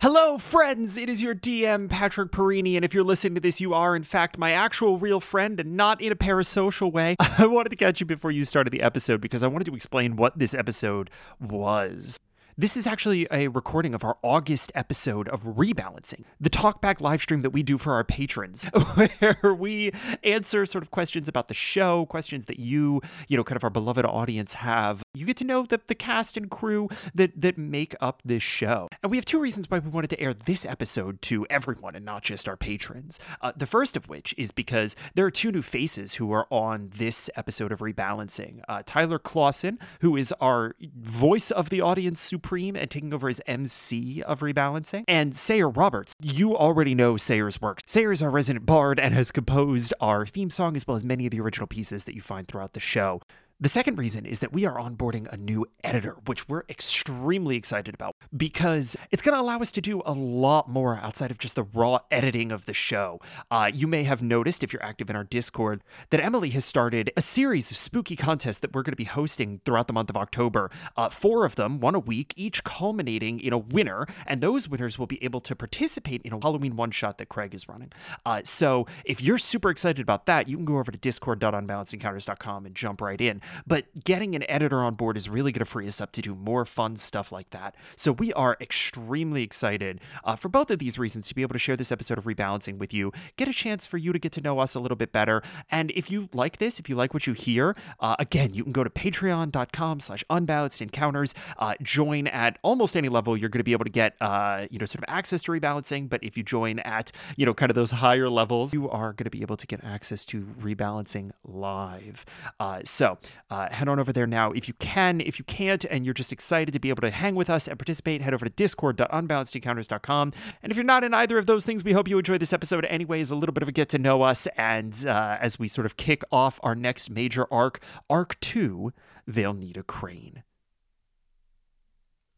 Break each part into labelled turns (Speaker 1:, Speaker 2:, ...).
Speaker 1: Hello, friends! It is your DM, Patrick Perini, and if you're listening to this, you are, in fact, my actual real friend and not in a parasocial way. I wanted to catch you before you started the episode because I wanted to explain what this episode was. This is actually a recording of our August episode of Rebalancing, the talkback live stream that we do for our patrons, where we answer sort of questions about the show, questions that you, you know, kind of our beloved audience have. You get to know the, the cast and crew that that make up this show. And we have two reasons why we wanted to air this episode to everyone and not just our patrons. Uh, the first of which is because there are two new faces who are on this episode of Rebalancing. Uh, Tyler Clawson, who is our voice of the audience supreme and taking over as MC of Rebalancing, and Sayer Roberts. You already know Sayer's work. Sayer is our resident bard and has composed our theme song as well as many of the original pieces that you find throughout the show. The second reason is that we are onboarding a new editor, which we're extremely excited about because it's going to allow us to do a lot more outside of just the raw editing of the show. Uh, you may have noticed, if you're active in our Discord, that Emily has started a series of spooky contests that we're going to be hosting throughout the month of October. Uh, four of them, one a week, each culminating in a winner, and those winners will be able to participate in a Halloween one shot that Craig is running. Uh, so if you're super excited about that, you can go over to discord.unbalancedencounters.com and jump right in. But getting an editor on board is really going to free us up to do more fun stuff like that. So we are extremely excited uh, for both of these reasons to be able to share this episode of Rebalancing with you, get a chance for you to get to know us a little bit better. And if you like this, if you like what you hear, uh, again, you can go to patreon.com slash unbalanced encounters, uh, join at almost any level. You're going to be able to get, uh, you know, sort of access to rebalancing. But if you join at, you know, kind of those higher levels, you are going to be able to get access to rebalancing live. Uh, so uh, head on over there now if you can. If you can't and you're just excited to be able to hang with us and participate, head over to discord.unbalancedencounters.com. And if you're not in either of those things, we hope you enjoy this episode anyways, a little bit of a get to know us. And uh, as we sort of kick off our next major arc, Arc 2, they'll need a crane.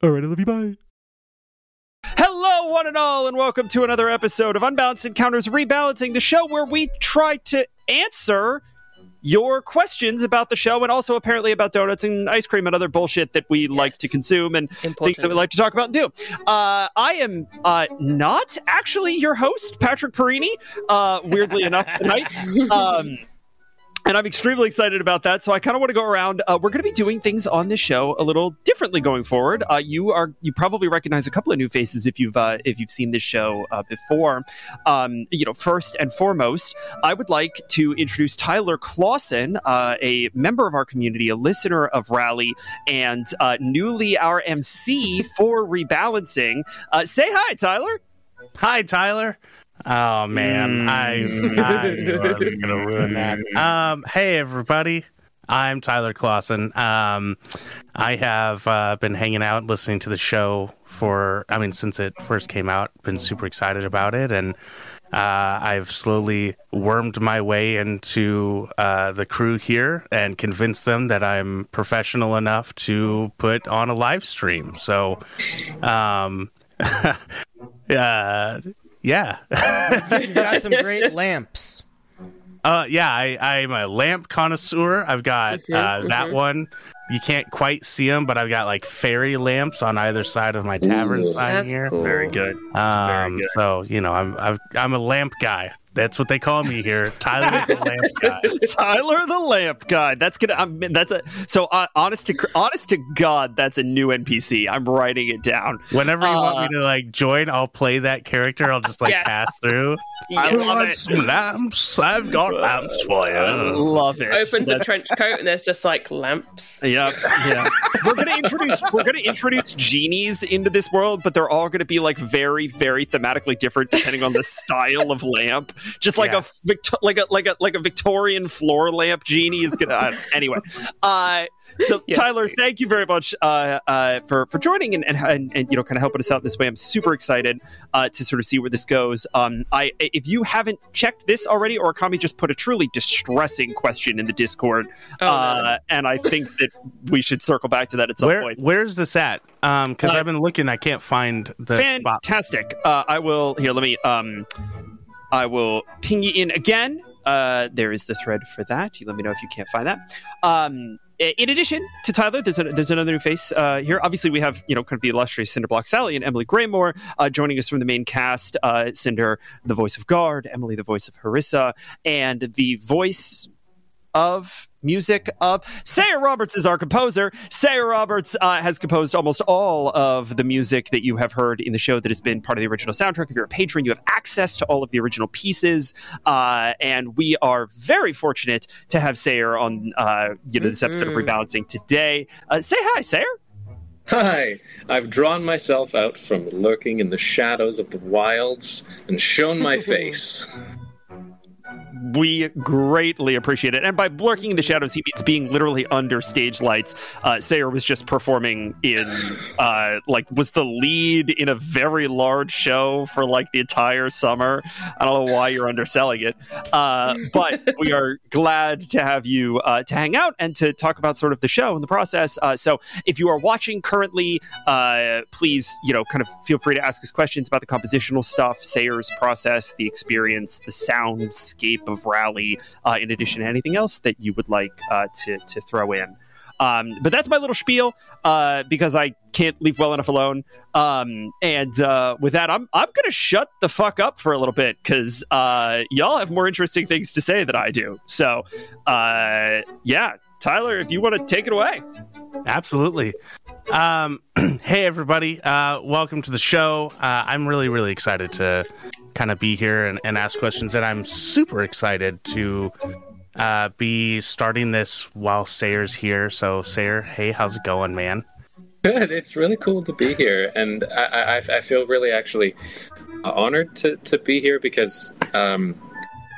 Speaker 1: All right, I love you. Bye. Hello, one and all, and welcome to another episode of Unbalanced Encounters Rebalancing, the show where we try to answer your questions about the show and also apparently about donuts and ice cream and other bullshit that we yes. like to consume and Important. things that we like to talk about and do. Uh, I am uh, not actually your host, Patrick Perini, uh, weirdly enough, tonight. Um, and I'm extremely excited about that. So I kind of want to go around. Uh, we're going to be doing things on this show a little differently going forward. Uh, you are you probably recognize a couple of new faces if you've uh, if you've seen this show uh, before. Um, you know, first and foremost, I would like to introduce Tyler Clawson, uh, a member of our community, a listener of Rally, and uh, newly our MC for rebalancing. say hi, Tyler.
Speaker 2: Hi, Tyler. Oh man, mm. I, I I was gonna ruin that. Um, hey everybody, I'm Tyler Clawson. Um, I have uh, been hanging out, listening to the show for, I mean, since it first came out. Been super excited about it, and uh, I've slowly wormed my way into uh, the crew here and convinced them that I'm professional enough to put on a live stream. So, um, uh, yeah.
Speaker 3: you got some great lamps.
Speaker 2: Uh, yeah, I, I'm a lamp connoisseur. I've got okay, uh, that one. You can't quite see them, but I've got like fairy lamps on either side of my tavern Ooh, sign here.
Speaker 1: Cool. Very good.
Speaker 2: Um, very good. So you know, I'm i am a lamp guy. That's what they call me here, Tyler the Lamp Guy.
Speaker 1: Tyler the Lamp Guy. That's gonna. I'm, that's a. So uh, honest to honest to God, that's a new NPC. I'm writing it down.
Speaker 2: Whenever you uh, want me to like join, I'll play that character. I'll just like yes. pass through.
Speaker 1: I love it.
Speaker 2: Some lamps. I've got lamps for you. I
Speaker 1: love it.
Speaker 4: Opens that's... a trench coat and there's just like lamps.
Speaker 1: Yep. Yeah. we're gonna introduce. We're gonna introduce genies into this world, but they're all gonna be like very, very thematically different depending on the style of lamp just like yeah. a like a like a like a Victorian floor lamp genie is gonna. Uh, anyway, uh, so yes, Tyler, please. thank you very much uh, uh, for for joining and, and, and you know kind of helping us out this way. I'm super excited uh, to sort of see where this goes. Um, I if you haven't checked this already, Origami just put a truly distressing question in the Discord, oh, uh, and I think that we should circle back to that at some
Speaker 2: Where,
Speaker 1: point.
Speaker 2: Where's this at? Because um, uh, I've been looking, I can't find the
Speaker 1: fantastic. Uh, I will here. Let me. Um, I will ping you in again. Uh, there is the thread for that. You let me know if you can't find that. Um, in addition to Tyler, there's, a, there's another new face uh, here. Obviously, we have you know kind of the illustrious Cinderblock Sally and Emily Greymoore uh, joining us from the main cast. Uh, Cinder, the voice of Guard, Emily, the voice of Harissa, and the voice of music of Sayer Roberts is our composer. Sayer Roberts uh, has composed almost all of the music that you have heard in the show that has been part of the original soundtrack. If you're a patron, you have access to all of the original pieces, uh, and we are very fortunate to have Sayer on uh, you know this episode of
Speaker 4: Mhm.
Speaker 1: Rebalancing today. Uh, say hi, Sayer.
Speaker 5: Hi, I've drawn myself out from lurking in the shadows of the wilds and shown my face.
Speaker 1: We greatly appreciate it. And by lurking in the shadows, he means being literally under stage lights. Uh, Sayer was just performing in, uh, like, was the lead in a very large show for like the entire summer. I don't know why you're underselling it. Uh, but we are glad to have you uh, to hang out and to talk about sort of the show and the process. Uh, so if you are watching currently, uh, please, you know, kind of feel free to ask us questions about the compositional stuff, Sayer's process, the experience, the soundscape of Rally, uh, in addition to anything else that you would like uh, to, to throw in. Um, but that's my little spiel uh, because I can't leave well enough alone. Um, and uh, with that, I'm I'm gonna shut the fuck up for a little bit because uh, y'all have more interesting things to say than I do. So, uh, yeah, Tyler, if you want to take it away.
Speaker 2: Absolutely. Um, hey, everybody. Uh, welcome to the show. Uh, I'm really, really excited to kind of be here and, and ask questions. And I'm super excited to uh, be starting this while Sayer's here. So, Sayer, hey, how's it going, man?
Speaker 5: Good, it's really cool to be here, and I, I, I feel really actually honored to, to be here because um,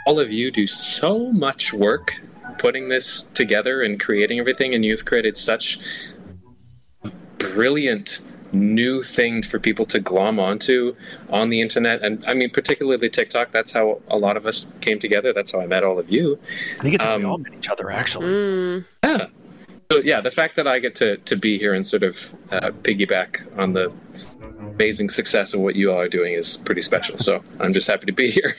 Speaker 5: all of you do so much work putting this together and creating everything, and you've created such brilliant new thing for people to glom onto on the internet and i mean particularly tiktok that's how a lot of us came together that's how i met all of you
Speaker 1: I think it's how we
Speaker 5: Um,
Speaker 1: all met each other, actually.
Speaker 4: Mm.
Speaker 5: yeah. So yeah, the fact that I get to to be here and sort of uh, piggyback on the amazing success of what you all are doing is pretty special. So I'm just happy to be here.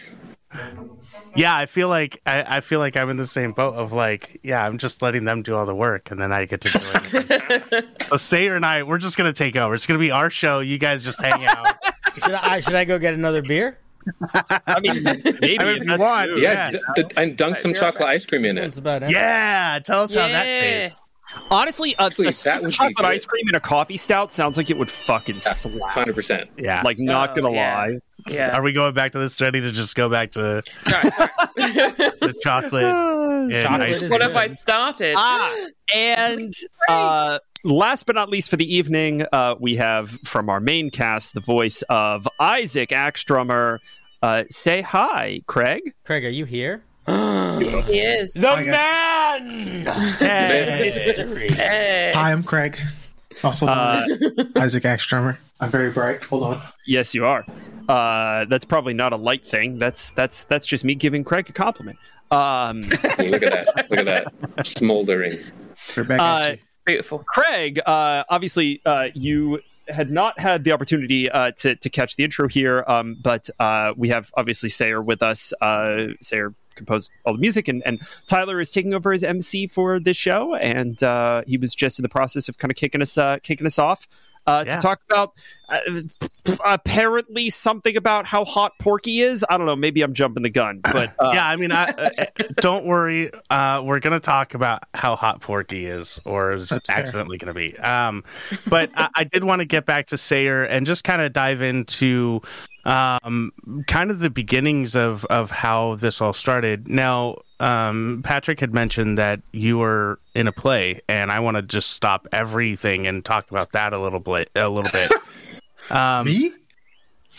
Speaker 2: Yeah, I feel like I, I feel like I'm in the same boat of like, yeah, I'm just letting them do all the work, and then I get to do it. so Sayer and I, we're just gonna take over. It's gonna be our show. You guys just hang out.
Speaker 3: Should I, should I go get another beer?
Speaker 1: I mean, maybe
Speaker 2: I mean, if you want,
Speaker 5: Yeah,
Speaker 2: Yeah.
Speaker 5: d- d- and dunk some chocolate ice cream in it.
Speaker 2: yeah, tell us how that
Speaker 4: Yeah.
Speaker 2: tastes.
Speaker 1: Honestly, a,
Speaker 5: Actually,
Speaker 1: a
Speaker 5: that
Speaker 1: sweet
Speaker 5: would be
Speaker 1: chocolate
Speaker 5: good.
Speaker 1: ice cream and a coffee stout sounds like it would fucking slap.
Speaker 5: Hundred percent.
Speaker 2: Yeah.
Speaker 1: Like, not
Speaker 4: Oh,
Speaker 1: gonna
Speaker 4: yeah.
Speaker 1: lie.
Speaker 4: Yeah.
Speaker 2: Are we going back to this ready to just go back to
Speaker 4: Sorry, sorry.
Speaker 2: the chocolate? and
Speaker 3: Chocolate
Speaker 2: ice
Speaker 3: is
Speaker 4: what
Speaker 2: cream?
Speaker 4: have I started?
Speaker 1: Ah, and uh, last but not least for the evening, uh, we have from our main cast the voice of Isaac Axtrummer. Uh, say hi, Craig.
Speaker 3: Craig, are you here?
Speaker 4: He is.
Speaker 3: The
Speaker 6: Hi,
Speaker 3: man!
Speaker 2: Hey.
Speaker 4: Hey.
Speaker 6: Hi, I'm Craig. Also
Speaker 1: Uh,
Speaker 6: Isaac Axtrummer. I'm very bright. Hold on.
Speaker 1: yes, you are. Uh, that's probably not a light thing. That's that's that's just me giving Craig a compliment. Um,
Speaker 5: Look at that. Look at that. Smoldering.
Speaker 6: Back
Speaker 1: Uh,
Speaker 6: at you.
Speaker 4: Beautiful.
Speaker 1: Craig, uh, obviously, uh, you had not had the opportunity uh, to to catch the intro here, um, but uh, we have obviously Sayer with us. Uh, Sayer composed all the music, and, and Tyler is taking over as MC for this show, and uh, he was just in the process of kind of kicking us uh, kicking us off. Uh,
Speaker 2: Yeah.
Speaker 1: To talk about uh, apparently something about how hot Porki is. I don't know. Maybe I'm jumping the gun, but uh,
Speaker 2: yeah, I mean, I, uh, don't worry. Uh, we're gonna talk about how hot Porki is, or is
Speaker 6: That's fair.
Speaker 2: accidentally gonna be. Um, but I, I did want to get back to Sayer and just kind of dive into um, kind of the beginnings of of how this all started. Now, um, Patrick had mentioned that you were in a play, and I want to just stop everything and talk about that a little bit. A little bit. Um,
Speaker 6: Me?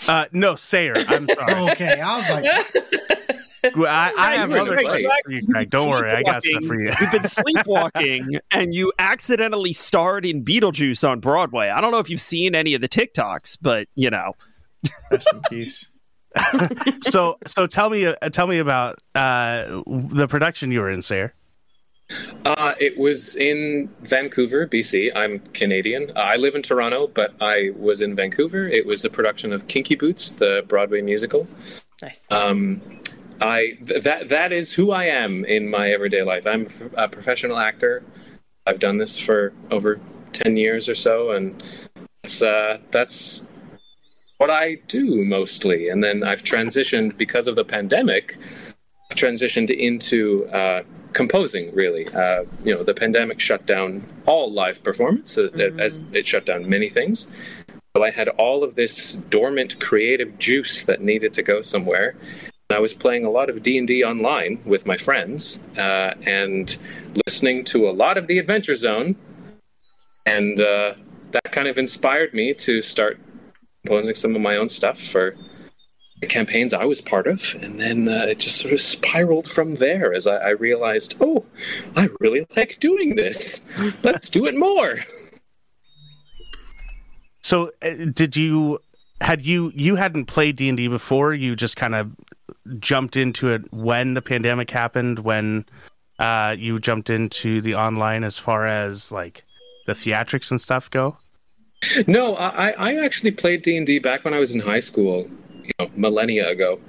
Speaker 2: uh, no, Sayer. I'm sorry.
Speaker 6: Okay. I was like,
Speaker 2: Well, I, I have
Speaker 5: you
Speaker 2: other
Speaker 5: the
Speaker 2: questions
Speaker 5: play.
Speaker 2: for you, Craig. Don't worry, I got stuff for you.
Speaker 1: You've been sleepwalking and you accidentally starred in Beetlejuice on Broadway. I don't know if you've seen any of the TikToks, but you know.
Speaker 6: Rest in peace.
Speaker 2: so, so tell me, uh, tell me about uh, the production you were in, Sayer.
Speaker 5: Uh, it was in Vancouver, BC. I'm Canadian. Uh, I live in Toronto, but I was in Vancouver. It was a production of Kinky Boots, the Broadway musical.
Speaker 4: Nice.
Speaker 5: Um, I th- that that is who I am in my everyday life. I'm a professional actor. I've done this for over ten years or so, and it's uh, that's what I do mostly. And then I've transitioned because of the pandemic. I've transitioned into uh, composing. Really, uh, you know, the pandemic shut down all live performance, uh, as it shut down many things. So I had all of this dormant creative juice that needed to go somewhere. I was playing a lot of D and D online with my friends uh, and listening to a lot of the Adventure Zone, and uh, that kind of inspired me to start composing some of my own stuff for the campaigns I was part of, and then uh, it just sort of spiraled from there as I, I realized, oh, I really like doing this. Let's do it more.
Speaker 2: So, uh, did you had you you hadn't played D and D before? You just kind of jumped into it when the pandemic happened. When uh, you jumped into the online, as far as like the theatrics and stuff go.
Speaker 5: No, I, I actually played D and D back when I was in high school, you know, millennia ago,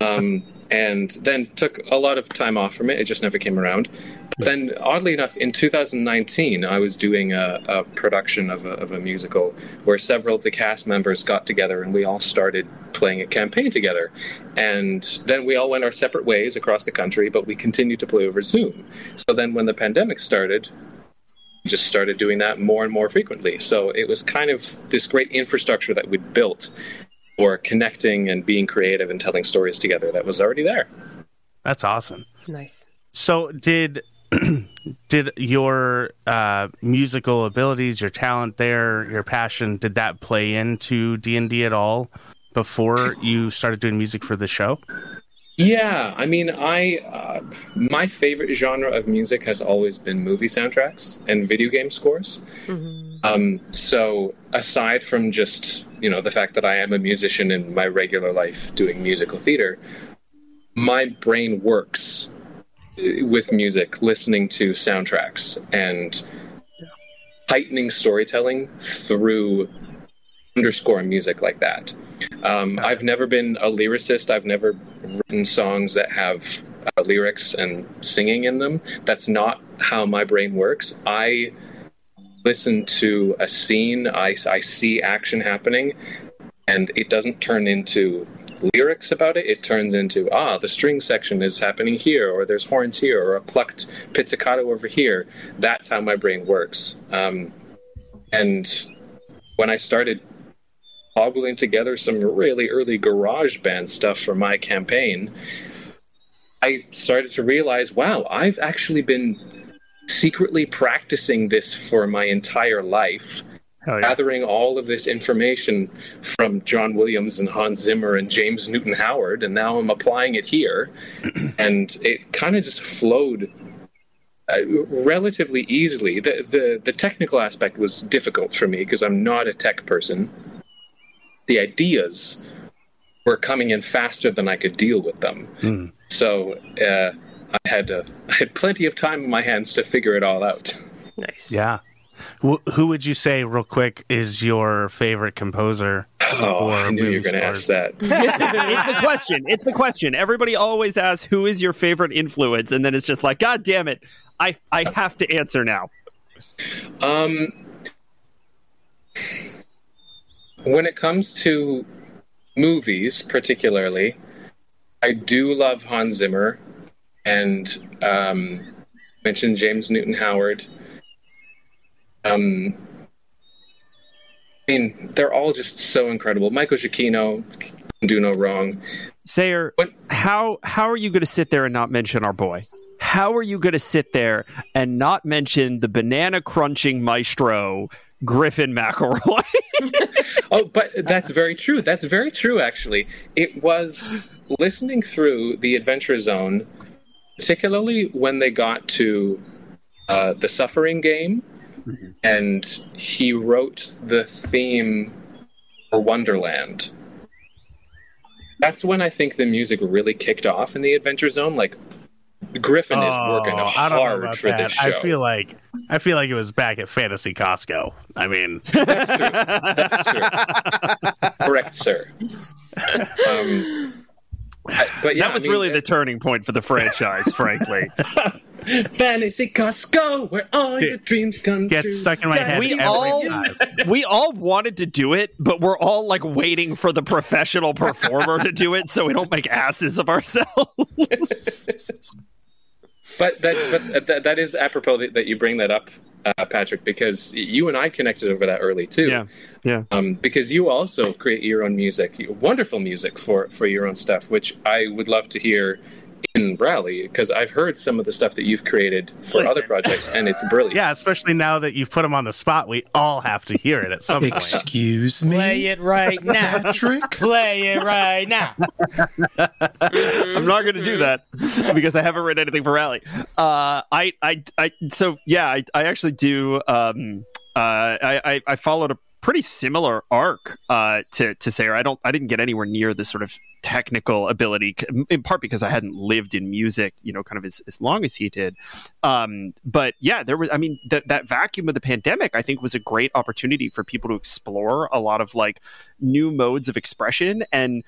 Speaker 5: um, and then took a lot of time off from it. It just never came around. But then, oddly enough, in 2019, I was doing a, a production of a, of a musical where several of the cast members got together and we all started playing a campaign together. And then we all went our separate ways across the country, but we continued to play over Zoom. So then, when the pandemic started, just started doing that more and more frequently. So it was kind of this great infrastructure that we'd built for connecting and being creative and telling stories together that was already there.
Speaker 2: That's awesome.
Speaker 4: Nice.
Speaker 2: So did did your uh, musical abilities, your talent there, your passion, did that play into D and D at all before you started doing music for the show?
Speaker 5: Yeah, I mean, I uh, my favorite genre of music has always been movie soundtracks and video game scores. Um, so aside from just you know the fact that I am a musician in my regular life doing musical theater, my brain works uh, with music, listening to soundtracks and heightening storytelling through underscore music like that. Um, I've never been a lyricist. I've never written songs that have uh, lyrics and singing in them. That's not how my brain works. I listen to a scene, I, I see action happening, and it doesn't turn into lyrics about it. It turns into, ah, the string section is happening here, or there's horns here, or a plucked pizzicato over here. That's how my brain works. Um, and when I started hobbling together some really early GarageBand stuff for my campaign, I started to realize, wow, I've actually been secretly practicing this for my entire life,
Speaker 1: yeah.
Speaker 5: gathering all of this information from John Williams and Hans Zimmer and James Newton Howard, and now I'm applying it here, and it kind of just flowed. Uh, relatively easily. The, the the technical aspect was difficult for me because I'm not a tech person the ideas were coming in faster than I could deal with them. So uh, I had uh, I had plenty of time in my hands to figure it all out.
Speaker 4: Nice.
Speaker 2: Yeah. Wh- who would you say, real quick, is your favorite composer?
Speaker 5: Oh,
Speaker 2: Or
Speaker 5: I knew you were going to ask that.
Speaker 1: it's the question. It's the question. Everybody always asks who is your favorite influence, and then it's just like, God damn it, I I have to answer now.
Speaker 5: Um, when it comes to movies, particularly, I do love Hans Zimmer, and um, mentioned James Newton Howard. Um, I mean, they're all just so incredible. Michael Giacchino can do no wrong.
Speaker 1: Sayer,
Speaker 5: What-
Speaker 1: how how are you going to sit there and not mention our boy? How are you going to sit there and not mention the banana crunching maestro Griffin McElroy?
Speaker 5: Oh, but that's very true. That's very true, actually. It was listening through the Adventure Zone, particularly when they got to uh, the Suffering game, and he wrote the theme for Wonderland. That's when I think the music really kicked off in the Adventure Zone. Like, Griffin is working
Speaker 2: Oh, I don't know
Speaker 5: hard
Speaker 2: about
Speaker 5: for
Speaker 2: that.
Speaker 5: this show.
Speaker 2: I feel like I feel like it was back at Fantasy Costco. I mean,
Speaker 5: That's true. That's true. Correct, sir. Um, I- but yeah,
Speaker 1: that was
Speaker 5: I mean,
Speaker 1: really the turning point for the franchise, frankly.
Speaker 5: Fantasy Costco, where all your dreams come
Speaker 2: Gets
Speaker 5: true.
Speaker 2: stuck in my head.
Speaker 1: We
Speaker 2: every
Speaker 1: all-
Speaker 2: time.
Speaker 1: we all wanted to do it, but we're all like waiting for the professional performer to do it so we don't make asses of ourselves.
Speaker 5: But that, but that, that is apropos that, that you bring that up, uh, Patrick, because you and I connected over that early too.
Speaker 1: Yeah, yeah.
Speaker 5: Um, because you also create your own music, wonderful music for for your own stuff, which I would love to hear in Rally because I've heard some of the stuff that you've created for
Speaker 1: Listen.
Speaker 5: other projects, and it's brilliant.
Speaker 2: Yeah, especially now that you've put him on the spot, we all have to hear it at some point.
Speaker 6: Excuse me,
Speaker 3: Play it right now.
Speaker 6: Patrick.
Speaker 3: Play it right now.
Speaker 1: I'm not going to do that because I haven't written anything for Rally. Uh, I, I, I, so yeah, I, I actually do. Um, uh, I, I, I followed a pretty similar arc uh, to to Sayer. I don't, I didn't get anywhere near the sort of technical ability, in part because I hadn't lived in music, you know, kind of as, as long as he did. Um, but yeah, there was, I mean, that that vacuum of the pandemic, I think, was a great opportunity for people to explore a lot of like new modes of expression and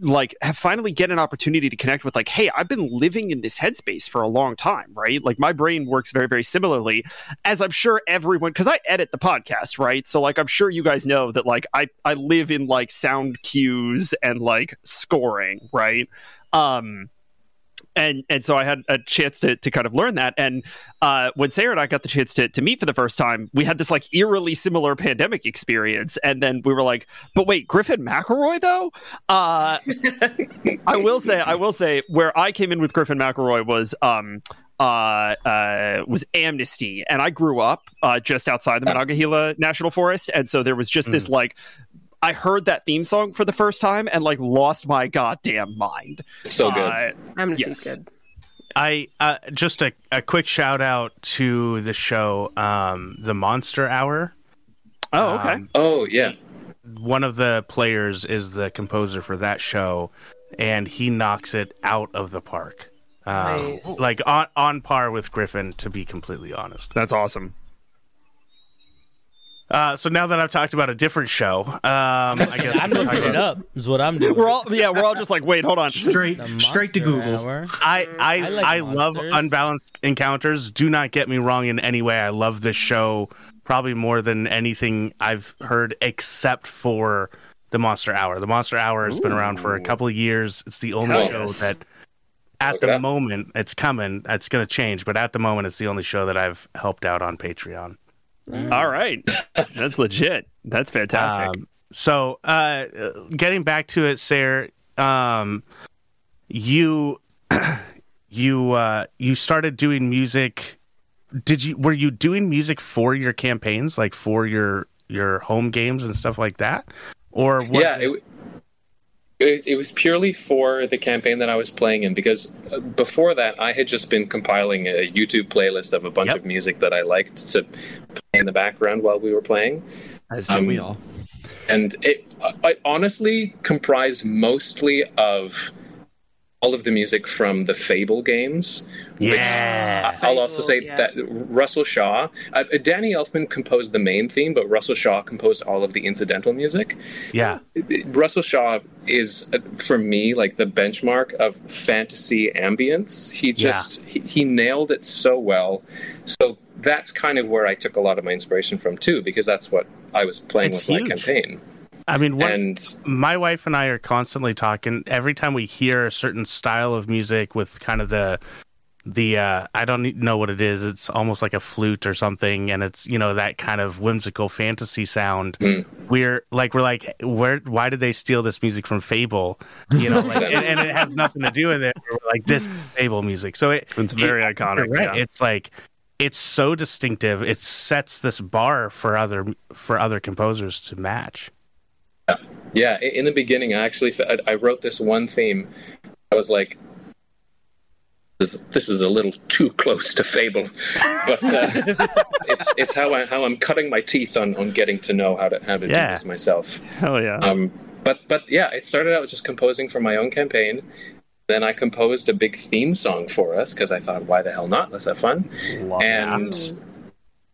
Speaker 1: like finally get an opportunity to connect with like hey i've been living in this headspace for a long time right? Like my brain works very very similarly as i'm sure everyone because i edit the podcast right? So like i'm sure you guys know that like i i live in like sound cues and like scoring right? Um and and so I had a chance to to kind of learn that. And uh, when Sayer and I got the chance to to meet for the first time, we had this like eerily similar pandemic experience. And then we were like, "But wait, Griffin McElroy though?" Uh, I will say, I will say, where I came in with Griffin McElroy was um uh, uh, was Amnesty, and I grew up uh, just outside the Monongahela National Forest, and so there was just this like. I heard that theme song for the first time and like lost my goddamn mind.
Speaker 5: It's so good.
Speaker 1: Uh,
Speaker 4: Amnesty's
Speaker 1: Yes.
Speaker 4: good.
Speaker 2: I uh, just a, a quick shout out to the show, um, the Monster Hour.
Speaker 1: oh, okay.
Speaker 2: Um,
Speaker 5: oh yeah,
Speaker 2: one of the players is the composer for that show, and he knocks it out of the park. Um,
Speaker 4: Nice.
Speaker 2: Like on on par with Griffin, to be completely honest.
Speaker 1: That's awesome.
Speaker 2: Uh, so now that I've talked about a different show, um, I guess
Speaker 3: I'm looking it up. Is what I'm doing.
Speaker 1: We're all yeah, we're all just like, wait, hold on.
Speaker 6: Straight, straight to Google.
Speaker 3: Hour.
Speaker 2: I I,
Speaker 3: I
Speaker 2: I, love unbalanced encounters. Do not get me wrong in any way. I love this show probably more than anything I've heard, except for the Monster Hour. The Monster Hour has been around for a couple of years. It's the only
Speaker 5: Hell
Speaker 2: show
Speaker 5: yes.
Speaker 2: that, at
Speaker 5: Look
Speaker 2: the
Speaker 5: up.
Speaker 2: moment, it's coming. It's going to change, but at the moment, it's the only show that I've helped out on Patreon.
Speaker 1: All right. That's legit. That's fantastic.
Speaker 2: Um, so, uh, getting back to it, Sayer, um, you you uh, you started doing music. Did you were you doing music for your campaigns, like for your your home games and stuff like that, or was
Speaker 5: yeah. It, it, was, it was purely for the campaign that I was playing in because uh, before that I had just been compiling a YouTube playlist of a bunch
Speaker 2: Yep.
Speaker 5: of music that I liked to play in the background while we were playing.
Speaker 1: As
Speaker 5: do we
Speaker 1: all.
Speaker 5: and it, it honestly comprised mostly of all of the music from the Fable games.
Speaker 2: Yeah,
Speaker 5: I'll also say
Speaker 4: yeah.
Speaker 5: that Russell Shaw, uh, Danny Elfman composed the main theme, but Russell Shaw composed all of the incidental music.
Speaker 2: yeah,
Speaker 5: Russell Shaw is, uh, for me, like the benchmark of fantasy ambience. He just he, he nailed it so well. So that's kind of where I took a lot of my inspiration from too, because that's what I was playing
Speaker 2: It's
Speaker 5: with
Speaker 2: huge.
Speaker 5: my campaign.
Speaker 2: I mean, what,
Speaker 5: And
Speaker 2: my wife and I are constantly talking every time we hear a certain style of music with kind of the the uh I don't know what it is. It's almost like a flute or something and it's, you know, that kind of whimsical fantasy sound.
Speaker 5: Mm.
Speaker 2: We're like we're like where why did they steal this music from Fable? You know, like and, and it has nothing to do with it. We're like this Fable music. So it
Speaker 1: It's very
Speaker 2: it-
Speaker 1: iconic.
Speaker 2: right.
Speaker 1: yeah.
Speaker 2: It's like it's so distinctive. It sets this bar for other for other composers to match.
Speaker 5: Yeah, i- in the beginning, I actually I wrote this one theme. I was like, "This, this is a little too close to Fable," but uh, it's it's how I how I'm cutting my teeth on, on getting to know how to how to
Speaker 2: Yeah.
Speaker 5: do this myself.
Speaker 1: Hell yeah.
Speaker 5: Um, but but yeah, it started out just composing for my own campaign. Then I composed a big theme song for us because I thought, why the hell not? Let's have fun.
Speaker 1: Love
Speaker 5: and
Speaker 1: that.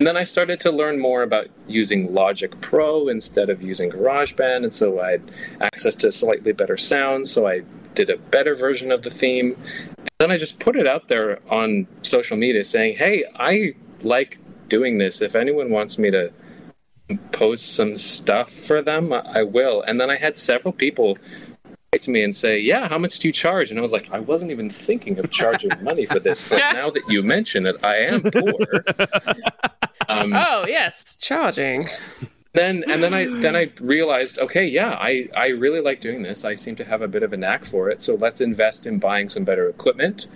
Speaker 5: and then I started to learn more about using Logic Pro instead of using GarageBand, and so I had access to slightly better sound. So I did a better version of the theme. Then I just put it out there on social media saying, "Hey, I like doing this. If anyone wants me to post some stuff for them, I I will." And then I had several people write to me and say, "Yeah, how much do you charge?" And I was like, "I wasn't even thinking of charging money for this, but now that you mention it, I am poor." Um,
Speaker 4: Oh yes, charging.
Speaker 5: Then and then I then I realized, okay, yeah, I I really like doing this. I seem to have a bit of a knack for it. So let's invest in buying some better equipment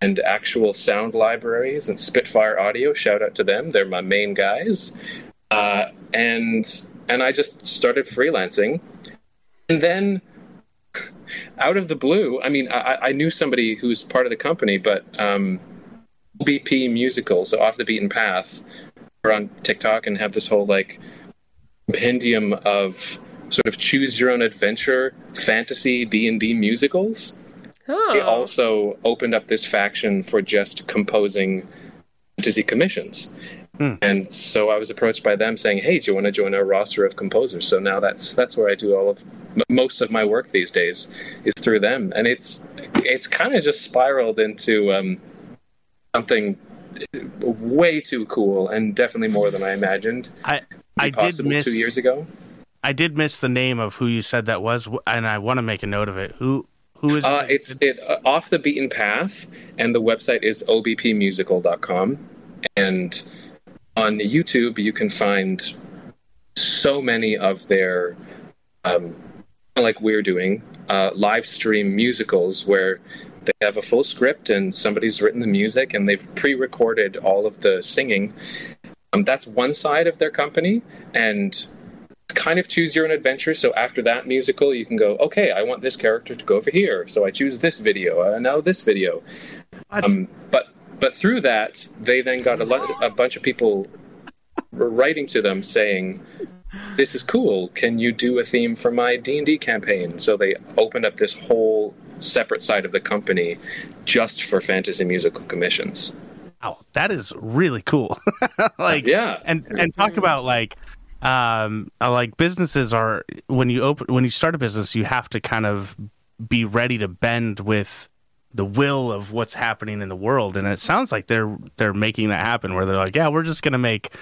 Speaker 5: and actual sound libraries and Spitfire Audio. Shout out to them; they're my main guys. Uh, and and I just started freelancing, and then out of the blue, I mean, I, I knew somebody who's part of the company, but um, BP Musical, so off the beaten path, are on TikTok and have this whole like compendium of sort of choose your own adventure fantasy D&D musicals. They
Speaker 4: Oh,
Speaker 5: also opened up this faction for just composing fantasy commissions.
Speaker 2: Hmm.
Speaker 5: And so I was approached by them saying, "Hey, do you want to join our roster of composers?" So now that's that's where I do all of most of my work these days is through them, and it's it's kind of just spiraled into um, something way too cool and definitely more than I imagined.
Speaker 2: I
Speaker 5: be
Speaker 2: I did miss
Speaker 5: two years ago.
Speaker 2: I did miss the name of who you said that was, and I want to make a note of it. Who who is?
Speaker 5: Uh, it's it uh, off the beaten path, and the website is obpmusical.com. And on YouTube, you can find so many of their, um, like we're doing, uh, live stream musicals where they have a full script and somebody's written the music and they've pre-recorded all of the singing. Um, that's one side of their company, and kind of choose your own adventure. So after that musical, you can go, okay, I want this character to go over here, so I choose this video, uh, now this video. Um, but but through that, they then got a, lot, a bunch of people writing to them saying, "This is cool. Can you do a theme for my D and D campaign?" So they opened up this whole separate side of the company just for fantasy musical commissions.
Speaker 2: Wow, that is really cool. like
Speaker 5: Yeah.
Speaker 2: and and talk about like um uh, like businesses are when you open when you start a business you have to kind of be ready to bend with the will of what's happening in the world and it sounds like they're they're making that happen where they're like yeah we're just going to make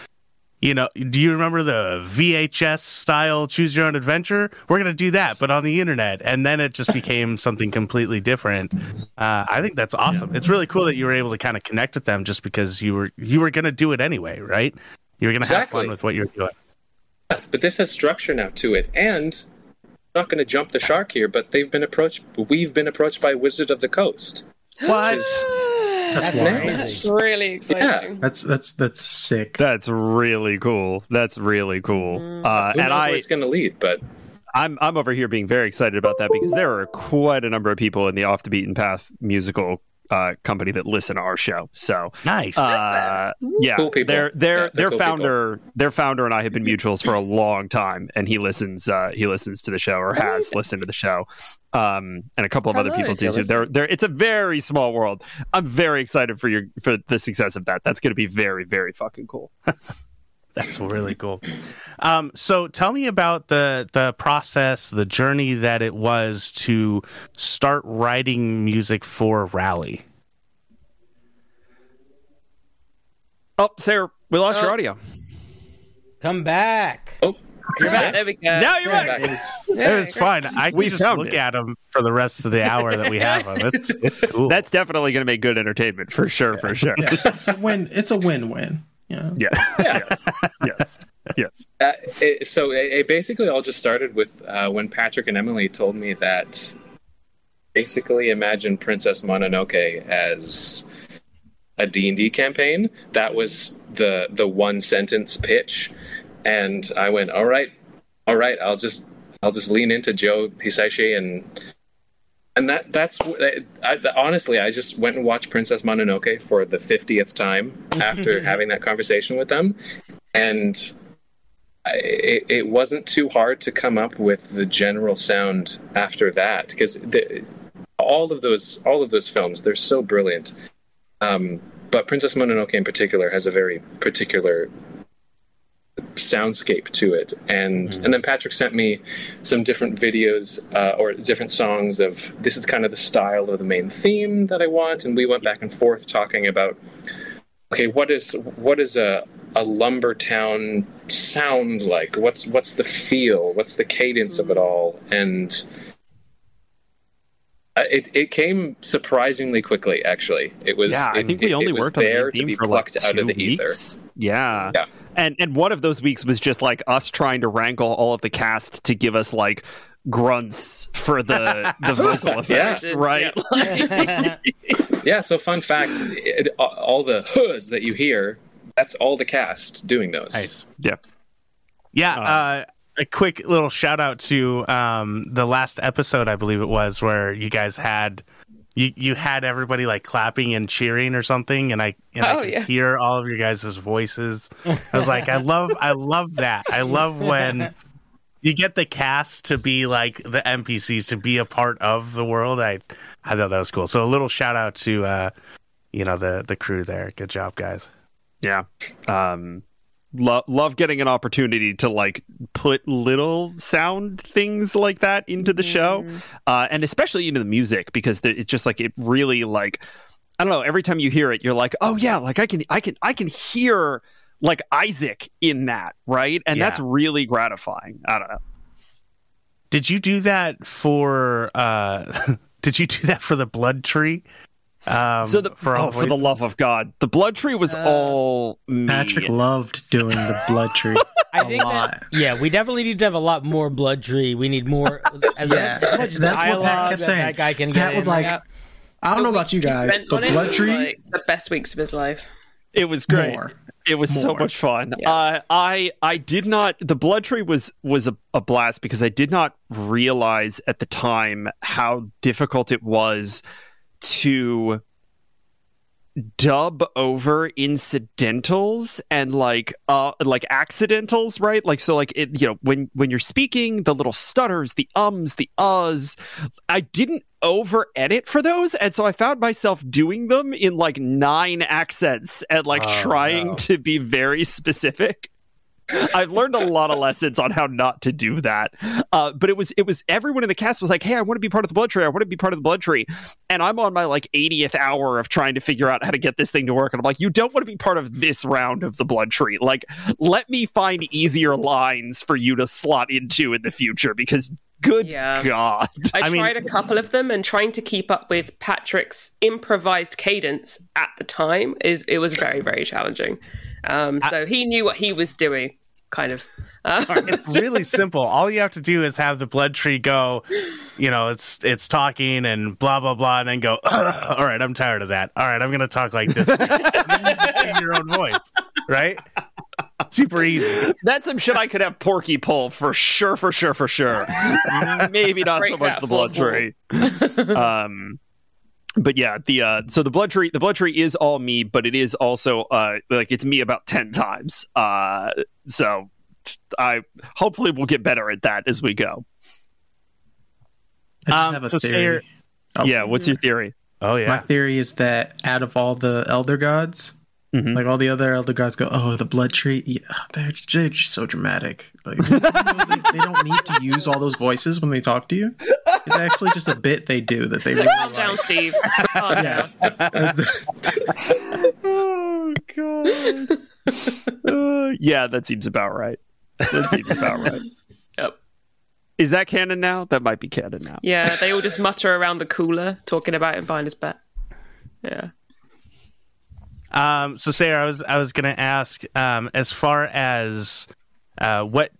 Speaker 2: you know do you remember the VHS style choose your own adventure? We're going to do that but on the internet. And then it just became something completely different. Uh, I think that's awesome. It's really cool that you were able to kind of connect with them just because you were you were going to do it anyway right? You were going to have fun with what you're doing.
Speaker 5: But this has structure now to it, and I'm not going to jump the shark here, but they've been approached. We've been approached by Wizard of the Coast.
Speaker 2: What
Speaker 6: That's
Speaker 3: That's
Speaker 6: wild.
Speaker 3: crazy.
Speaker 4: That's really exciting.
Speaker 6: That's that's that's sick.
Speaker 1: That's really cool. That's really cool.
Speaker 4: Mm.
Speaker 1: Uh,
Speaker 5: Who
Speaker 1: and
Speaker 5: knows
Speaker 1: I,
Speaker 5: where it's going to lead? But
Speaker 1: I'm I'm over here being very excited about that because there are quite a number of people in the Off the Beaten Path musical uh, company that listen to our show. So
Speaker 2: nice
Speaker 1: uh, yeah,
Speaker 5: Cool people.
Speaker 1: their their
Speaker 5: Yeah, they're
Speaker 1: their
Speaker 5: cool
Speaker 1: founder their founder and I have been mutuals for a long time, and he listens uh, he listens to the show or has listened to the show. Um, and a couple of other people
Speaker 4: if
Speaker 1: do too. They're, they're, it's a very small world. I'm very excited for your for the success of that. That's going to be very very fucking cool.
Speaker 2: That's really cool. Um, so tell me about the the process, the journey that it was to start writing music for Rally.
Speaker 1: Oh, Sayer, we lost your
Speaker 4: Oh.
Speaker 1: audio.
Speaker 3: Come back.
Speaker 5: oh,
Speaker 4: You're back. There we go.
Speaker 1: Now you're
Speaker 6: There
Speaker 1: back.
Speaker 6: it is.
Speaker 4: Yeah,
Speaker 2: it's
Speaker 4: great.
Speaker 2: fine. I can
Speaker 1: We
Speaker 2: just look
Speaker 1: it.
Speaker 2: at them for the rest of the hour that we have them. It's it's cool.
Speaker 1: That's definitely going to make good entertainment for sure, for sure.
Speaker 6: Yeah, it's a win. It's a win-win. Yeah.
Speaker 1: Yes, yes, yes, yes.
Speaker 5: Uh, it, so it, it basically all just started with uh, when Patrick and Emily told me that basically imagine Princess Mononoke as a D&D campaign. That was the the one sentence pitch and I went, "All right. All right, I'll just I'll just lean into Joe Hisaishi and and that that's I, I, honestly I just went and watched Princess Mononoke for the 50th time after having that conversation with them. And I, it, it wasn't too hard to come up with the general sound after that because all of those all of those films they're so brilliant. Um, but princess mononoke in particular has a very particular soundscape to it. And and then Patrick sent me some different videos uh, or different songs of this is kind of the style of the main theme that I want. And we went back and forth talking about okay what is what is a a lumber town sound like? What's what's the feel? What's the cadence of it all? And uh, it, it came surprisingly quickly actually. It was
Speaker 1: yeah, I think we
Speaker 5: it-
Speaker 1: only
Speaker 5: it
Speaker 1: worked on the
Speaker 5: there to be
Speaker 1: for like
Speaker 5: plucked out of
Speaker 1: two
Speaker 5: the ether.
Speaker 1: weeks. Yeah.
Speaker 5: Yeah.
Speaker 1: And and one of those weeks was just like us trying to wrangle all of the cast to give us like grunts for the the vocal effect,
Speaker 4: Yeah.
Speaker 1: right?
Speaker 5: Yeah, so fun fact it, all the hs that you hear, that's all the cast doing those.
Speaker 2: Nice.
Speaker 1: Yeah.
Speaker 2: Yeah.
Speaker 1: Uh,
Speaker 2: Uh, a quick little shout out to um, the last episode, I believe it was, where you guys had you you had everybody like clapping and cheering or something, and I and I
Speaker 4: Oh,
Speaker 2: could
Speaker 4: yeah.
Speaker 2: hear all of your guys' voices. I was like, I love I love that. I love when you get the cast to be like the NPCs to be a part of the world. I I thought that was cool. So a little shout out to uh, you know the the crew there. Good job, guys.
Speaker 1: Yeah. Um lo- love getting an opportunity to like put little sound things like that into the show. Uh and especially into the music because the, it's just like it really like I don't know, every time you hear it you're like, "Oh yeah, like I can I can I can hear like Isaac in that, right?" And
Speaker 2: Yeah.
Speaker 1: that's really gratifying. I don't know.
Speaker 2: Did you do that for? uh Did you do that for the blood tree? Um,
Speaker 1: So the
Speaker 2: for
Speaker 1: oh, for the love of God, the blood tree was
Speaker 4: Uh,
Speaker 1: all me.
Speaker 6: Patrick loved doing the blood tree.
Speaker 3: I
Speaker 6: a
Speaker 3: think
Speaker 6: lot.
Speaker 3: that yeah, we definitely need to have a lot more blood tree. We need more. As
Speaker 6: Yeah,
Speaker 3: much, as much
Speaker 6: that's what Pat kept
Speaker 3: that
Speaker 6: saying.
Speaker 3: That guy can
Speaker 6: Pat
Speaker 3: get
Speaker 6: was
Speaker 3: in.
Speaker 6: like,
Speaker 4: Yeah.
Speaker 6: I don't know about you guys, but
Speaker 4: on it,
Speaker 6: blood tree
Speaker 4: like, the best weeks of his life.
Speaker 1: It was great.
Speaker 6: more.
Speaker 1: It was so much fun.
Speaker 4: Yeah.
Speaker 1: Uh, I I did not. The blood tree was was a, a blast because I did not realize at the time how difficult it was to dub over incidentals and like uh like accidentals right like so like it you know when when you're speaking the little stutters the ums the uhs i didn't over edit for those and so i found myself doing them in like nine accents and like
Speaker 2: Oh,
Speaker 1: trying
Speaker 2: no.
Speaker 1: to be very specific I've learned a lot of lessons on how not to do that. Uh, but it was it was everyone in the cast was like, "Hey, I want to be part of the blood tree. I want to be part of the blood tree." And I'm on my like 80th hour of trying to figure out how to get this thing to work. And I'm like, "You don't want to be part of this round of the blood tree. Like, let me find easier lines for you to slot into in the future because good
Speaker 4: Yeah.
Speaker 1: god."
Speaker 4: I,
Speaker 2: I mean-
Speaker 4: tried a couple of them, and trying to keep up with Patrick's improvised cadence at the time is it was very very challenging. Um, so he knew what he was doing, kind of. Uh,
Speaker 2: It's really simple. All you have to do is have the blood tree go, you know, it's it's talking and blah blah blah, and then go. All right, I'm tired of that. All right, I'm gonna talk like this. and then you just do your own voice, right? Super easy.
Speaker 1: That's some shit I could have Porki pull for sure, for sure, for sure. Maybe not so much the blood tree. um, but yeah, the uh, so the blood tree, the blood tree is all me, but it is also uh, like it's me about ten times. Uh, so I hopefully we'll get better at that as we go.
Speaker 6: I just
Speaker 2: Um,
Speaker 6: have a
Speaker 2: so
Speaker 6: theory. Oh.
Speaker 1: Yeah, what's your theory?
Speaker 2: Oh yeah, My
Speaker 6: theory is that out of all the elder gods,
Speaker 1: Mhm.
Speaker 6: like all the other elder gods go, oh, the blood tree. Yeah, they're, they're just so dramatic. Like you know, they, they don't need to use all those voices when they talk to you. It's actually just a bit they do that they really
Speaker 4: Calm
Speaker 6: like.
Speaker 4: down, Steve. Calm
Speaker 6: Yeah.
Speaker 4: down.
Speaker 1: oh god. Uh, yeah, that seems about right. That seems about right.
Speaker 4: Yep.
Speaker 1: Is that canon now? That might be canon now.
Speaker 4: Yeah, they all just mutter around the cooler, talking about him behind his back. Yeah.
Speaker 2: Um, so Sayer, I was I was gonna ask, um, as far as uh, what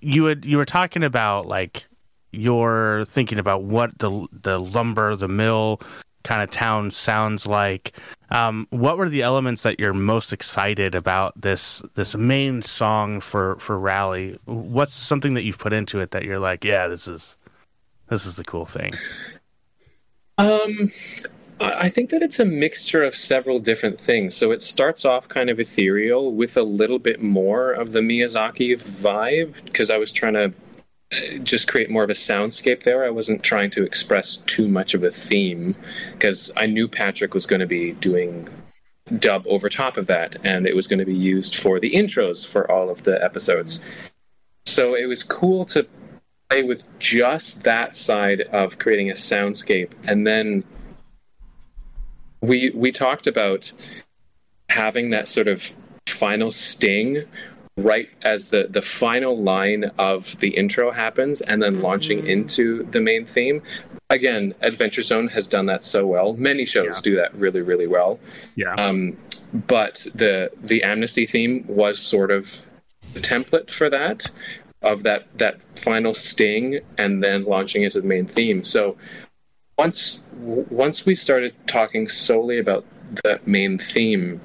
Speaker 2: you would you were talking about, like you're thinking about what the the lumber, the mill kind of town sounds like. Um, what were the elements that you're most excited about this this main song for for Rally? What's something that you've put into it that you're like, yeah, this is this is the cool thing.
Speaker 5: Um, I think that it's a mixture of several different things. So it starts off kind of ethereal with a little bit more of the Miyazaki vibe because I was trying to uh, just create more of a soundscape there. I wasn't trying to express too much of a theme because I knew Patrick was going to be doing dub over top of that, and it was going to be used for the intros for all of the episodes. So it was cool to play with just that side of creating a soundscape, and then we we talked about having that sort of final sting right as the the final line of the intro happens and then launching into the main theme. Again adventure zone has done that so well. Many shows
Speaker 1: Yeah.
Speaker 5: do that really really well.
Speaker 1: Yeah.
Speaker 5: um, but the the amnesty theme was sort of the template for that of that that final sting and then launching into the main theme. So once once we started talking solely about the main theme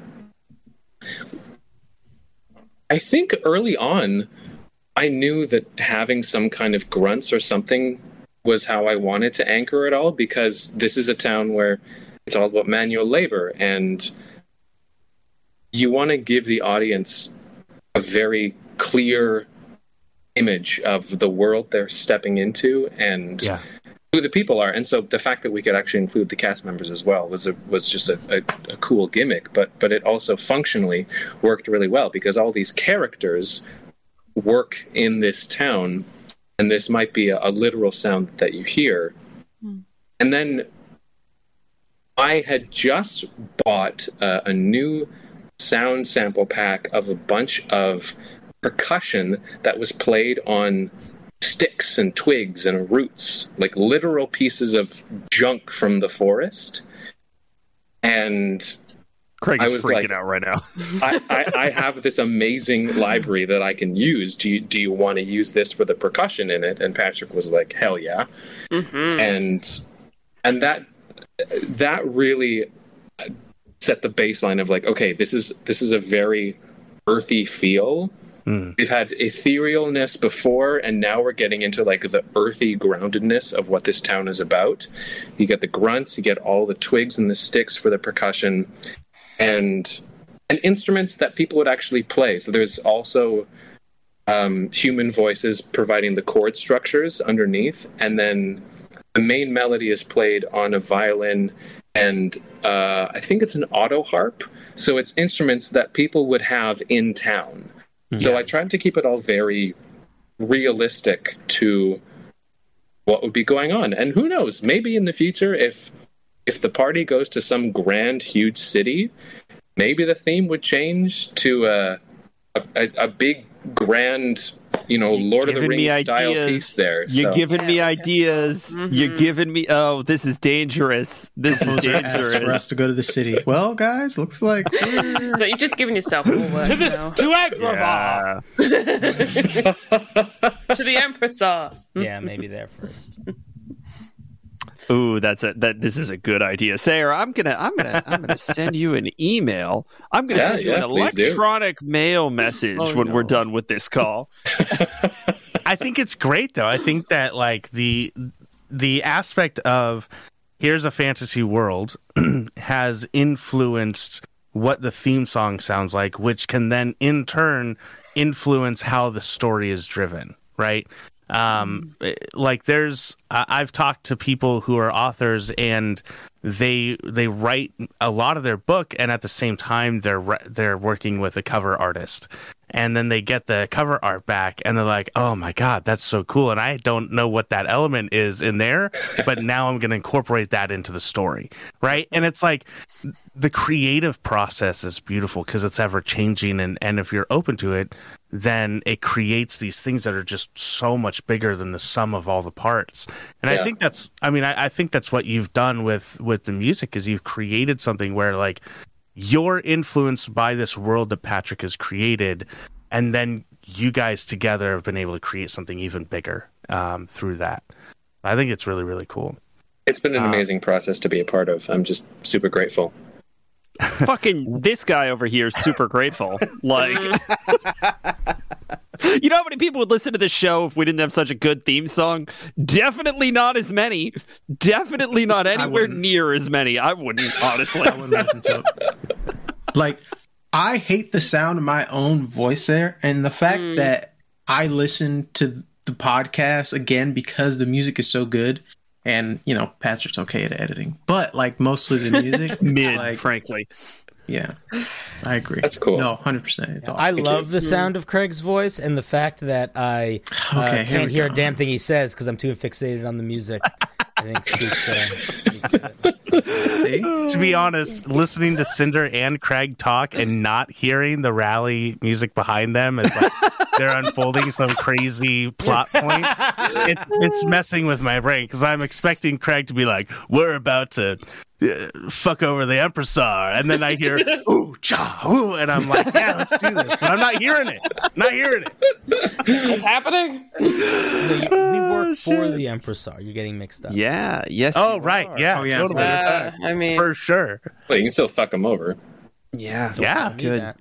Speaker 5: i think early on i knew that having some kind of grunts or something was how i wanted to anchor it all because this is a town where it's all about manual labor and you want to give the audience a very clear image of the world they're stepping into and
Speaker 2: Yeah.
Speaker 5: Who the people are. And so the fact that we could actually include the cast members as well was a, was just a, a, a cool gimmick. But but it also functionally worked really well because all these characters work in this town, and this might be a, a literal sound that you hear. And then I had just bought uh, a new sound sample pack of a bunch of percussion that was played on sticks and twigs and roots, like literal pieces of junk from the forest. And
Speaker 1: Craig
Speaker 5: I
Speaker 1: is
Speaker 5: was
Speaker 1: freaking
Speaker 5: like-
Speaker 1: out right now.
Speaker 5: I, I, I have this amazing library that I can use. Do you, do you want to use this for the percussion in it? And Patrick was like, hell yeah. Mm-hmm. And and that that really set the baseline of like, okay, this is this is a very earthy feel. We've had etherealness before, and now we're getting into like the earthy groundedness of what this town is about. You get the grunts, you get all the twigs and the sticks for the percussion, and and instruments that people would actually play. So there's also um, human voices providing the chord structures underneath, and then the main melody is played on a violin and uh, I think it's an auto harp. So it's instruments that people would have in town. So I tried to keep it all very realistic to what would be going on. And who knows, maybe in the future if if the party goes to some grand huge city, maybe the theme would change to a a, a, a big grand, you know, Lord of the
Speaker 1: Giving me
Speaker 5: Rings style
Speaker 1: ideas.
Speaker 5: piece there.
Speaker 1: You're
Speaker 5: So-
Speaker 1: giving me
Speaker 4: Yeah,
Speaker 1: ideas.
Speaker 4: Mhm.
Speaker 1: You're giving me. Oh, this is dangerous. This is
Speaker 6: Composer asked for
Speaker 1: dangerous.
Speaker 6: us to go to the city. Well, guys, looks like we're-
Speaker 4: So you've just given yourself more work
Speaker 3: To this,
Speaker 4: now.
Speaker 3: to Agrava.
Speaker 1: Yeah.
Speaker 4: to the Empress. ah.
Speaker 3: Yeah, maybe there first.
Speaker 1: Ooh, that's a that. This is a good idea, Sayer. I'm gonna I'm gonna I'm gonna send you an email. I'm gonna
Speaker 5: Yeah,
Speaker 1: send you
Speaker 5: yeah,
Speaker 1: an
Speaker 5: please do.
Speaker 1: electronic mail message
Speaker 3: Oh,
Speaker 1: when we're done with this call.
Speaker 2: I think it's great though. I think that like the the aspect of here's a fantasy world has influenced what the theme song sounds like, which can then in turn influence how the story is driven, right? Um, like there's I've talked to people who are authors and they they write a lot of their book and at the same time they're they're working with a cover artist. And then they get the cover art back and they're like oh my god that's so cool. And i don't know what that element is in there but now i'm going to incorporate that into the story right? And it's like the creative process is beautiful because it's ever changing and and if you're open to it then it creates these things that are just so much bigger than the sum of all the parts and i think that's i mean I, I think that's what you've done with with the music is you've created something where like you're influenced by this world that patrick has created and then you guys together have been able to create something even bigger um, through that i think it's really really cool
Speaker 5: It's been an
Speaker 2: Uh,
Speaker 5: amazing process to be a part of. I'm just super grateful.
Speaker 1: Fucking this guy over here is super grateful. Like, you know how many people would listen to this show if we didn't have such a good theme song? Definitely not as many. Definitely not anywhere near as many. I wouldn't, honestly.
Speaker 6: I wouldn't listen to it. Like, I hate the sound of my own voice there, and the fact mm. that I listen to the podcast again because the music is so good. And you know, Patrick's okay at editing, but like mostly the music,
Speaker 1: Mid,
Speaker 6: like
Speaker 1: frankly.
Speaker 6: Yeah, I agree.
Speaker 5: That's cool.
Speaker 6: No, hundred percent. It's awesome.
Speaker 3: I
Speaker 5: Thank
Speaker 3: love
Speaker 5: you.
Speaker 3: the sound of Craig's voice and the fact that I uh,
Speaker 6: Okay, here
Speaker 3: can't hear
Speaker 6: go.
Speaker 3: a damn thing he says because I'm too fixated on the music. I think speaks, uh, speaks to.
Speaker 6: See?
Speaker 2: to be honest, listening to Cinder and Craig talk and not hearing the rally music behind them as like they're unfolding some crazy plot point, it's it's messing with my brain because I'm expecting Craig to be like, "We're about to." uh, Fuck over the Empressar, and then I hear ooh cha ooh, and I'm like, yeah, let's do this. But I'm not hearing it. Not hearing it.
Speaker 4: What's happening?
Speaker 3: We work for the Empressar. You're getting mixed up.
Speaker 1: Yeah. Yes.
Speaker 2: Oh right,
Speaker 1: are.
Speaker 2: yeah,
Speaker 6: Oh, yeah.
Speaker 2: totally,
Speaker 4: Uh, I mean,
Speaker 2: for sure.
Speaker 5: Well, you can still fuck them over.
Speaker 1: Yeah.
Speaker 2: Yeah,
Speaker 1: Good.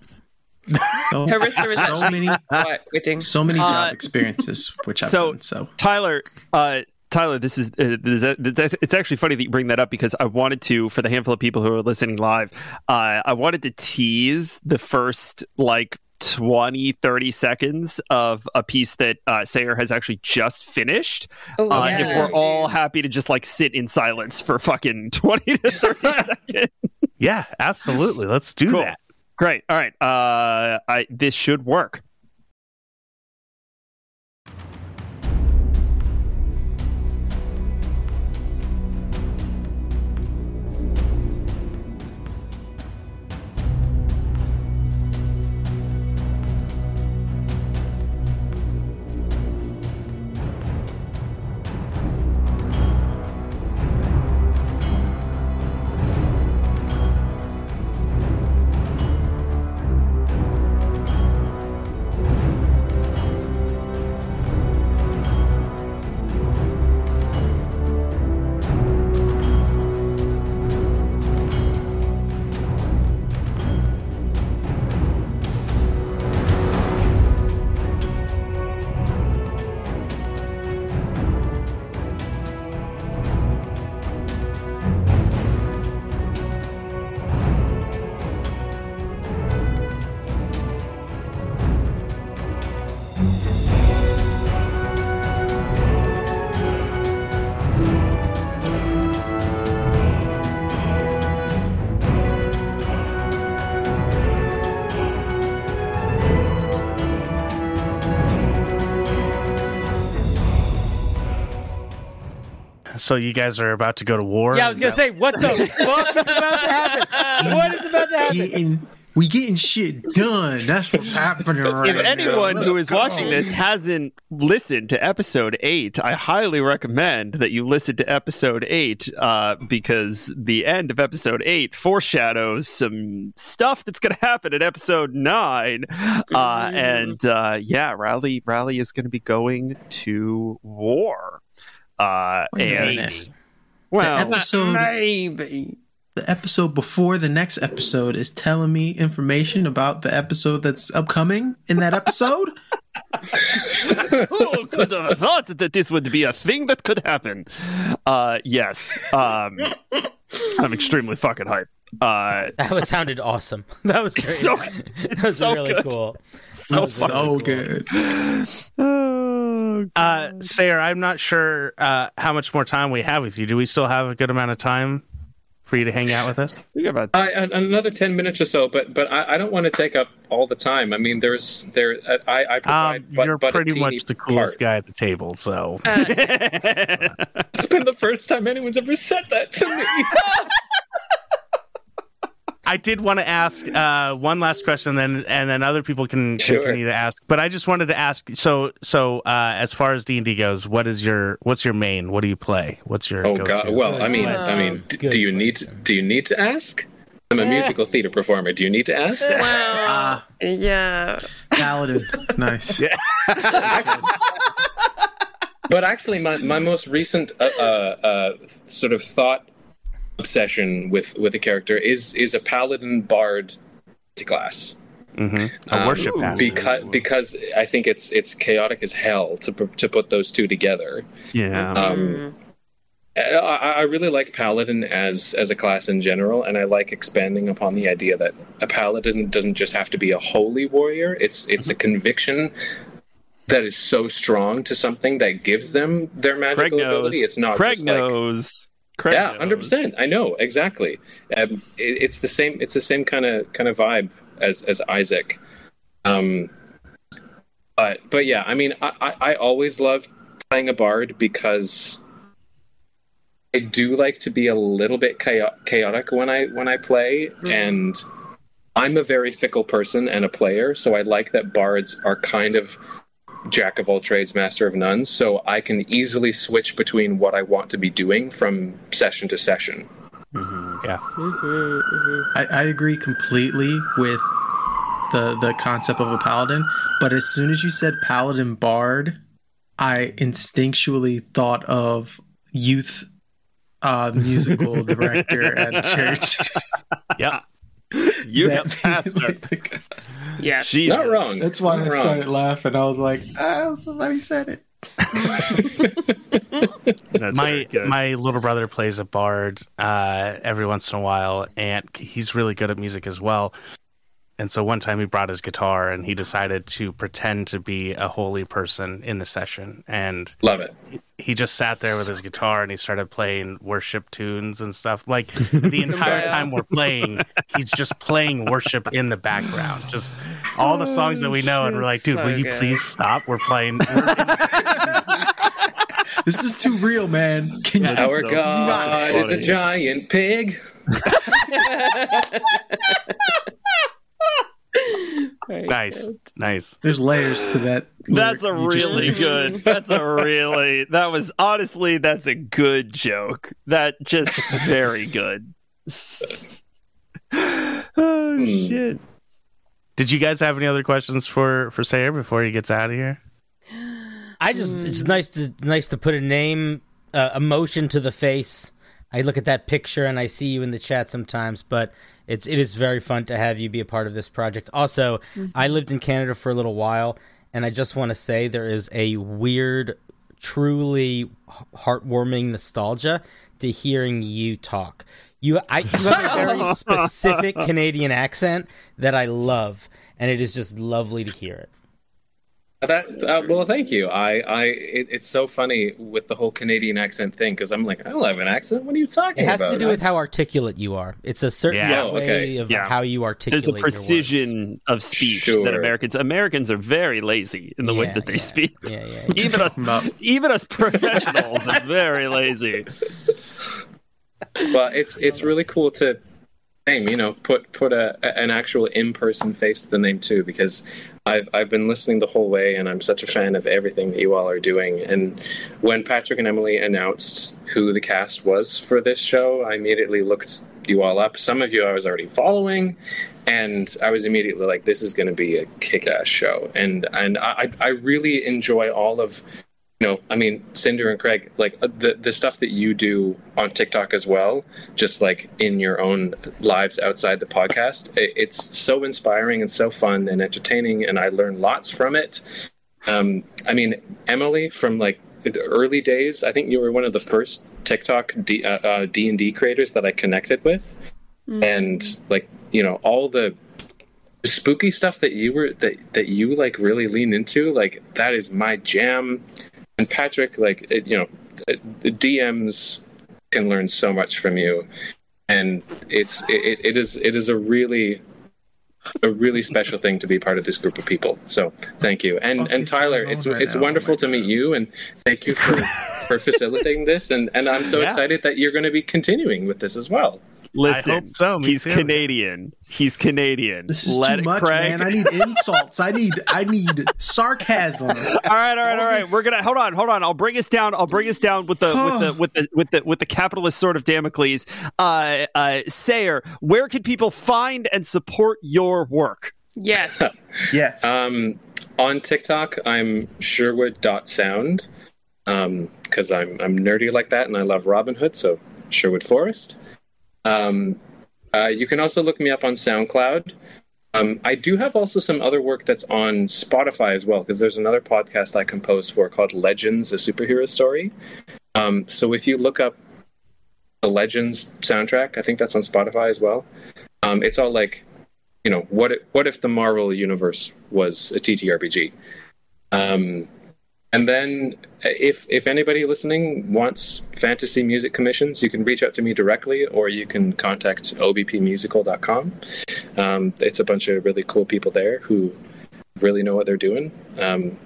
Speaker 6: So, so many,
Speaker 4: quite witting.
Speaker 6: so many job
Speaker 1: Uh,
Speaker 6: experiences, which I've
Speaker 1: so-
Speaker 6: done. So
Speaker 1: Tyler, uh, Tyler, this is uh, this is- this- it's actually funny that you bring that up because I wanted to, for the handful of people who are listening live, uh, I wanted to tease the first like 20, 30 seconds of a piece that uh, Sayer has actually just finished.
Speaker 4: Oh,
Speaker 1: Uh,
Speaker 4: yeah.
Speaker 1: If we're all happy to just like sit in silence for fucking 20 to 30 seconds.
Speaker 2: Yeah, absolutely. Let's do
Speaker 1: Cool.
Speaker 2: that.
Speaker 1: Great. All right. Uh, I, this should work.
Speaker 2: So you guys are about to go to war?
Speaker 3: Yeah, I was gonna say, what the fuck is about to happen? What is about to happen?
Speaker 6: getting we getting shit done. That's what's happening right
Speaker 1: if anyone
Speaker 6: Let's
Speaker 1: who is
Speaker 6: go.
Speaker 1: watching this hasn't listened to episode eight, I highly recommend that you listen to episode eight uh, because the end of episode eight foreshadows some stuff that's going to happen in episode nine. Uh, and uh, yeah, Rally Rally is going to be going to war. Uh,
Speaker 6: Wait
Speaker 1: and
Speaker 6: minute.
Speaker 1: well,
Speaker 6: The episode,
Speaker 4: Maybe.
Speaker 6: the episode before the next episode is telling me information about the episode that's upcoming in that episode.
Speaker 1: who could have thought that this would be a thing that could happen? Uh, yes. Um, I'm extremely fucking hyped. Uh,
Speaker 3: That was sounded awesome. That was great.
Speaker 1: so-
Speaker 3: that was
Speaker 1: so
Speaker 3: really
Speaker 1: good.
Speaker 3: cool.
Speaker 1: so
Speaker 3: That's
Speaker 1: fun.
Speaker 6: so
Speaker 3: cool.
Speaker 6: good.
Speaker 1: Oh,
Speaker 2: Uh, Sayer, I'm not sure uh, how much more time we have with you. Do we still have a good amount of time for you to hang out with us?
Speaker 1: about
Speaker 5: I, another ten minutes or so, but but I, I don't want to take up all the time. I mean, there's there uh, I, I provide.
Speaker 2: Um,
Speaker 5: but,
Speaker 2: you're
Speaker 5: but
Speaker 2: pretty much the coolest
Speaker 5: part.
Speaker 2: guy at the table, so
Speaker 5: It's been the first time anyone's ever said that to me.
Speaker 2: I did want to ask uh, one last question, then and then other people can
Speaker 5: Sure.
Speaker 2: continue to ask. But I just wanted to ask. So so uh, as far as D and D goes, what is your what's your main? What do you play? What's your
Speaker 5: oh
Speaker 2: go-to?
Speaker 5: God! Well, I mean,
Speaker 3: Good
Speaker 5: I mean, d- do you need to, do you need to ask? I'm a musical theater performer. Do you need to ask?
Speaker 4: Well,
Speaker 6: Ah,
Speaker 4: yeah.
Speaker 6: Paladin. Nice. Yeah.
Speaker 5: But actually, my, my most recent uh, uh, uh, sort of thought obsession with with a character is is a paladin bard class.
Speaker 2: Mhm. a
Speaker 5: Um,
Speaker 2: worship master.
Speaker 5: because because I think it's it's chaotic as hell to to put those two together.
Speaker 1: yeah.
Speaker 5: Um, I, I really like paladin as as a class in general, and I like expanding upon the idea that a paladin doesn't doesn't just have to be a holy warrior. It's it's a conviction that is so strong to something that gives them their
Speaker 1: Craig
Speaker 5: magical
Speaker 1: knows.
Speaker 5: ability. It's not
Speaker 1: Craig
Speaker 5: just like
Speaker 1: knows. Craig
Speaker 5: yeah, hundred percent. I know exactly. Um, it, it's the same. It's the same kind of kind of vibe as as Isaac. Um, but but yeah, I mean, I, I, I always love playing a bard because I do like to be a little bit chaotic when I when I play, and I'm a very fickle person and a player, so I like that bards are kind of jack of all trades, master of none. So I can easily switch between what I want to be doing from session to session. Mm-hmm.
Speaker 2: Yeah. Mm-hmm, mm-hmm.
Speaker 6: I, I agree completely with the the concept of a paladin, but as soon as you said paladin bard, I instinctually thought of youth uh, musical director at church.
Speaker 2: Yep.
Speaker 1: You
Speaker 6: That-
Speaker 1: have pastor.
Speaker 4: Yes.
Speaker 1: Jesus.
Speaker 5: Not wrong.
Speaker 6: That's why
Speaker 5: Not
Speaker 6: I
Speaker 5: wrong.
Speaker 6: started laughing. I was like, "Oh, somebody said it."
Speaker 1: That's
Speaker 2: my my little brother plays a bard uh, every once in a while, and he's really good at music as well. And so one time he brought his guitar, and he decided to pretend to be a holy person in the session, and
Speaker 5: Love it.
Speaker 2: he just sat there with his guitar and he started playing worship tunes and stuff. Like the entire time we're playing, he's just playing worship in the background, just all the songs that we know. And we're like, dude,
Speaker 4: So
Speaker 2: will you
Speaker 4: good.
Speaker 2: please stop? We're playing.
Speaker 6: This is too real, man. Can you?
Speaker 5: Our
Speaker 1: so
Speaker 5: God is a giant pig.
Speaker 4: Very
Speaker 2: nice,
Speaker 4: good.
Speaker 2: nice.
Speaker 6: There's layers to that.
Speaker 1: That's a
Speaker 6: lyric just
Speaker 1: really good. That's a really. That was honestly. That's a good joke. That just very good. oh
Speaker 5: Hmm.
Speaker 1: shit!
Speaker 2: Did you guys have any other questions for for Sayer before he gets out of here?
Speaker 3: I just it's nice to nice to put a name, uh, emotion to the face. I look at that picture and I see you in the chat sometimes, but it's it is very fun to have you be a part of this project. Also, I mm-hmm. lived in Canada for a little while, and I just want to say there is a weird, truly heartwarming nostalgia to hearing you talk. You, I, you have a very specific Canadian accent that I love, and it is just lovely to hear it.
Speaker 5: That uh, well, thank you. I, I, it, it's so funny with the whole Canadian accent thing because I'm like, I don't have an accent. What are you talking about?
Speaker 3: It has
Speaker 5: about?
Speaker 3: to do with how articulate you are. It's a certain
Speaker 2: Yeah.
Speaker 5: Oh,
Speaker 3: way
Speaker 5: okay.
Speaker 3: of
Speaker 1: Yeah.
Speaker 3: how you articulate.
Speaker 1: There's a
Speaker 3: your words.
Speaker 1: precision of speech
Speaker 5: Sure.
Speaker 1: that Americans Americans are very lazy in the way that they
Speaker 3: yeah.
Speaker 1: speak.
Speaker 3: Yeah, yeah.
Speaker 6: What you
Speaker 1: Even us, even us professionals are very lazy.
Speaker 5: But it's it's really cool to name, you know, put put a, a- an actual in person face to the name too, because I've I've been listening the whole way, and I'm such a fan of everything that you all are doing. And when Patrick and Emily announced who the cast was for this show, I immediately looked you all up. Some of you I was already following, and I was immediately like, "This is going to be a kick-ass show." And and I I really enjoy all of you know, I mean, Cinder and Craig, like uh, the the stuff that you do on TikTok as well, just like in your own lives outside the podcast, it, it's so inspiring and so fun and entertaining, and I learn lots from it. Um, I mean, Emily from like the early days, I think you were one of the first TikTok D uh, uh, D and D creators that I connected with, and like you know all the spooky stuff that you were that that you like really lean into like that is my jam and patrick like it, you know uh, the dms can learn so much from you. And it's it, it is it is a really a really special thing to be part of this group of people. So thank you. And
Speaker 6: Fuck
Speaker 5: and tyler it's
Speaker 6: right
Speaker 5: it's
Speaker 6: now? Oh
Speaker 5: wonderful to meet you. And thank you for for facilitating this. And and i'm so
Speaker 2: Yeah.
Speaker 5: excited that you're going to be continuing with this as well
Speaker 1: Listen,
Speaker 2: I hope so. Me
Speaker 1: he's
Speaker 2: too.
Speaker 1: Canadian. He's Canadian.
Speaker 6: This is
Speaker 1: Let
Speaker 6: too much,
Speaker 1: Craig.
Speaker 6: man. I need insults. I need I need sarcasm.
Speaker 1: all right, all right,
Speaker 6: All
Speaker 1: all right.
Speaker 6: this-
Speaker 1: We're gonna hold on, hold on. I'll bring us down. I'll bring us down with the with the with the with the with the capitalist sword of Damocles. Uh, uh, Sayer, where can people find and support your work?
Speaker 4: Yes.
Speaker 6: Yes.
Speaker 5: Um, on TikTok, I'm Sherwood.sound because I'm I'm nerdy like that and I love Robin Hood, so Sherwood Forest. Um, uh, you can also look me up on SoundCloud. Um, I do have also some other work that's on Spotify as well because there's another podcast I compose for called Legends: A Superhero Story. Um, so if you look up the Legends soundtrack, I think that's on Spotify as well. Um, it's all like you know what if, what if the marvel universe was a ttrpg um and then uh, if if anybody listening wants fantasy music commissions, you can reach out to me directly, or you can contact obpmusical.com. Um, it's a bunch of really cool people there who really know what they're doing. Um,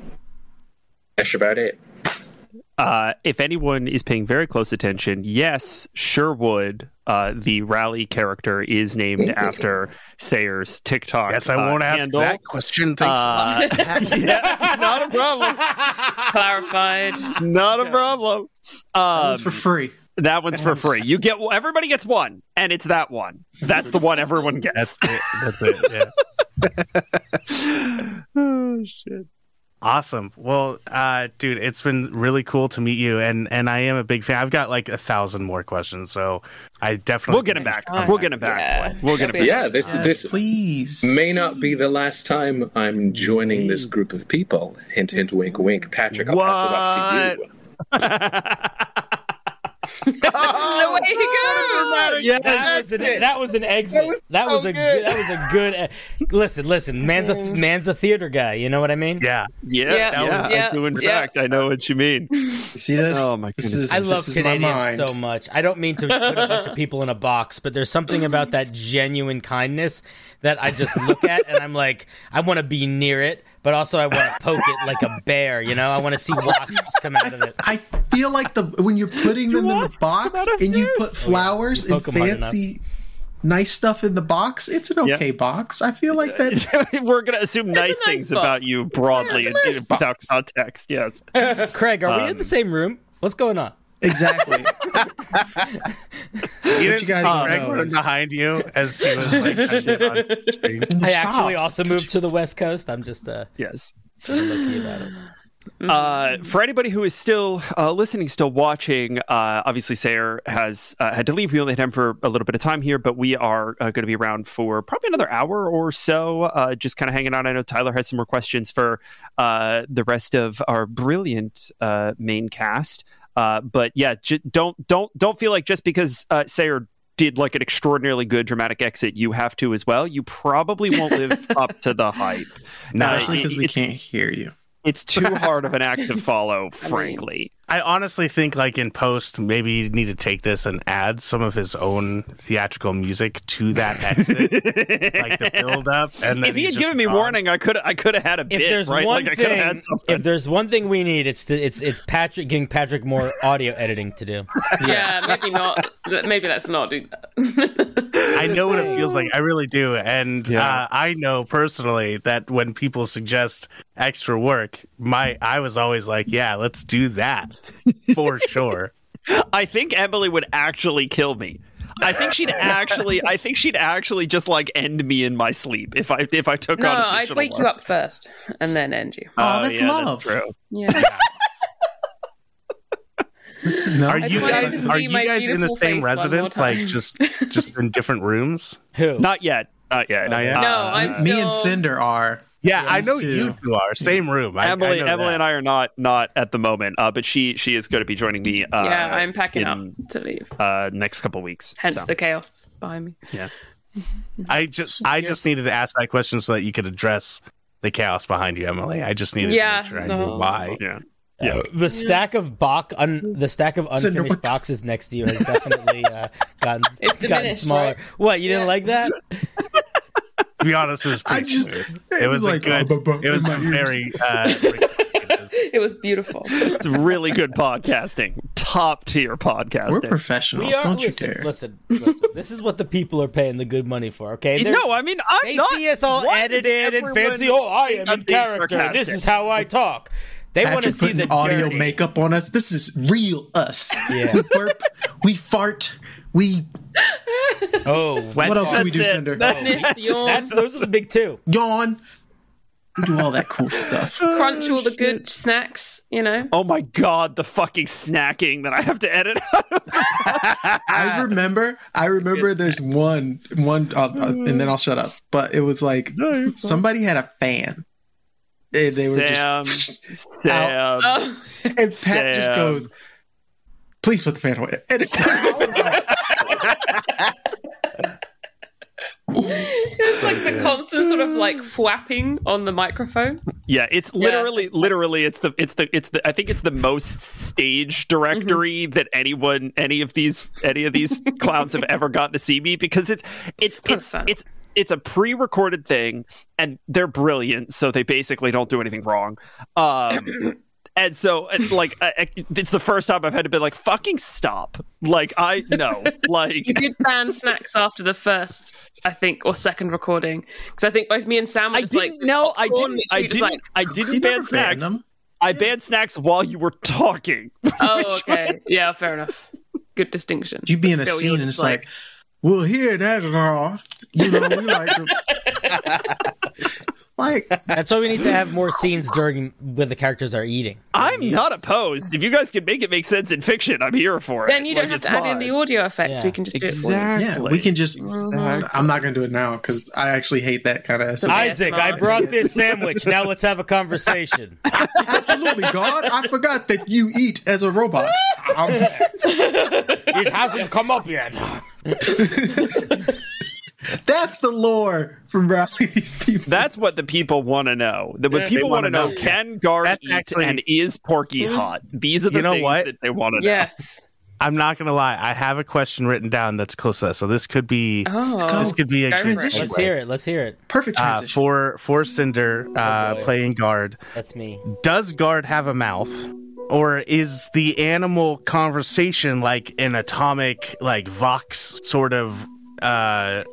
Speaker 5: that's about it.
Speaker 1: Uh, if anyone is paying very close attention, yes, Sherwood, uh, the rally character, is named after Sayer's TikTok.
Speaker 2: Yes, I
Speaker 1: uh,
Speaker 2: won't ask
Speaker 1: handle.
Speaker 2: that question. Thanks.
Speaker 1: Uh, yeah, not a problem.
Speaker 4: Clarified.
Speaker 1: Not a problem. Um,
Speaker 6: it's for free.
Speaker 1: that one's for free. You get everybody gets one, and it's that one. That's the one everyone gets.
Speaker 2: That's it. That's it. Yeah.
Speaker 1: oh shit.
Speaker 2: Awesome. Well, uh, dude, it's been really cool to meet you, and and I am a big fan. I've got like a thousand more questions, so I definitely
Speaker 1: We'll get him back.
Speaker 4: time.
Speaker 1: We'll get him back.
Speaker 4: Yeah.
Speaker 1: We'll get him back.
Speaker 5: Yeah, this
Speaker 6: Yes,
Speaker 5: this
Speaker 6: please.
Speaker 5: may not be the last time I'm joining this group of people. Hint, hint, wink, wink. Patrick, I'll pass it off to you.
Speaker 4: the way he goes.
Speaker 3: Yeah, that was, an, that was an exit. That was,
Speaker 7: so
Speaker 3: a
Speaker 7: good.
Speaker 3: good. That was a good. Uh, listen, listen. Man's a man's a theater guy. You know what I mean?
Speaker 2: Yeah.
Speaker 1: Yeah,
Speaker 4: Yeah,
Speaker 1: yeah,
Speaker 4: yeah,
Speaker 1: I do. In
Speaker 4: yeah.
Speaker 1: fact, I know what you mean.
Speaker 6: You see this?
Speaker 1: Oh, my
Speaker 6: This
Speaker 1: goodness.
Speaker 6: is,
Speaker 3: I love
Speaker 6: is my
Speaker 3: Canadians
Speaker 6: mind.
Speaker 3: so much. I don't mean to put a bunch of people in a box, but there's something about that genuine kindness that I just look at and I'm like, I want to be near it, but also I want to poke it like a bear. You know, I want to see wasps come out of it.
Speaker 6: I feel like the when you're putting them in the box
Speaker 1: out of
Speaker 6: and you put flowers
Speaker 3: You
Speaker 6: and
Speaker 3: poke 'em hard enough.
Speaker 6: fancy, nice stuff in the box, it's an
Speaker 1: Yeah.
Speaker 6: okay box. I feel like that
Speaker 1: We're gonna assume nice,
Speaker 4: nice
Speaker 1: things
Speaker 4: box.
Speaker 1: about you broadly
Speaker 6: Yeah,
Speaker 1: in,
Speaker 6: it's nice
Speaker 1: in- without
Speaker 6: box.
Speaker 1: context. Yes.
Speaker 3: Craig, are we in
Speaker 1: Um,
Speaker 3: the same room? What's going on?
Speaker 6: Exactly.
Speaker 2: You didn't
Speaker 6: you guys
Speaker 2: see
Speaker 6: don't Craig
Speaker 2: run behind you as he was like touching on screen.
Speaker 3: I actually also moved to the West Coast. I'm just uh,
Speaker 1: Yes.
Speaker 3: lucky about it.
Speaker 1: Uh, for anybody who is still uh, listening, still watching, uh, obviously Sayer has uh, had to leave. We only had him for a little bit of time here, but we are uh, going to be around for probably another hour or so, uh, just kind of hanging out. I know Tyler has some more questions for uh, the rest of our brilliant uh, main cast, uh, but yeah, j- don't don't don't feel like just because uh, Sayer did like an extraordinarily good dramatic exit, you have to as well. You probably won't live up to the hype.
Speaker 2: No,
Speaker 1: Uh,
Speaker 6: Especially because we can't hear you.
Speaker 1: It's too hard of an act to follow, frankly.
Speaker 2: I honestly think, like in post, maybe you need to take this and add some of his own theatrical music to that exit, like the build up. And then
Speaker 1: if he had given me
Speaker 2: gone.
Speaker 1: warning, I could I could have had a
Speaker 3: If
Speaker 1: bit,
Speaker 3: there's
Speaker 1: right?
Speaker 3: one
Speaker 1: like I could have
Speaker 3: thing,
Speaker 1: had something.
Speaker 3: if there's one thing we need, it's to, it's it's Patrick getting Patrick more audio editing to do.
Speaker 4: Yeah, maybe not. Maybe let's not do that.
Speaker 2: I know what it feels like. I really do, and
Speaker 1: Yeah.
Speaker 2: uh, I know personally that when people suggest extra work, my I was always like, "Yeah, let's do that for sure."
Speaker 1: I think Emily would actually kill me. I think she'd actually. I think she'd actually just like end me in my sleep if I if I took
Speaker 4: No,
Speaker 1: on.
Speaker 4: No, I'd
Speaker 1: additional
Speaker 4: wake you up first and then end you.
Speaker 6: Oh, that's
Speaker 1: yeah,
Speaker 6: love.
Speaker 1: true.
Speaker 4: Yeah.
Speaker 6: No,
Speaker 2: Are you guys are you guys in the same
Speaker 4: face one more
Speaker 2: residence, like just just in different rooms?
Speaker 3: Who?
Speaker 1: Not yet. Not yet.
Speaker 2: Not yet?
Speaker 1: Uh,
Speaker 4: No, I'm
Speaker 6: me
Speaker 4: still-
Speaker 6: and Cinder are.
Speaker 2: Yeah, I know
Speaker 6: too.
Speaker 2: you two are same room. I,
Speaker 1: Emily,
Speaker 2: I know
Speaker 1: Emily,
Speaker 2: that.
Speaker 1: and I are not not at the moment, uh, but she she is going to be joining me. Uh,
Speaker 4: yeah, I'm packing
Speaker 1: in,
Speaker 4: up to leave.
Speaker 1: uh, next couple weeks.
Speaker 4: Hence
Speaker 1: so.
Speaker 4: the chaos behind me. Yeah.
Speaker 2: I just I just needed to ask that question so that you could address the chaos behind you, Emily. I just needed
Speaker 4: Yeah,
Speaker 2: to make sure I knew why.
Speaker 1: yeah.
Speaker 3: Uh, the stack of box, un, the stack of unfinished boxes next to you has definitely uh, gotten
Speaker 4: It's
Speaker 3: gotten smaller.
Speaker 4: right?
Speaker 3: What you didn't like that?
Speaker 2: To be honest, it was
Speaker 6: I
Speaker 2: pretty
Speaker 6: just.
Speaker 2: smooth. It was a
Speaker 6: like,
Speaker 2: good.
Speaker 6: oh, bu- bu-
Speaker 2: It was
Speaker 6: my
Speaker 2: very. Uh,
Speaker 4: It was beautiful.
Speaker 1: It's really good podcasting, top tier
Speaker 6: We're
Speaker 1: podcasting.
Speaker 6: professionals.
Speaker 3: We are.
Speaker 6: Don't you
Speaker 3: Listen,
Speaker 6: dare.
Speaker 3: listen, listen. This is what the people are paying the good money for. Okay, They're-
Speaker 1: no, I mean I'm
Speaker 3: They
Speaker 1: not.
Speaker 3: see us all
Speaker 1: why does
Speaker 3: edited and fancy. Oh, I am in
Speaker 1: being
Speaker 3: character. This is how I talk. They want to
Speaker 6: Patrick
Speaker 3: see the
Speaker 6: audio
Speaker 3: dirty.
Speaker 6: makeup on us. This is real us.
Speaker 3: Yeah.
Speaker 6: We burp. We fart. We.
Speaker 3: Oh,
Speaker 6: What else do we do,
Speaker 1: That's it.
Speaker 6: Cinder?
Speaker 1: That's-
Speaker 4: Sniff, yawn,
Speaker 3: that's those are the big two.
Speaker 6: Yawn. We do all that cool stuff.
Speaker 4: crunch all the good snacks, you know.
Speaker 1: Oh my god, the fucking snacking that I have to edit.
Speaker 6: I remember. I remember. There's one. One. Uh, uh, and then I'll shut up. But it was like somebody had a fan. They, they were
Speaker 1: Sam,
Speaker 6: just.
Speaker 1: Sam.
Speaker 4: Oh,
Speaker 6: And Pat just goes, "Please put the fan away." And it, I was like,
Speaker 4: it's like the constant sort of like flapping on the microphone.
Speaker 1: Yeah, it's literally, literally, it's the, it's the, it's the. I think it's the most stage directory that anyone, any of these, any of these clowns have ever gotten to see me because it's, it's, it's,
Speaker 4: Percent.
Speaker 1: it's, it's a pre-recorded thing, and they're brilliant, so they basically don't do anything wrong. Um, and so, and, like, I, I- it's the first time I've had to be like, "Fucking stop!" Like, I know. like,
Speaker 4: You did ban snacks after the first, I think, or second recording because I think both me and Sam were
Speaker 1: I
Speaker 4: just
Speaker 1: didn't.
Speaker 4: like,
Speaker 1: no, I didn't. I didn't.
Speaker 4: like,
Speaker 1: I didn't ban snacks.
Speaker 6: them.
Speaker 1: I banned snacks while you were talking.
Speaker 4: oh, okay, yeah, fair enough. Good distinction.
Speaker 6: You be in a scene and
Speaker 4: just
Speaker 6: it's like, well, here, that girl, you know, we like, to- like,
Speaker 3: That's why we need to have more scenes during when the characters are eating.
Speaker 1: I'm not opposed. If you guys can make it make sense in fiction, I'm here for it.
Speaker 4: then you don't
Speaker 1: Like,
Speaker 4: have to add in the audio effects.
Speaker 3: Yeah.
Speaker 4: We can just do it.
Speaker 1: Exactly.
Speaker 6: yeah, we can just.
Speaker 1: Exactly.
Speaker 6: I'm not gonna do it now because I actually hate that kind of.
Speaker 3: Isaac, I brought this sandwich. Now let's have a conversation.
Speaker 6: Absolutely, God, I forgot that you eat as a robot.
Speaker 3: It hasn't come up yet.
Speaker 6: that's the lore from Rally These People.
Speaker 1: That's what the people want to know. The, what
Speaker 4: Yeah.
Speaker 1: people want to know:
Speaker 2: know.
Speaker 1: Can Guard
Speaker 2: That's
Speaker 1: eat
Speaker 2: actually-
Speaker 1: and is Porki hot? These are the
Speaker 2: You know
Speaker 1: things
Speaker 2: what?
Speaker 1: that they want to know.
Speaker 4: Yes.
Speaker 2: I'm not gonna lie. I have a question written down that's close to that. So this could be
Speaker 4: Oh,
Speaker 2: this could be a
Speaker 4: Go for it.
Speaker 2: transition.
Speaker 3: Let's hear it. Let's hear it.
Speaker 6: Perfect
Speaker 2: Uh,
Speaker 6: transition.
Speaker 2: for for Cinder uh,
Speaker 3: boy.
Speaker 2: playing guard,
Speaker 3: That's me.
Speaker 2: does guard have a mouth, or is the animal conversation like an atomic, like vox sort of uh,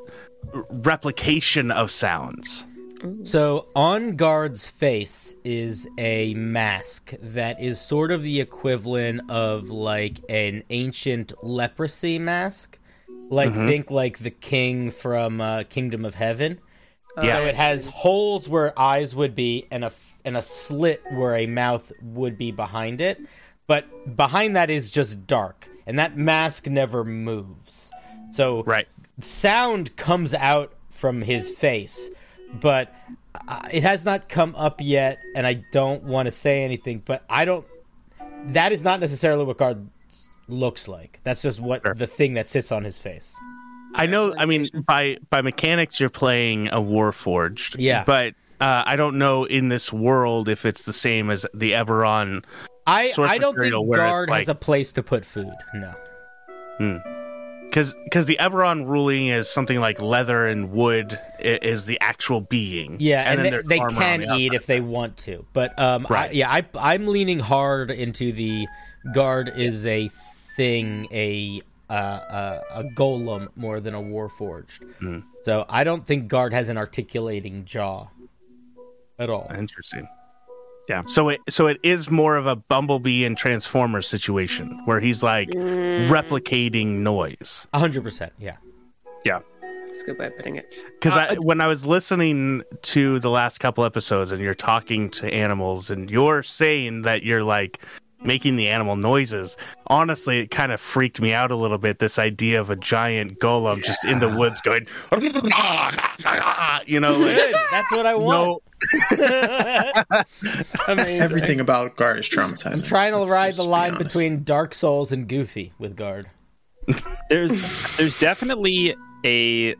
Speaker 2: replication of sounds?
Speaker 3: So on guard's face is a mask that is sort of the equivalent of like an ancient leprosy mask. Like think like the king from uh, Kingdom of Heaven.
Speaker 2: Yeah.
Speaker 3: So it has holes where eyes would be and a and a slit where a mouth would be behind it. But behind that is just dark. And that mask never moves. So
Speaker 2: Right.
Speaker 3: Sound comes out from his face, but uh, it has not come up yet, and I don't want to say anything. But I don't. That is not necessarily what guard looks like. That's just what
Speaker 2: Sure.
Speaker 3: the thing that sits on his face.
Speaker 2: I know. I mean, by by mechanics, you're playing a Warforged.
Speaker 3: Yeah.
Speaker 2: But uh, I don't know in this world if it's the same as the Eberron.
Speaker 3: I I don't think
Speaker 2: material where it's
Speaker 3: guard has a place to put food. No.
Speaker 2: Because because the Eberron ruling is something like leather and wood is the actual being.
Speaker 3: Yeah, and,
Speaker 2: then
Speaker 3: they, they can
Speaker 2: the
Speaker 3: eat if they want to, but um, I, yeah, I, I'm leaning hard into the guard is a thing, a uh, uh, a golem more than a warforged.
Speaker 2: Hmm.
Speaker 3: So I don't think guard has an articulating jaw at all.
Speaker 2: Interesting.
Speaker 1: Yeah.
Speaker 2: So it so it is more of a Bumblebee and Transformers situation where he's like replicating noise.
Speaker 3: A hundred percent, yeah. Yeah.
Speaker 4: That's a good way of putting it.
Speaker 2: Because
Speaker 1: Uh,
Speaker 2: I when I was listening to the last couple episodes and you're talking to animals and you're saying that you're like making the animal noises, honestly, it kind of freaked me out a little bit. This idea of a giant golem just in the woods going, you know, like
Speaker 3: That's what I
Speaker 2: no.
Speaker 3: want.
Speaker 4: Amazing.
Speaker 6: Everything about Guard is traumatizing.
Speaker 3: I'm trying to
Speaker 6: Let's
Speaker 3: ride the line
Speaker 6: honest.
Speaker 3: between Dark Souls and Goofy with guard.
Speaker 1: There's there's definitely a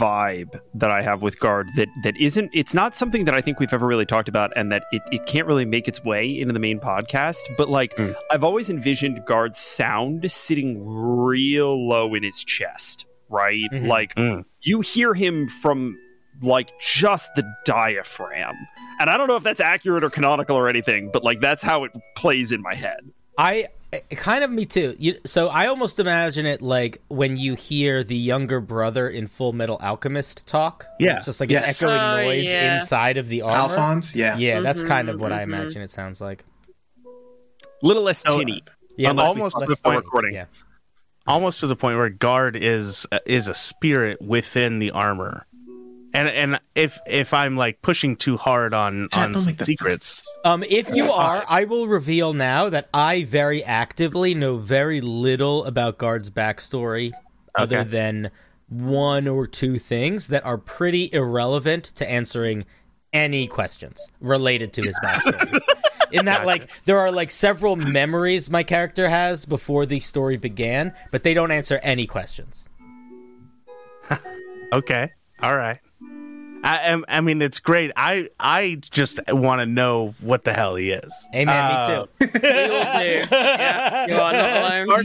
Speaker 1: vibe that I have with Guard that that isn't it's not something that I think we've ever really talked about and that it, it can't really make its way into the main podcast. But like
Speaker 2: Mm.
Speaker 1: I've always envisioned Guard's sound sitting real low in his chest, right?
Speaker 3: Mhm.
Speaker 1: Like
Speaker 2: Mm.
Speaker 1: you hear him from like just the diaphragm. And I don't know if that's accurate or canonical or anything, but like that's how it plays in my head.
Speaker 3: I eh, kind of me too. You, so I almost imagine it like when you hear the younger brother in Fullmetal Alchemist talk.
Speaker 2: Yeah.
Speaker 3: it's just like
Speaker 6: Yes.
Speaker 3: an echoing
Speaker 4: Oh,
Speaker 3: noise
Speaker 4: yeah.
Speaker 3: inside of the armor.
Speaker 6: Alphonse, yeah.
Speaker 3: Yeah, that's mm-hmm, kind of what I
Speaker 4: Mhm,
Speaker 3: imagine it sounds like.
Speaker 1: Little less
Speaker 2: So-
Speaker 1: tinny.
Speaker 3: Yeah,
Speaker 1: Unless
Speaker 2: almost
Speaker 1: stop
Speaker 2: to
Speaker 1: the
Speaker 2: the point-
Speaker 1: recording.
Speaker 3: Yeah,
Speaker 2: almost to the point where guard is uh, is a spirit within the armor and and if if i'm like pushing too hard on
Speaker 6: Pat,
Speaker 2: on some secrets.
Speaker 3: Um, if you are, I will reveal now that I very actively know very little about Guard's backstory, other than one or two things that are pretty irrelevant to answering any questions related to his backstory. In that, like, there are like several memories my character has before the story began, but they don't answer any questions.
Speaker 2: okay. All right I, am- I mean, it's great. I I just want to know what the hell he is.
Speaker 3: Hey man,
Speaker 2: Uh,
Speaker 3: me too.
Speaker 4: We all do. Yeah, you are not alone.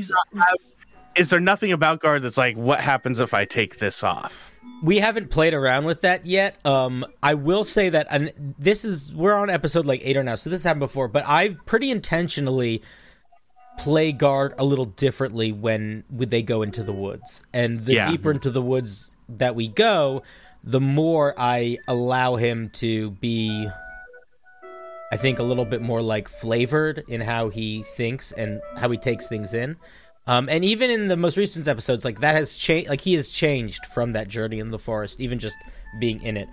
Speaker 2: Is there nothing about guard that's like, what happens if I take this off?
Speaker 3: We haven't played around with that yet. Um, I will say that, and this is we're on episode like eight or now, so this happened before. But I've pretty intentionally play guard a little differently when, when they go into the woods, and the
Speaker 2: Yeah.
Speaker 3: deeper into the woods that we go, the more I allow him to be. I think a little bit more like flavored in how he thinks and how he takes things in. Um, and even in the most recent episodes, like that has changed. Like he has changed from that journey in the forest, even just being in it.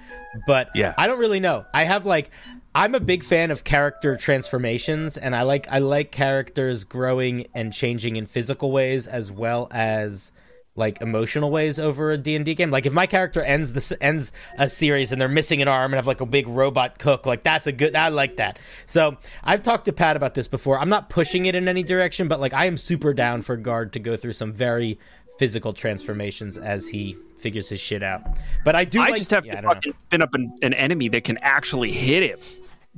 Speaker 3: But
Speaker 2: Yeah.
Speaker 3: I don't really know. I have like, I'm a big fan of character transformations, and I like I like characters growing and changing in physical ways as well as like emotional ways over a D&D game. Like if my character ends this ends a series and they're missing an arm and have like a big robot cook, like that's a good I like that. So, I've talked to Pat about this before. I'm not pushing it in any direction, but like I am super down for Guard to go through some very physical transformations as he figures his shit out. But I do
Speaker 1: I
Speaker 3: like-
Speaker 1: just have
Speaker 3: yeah,
Speaker 1: to
Speaker 3: don't know.
Speaker 1: fucking spin up an, an enemy that can actually hit him.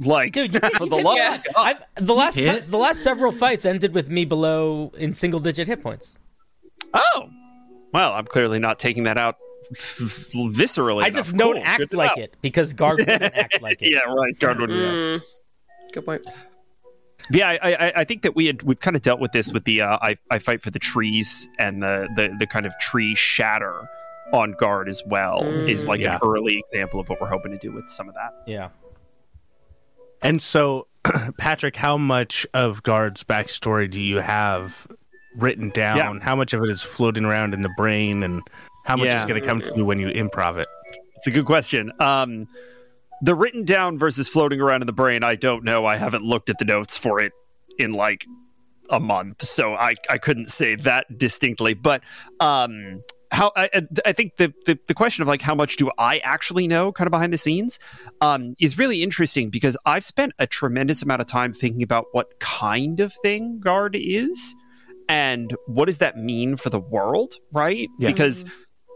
Speaker 1: Like,
Speaker 3: Dude, you,
Speaker 1: the love
Speaker 4: yeah.
Speaker 3: I've, the last
Speaker 6: Hit?
Speaker 3: the last several fights ended with me below in single digit hit points.
Speaker 1: Oh, well, I'm clearly not taking that out f- f- viscerally.
Speaker 3: I
Speaker 1: enough.
Speaker 3: just don't
Speaker 1: Cool.
Speaker 3: act
Speaker 1: Good
Speaker 3: like it because Guard wouldn't act like it.
Speaker 1: Yeah, right. Guard wouldn't.
Speaker 4: Mm, good point.
Speaker 1: Yeah, I, I, I think that we had we've kind of dealt with this with the uh, I, I fight for the trees and the, the the kind of tree shatter on guard as well is like
Speaker 2: Yeah.
Speaker 1: an early example of what we're hoping to do with some of that.
Speaker 3: Yeah.
Speaker 2: And so, Patrick, how much of Guard's backstory do you have written down? How much of it is floating around in the brain, and how much
Speaker 1: Yeah.
Speaker 2: is going to come to you when you improv it?
Speaker 1: It's a good question. Um, the written down versus floating around in the brain, I don't know. I haven't looked at the notes for it in like a month, so I, I couldn't say that distinctly. But um, how I, I- I think the, the the question of like how much do I actually know, kind of behind the scenes, um, is really interesting because I've spent a tremendous amount of time thinking about what kind of thing guard is. And what does that mean for the world, right?
Speaker 2: Yeah.
Speaker 1: Because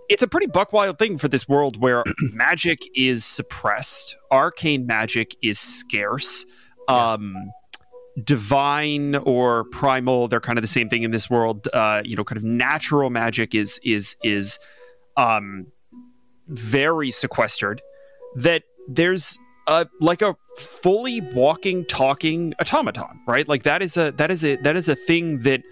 Speaker 1: it's a pretty buck wild thing for this world where magic is suppressed, arcane magic is scarce. Um, divine or primal, they're kind of the same thing in this world. Uh, you know, kind of natural magic is is is um, very sequestered. That there's a like a fully walking, talking automaton, right? Like that is a that is a that is a thing that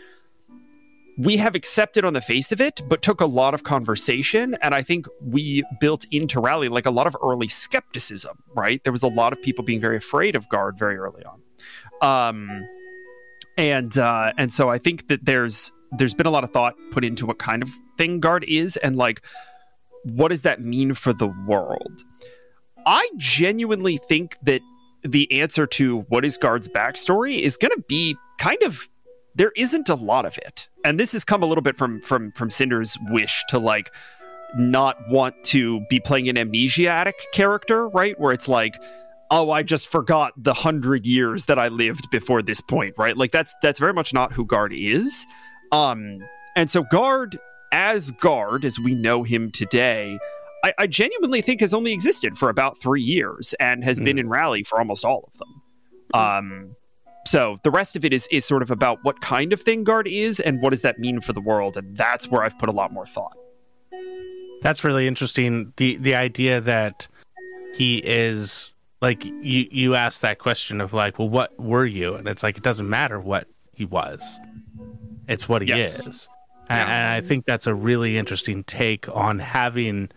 Speaker 1: we have accepted on the face of it, but took a lot of conversation. And I think we built into Rally like a lot of early skepticism, right? There was a lot of people being very afraid of Guard very early on. Um, and uh, and so I think that there's there's been a lot of thought put into what kind of thing Guard is and like what does that mean for the world? I genuinely think that the answer to what is Guard's backstory is going to be kind of there isn't a lot of it. And this has come a little bit from from from cinder's wish to like not want to be playing an amnesiatic character right? Where it's like oh i just forgot the hundred years that i lived before this point right? Like that's that's very much not who guard is. Um and so guard as guard as we know him today I, I genuinely think has only existed for about three years and has been in rally for almost all of them. Um so the rest of it is is sort of about what kind of thing guard is and what does that mean for the world and that's where i've put a lot more thought
Speaker 2: That's really interesting. the The idea that he is like you. You asked that question of like, well, what were you? And it's like it doesn't matter what he was. It's what he
Speaker 1: Yes.
Speaker 2: is. And, and I think that's a really interesting take on having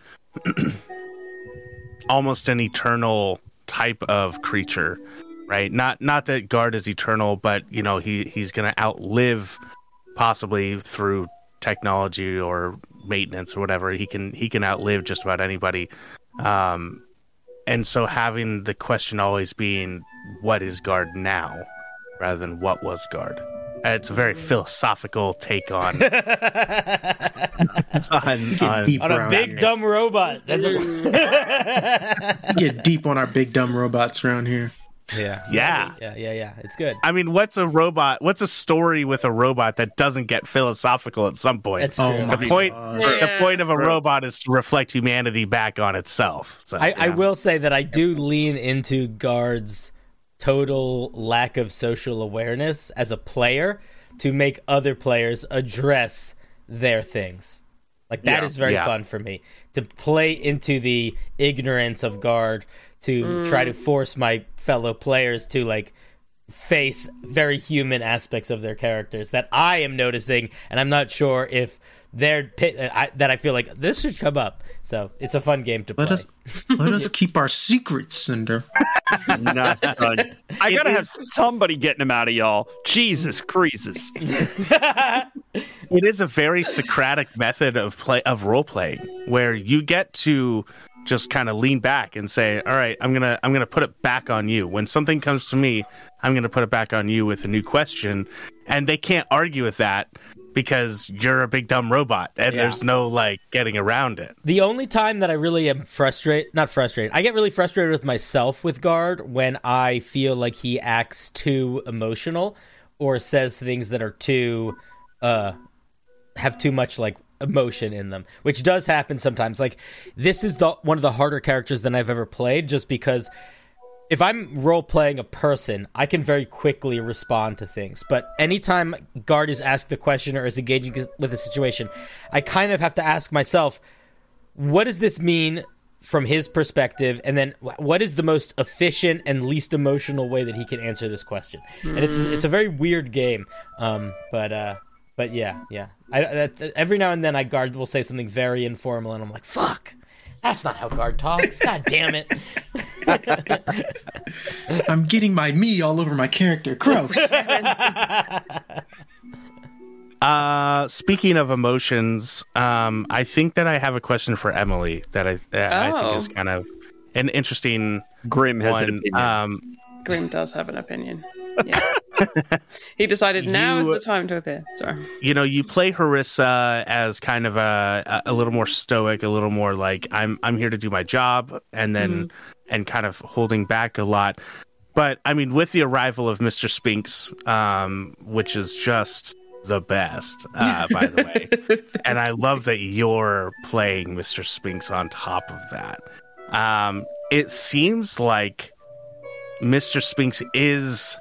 Speaker 2: almost an eternal type of creature, right? Not not that guard is eternal, but you know he he's going to outlive possibly through technology or maintenance or whatever. He can he can outlive just about anybody. Um, and so having the question always being what is guard now rather than what was guard. It's a very philosophical take on on,
Speaker 6: Get
Speaker 2: on
Speaker 3: On a big
Speaker 6: here.
Speaker 3: dumb robot. That's a-
Speaker 6: Get deep on our big dumb robots around here.
Speaker 3: Yeah.
Speaker 2: Yeah.
Speaker 3: Yeah, yeah, yeah. It's good.
Speaker 2: I mean, what's a robot? What's a story with a robot that doesn't get philosophical at some point?
Speaker 3: That's
Speaker 6: Oh
Speaker 3: true.
Speaker 6: my
Speaker 2: the point.
Speaker 6: God.
Speaker 2: The point of a robot is to reflect humanity back on itself. So,
Speaker 3: I, I will say that I do lean into Guard's total lack of social awareness as a player to make other players address their things. Like that is
Speaker 1: Yeah,
Speaker 3: very
Speaker 2: yeah.
Speaker 3: fun for me to play into the ignorance of Guard to try to mm. force my fellow players to like face very human aspects of their characters that I am noticing, and I'm not sure if they're pit- uh, I, that I feel like this should come up. So it's a fun game to play.
Speaker 6: Let us let us keep our secrets, Cinder.
Speaker 1: Nice, son. I
Speaker 2: It
Speaker 1: gotta have somebody getting them out of y'all. Jesus creases.
Speaker 2: it is a very Socratic method of play of role playing where you get to just kind of lean back and say, "All right, I'm gonna I'm gonna put it back on you. When something comes to me, I'm gonna put it back on you with a new question," and they can't argue with that because you're a big dumb robot, and
Speaker 3: Yeah.
Speaker 2: there's no like getting around it.
Speaker 3: The only time that I really am frustrated, not frustrated, I get really frustrated with myself with Guard when I feel like he acts too emotional or says things that are too, uh, have too much like emotion in them, which does happen sometimes. Like this is the one of the harder characters than I've ever played, just because if I'm role playing a person, I can very quickly respond to things. But anytime Guard is asked the question or is engaging with a situation, I kind of have to ask myself, what does this mean from his perspective? And then what is the most efficient and least emotional way that he can answer this question? And it's it's a very weird game. Um, but uh, but yeah, yeah. I that's, every now and then I Guard will say something very informal, and I'm like, fuck. That's not how guard talks. God damn it.
Speaker 6: I'm getting my me all over my character. Gross.
Speaker 2: Uh, speaking of emotions, um, I think that I have a question for Emily that I that I think
Speaker 4: Oh.
Speaker 2: is kind of an interesting
Speaker 1: Grim has an
Speaker 2: one.
Speaker 1: opinion.
Speaker 2: Um,
Speaker 4: Grim does have an opinion. Yeah. he decided now is the time to appear. Sorry.
Speaker 2: you know, you play Harissa as kind of a a little more stoic, a little more like I'm I'm here to do my job, and then and kind of holding back a lot. But I mean, with the arrival of Mister Spinks, um, which is just the best, uh, by the way, and I love that you're playing Mister Spinks on top of that. Um, it seems like Mister Spinks is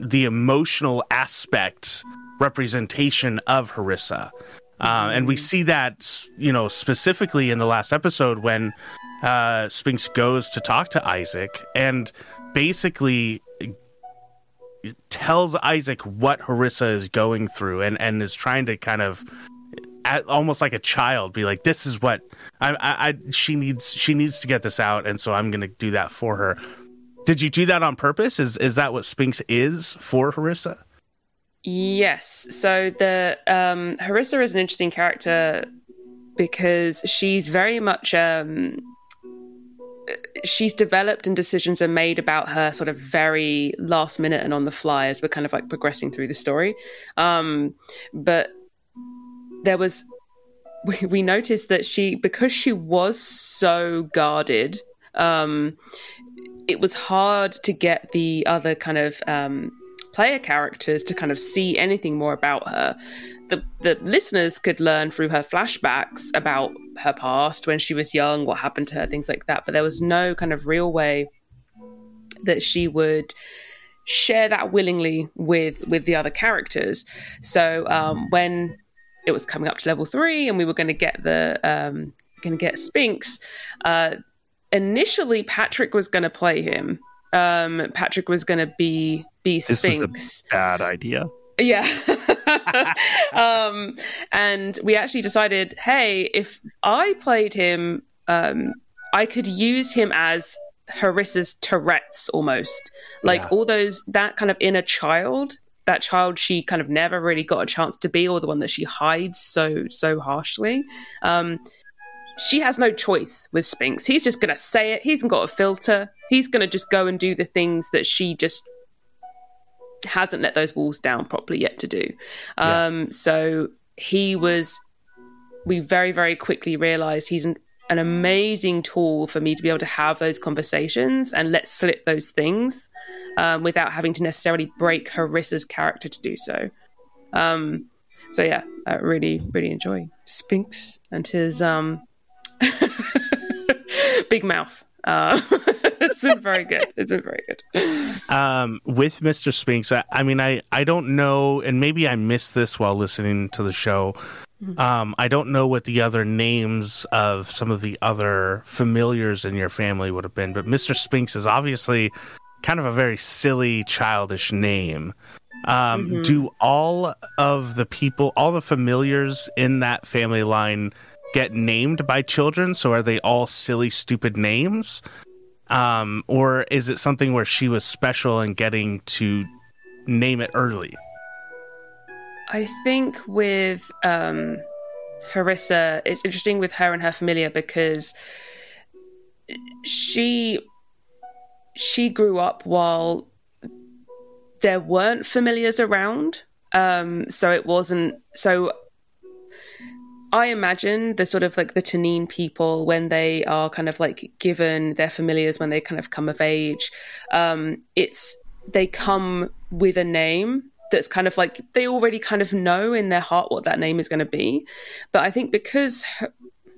Speaker 2: the emotional aspect representation of Harissa. Uh, and we see that, you know, specifically in the last episode when uh, Spinks goes to talk to Isaac and basically tells Isaac what Harissa is going through and, and is trying to kind of at, almost like a child be like this is what I, I, I she needs she needs to get this out and so I'm going to do that for her did you do that on purpose? Is is that what Spinks is for Harissa?
Speaker 4: Yes. So the um, Harissa is an interesting character because she's very much um, she's developed and decisions are made about her sort of very last minute and on the fly as we're kind of like progressing through the story. Um, but there was we, we noticed that she because she was so guarded. Um, it was hard to get the other kind of um, player characters to kind of see anything more about her. The the listeners could learn through her flashbacks about her past when she was young, what happened to her, things like that. But there was no kind of real way that she would share that willingly with with the other characters. So um, when it was coming up to level three, and we were going to get the um, going to get Spinks. Uh, initially, Patrick was going to play him. Um, Patrick was going to be be
Speaker 1: This was a- Bad idea.
Speaker 4: Yeah. um, and we actually decided, hey, if I played him, um, I could use him as Harissa's Tourette's almost. Like
Speaker 2: Yeah.
Speaker 4: all those, that kind of inner child, that child she kind of never really got a chance to be, or the one that she hides so, so harshly. Um, she has no choice with Spinks. He's just going to say it. He hasn't got a filter. He's going to just go and do the things that she just hasn't let those walls down properly yet to do. Um, So he was. We very very quickly realised he's an amazing tool for me to be able to have those conversations and let slip those things um, without having to necessarily break Harissa's character to do so. Um, so yeah, I really, really enjoy Spinks and his um, big mouth. Uh, it's been very good. It's been very good.
Speaker 2: Um, with Mr. Spinks, I, I mean, I, I don't know, and maybe I missed this while listening to the show. Um, I don't know what the other names of some of the other familiars in your family would have been, but Mr. Spinks is obviously kind of a very silly, childish name. Um,
Speaker 4: Mhm.
Speaker 2: Do all of the people, all the familiars in that family line get named by children? So are they all silly, stupid names? Um, or is it something where she was special and getting to name it early?
Speaker 4: I think with um, Harissa, it's interesting with her and her familiar because she she grew up while there weren't familiars around, um, so it wasn't so. I imagine the sort of like the Tanine people when they are kind of like given their familiars when they kind of come of age, um, it's they come with a name that's kind of like they already kind of know in their heart what that name is going to be. But I think because her,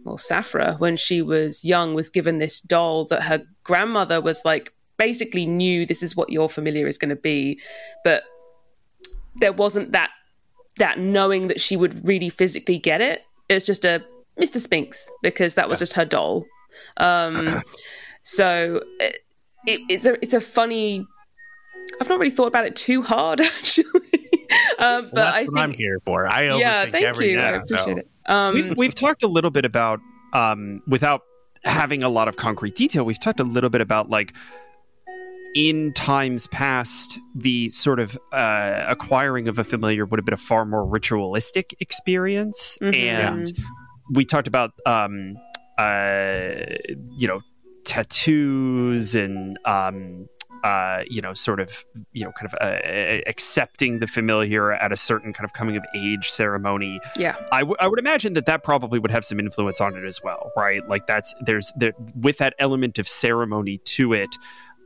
Speaker 4: well, Safra, when she was young, was given this doll that her grandmother was like basically knew this is what your familiar is going to be, but there wasn't that that knowing that she would really physically get it. It's just a Mr. Spinks because that was just her doll. Um, so it, it, it's a it's a funny. I've not really thought about it too hard actually, um, but
Speaker 2: Well, that's
Speaker 4: I
Speaker 2: what
Speaker 4: think
Speaker 2: I'm here for. I overthink
Speaker 4: yeah, thank
Speaker 2: every
Speaker 4: you. I appreciate
Speaker 2: so.
Speaker 4: it. Um,
Speaker 1: we've we've talked a little bit about um, without having a lot of concrete detail. We've talked a little bit about like in times past, the sort of uh, acquiring of a familiar would have been a far more ritualistic experience,
Speaker 4: Mhm.
Speaker 1: and we talked about um, uh, you know tattoos and um, uh, you know sort of you know kind of uh, accepting the familiar at a certain kind of coming of age ceremony
Speaker 4: yeah,
Speaker 1: I, w- I would imagine that that probably would have some influence on it as well, right? Like that's there's there with that element of ceremony to it.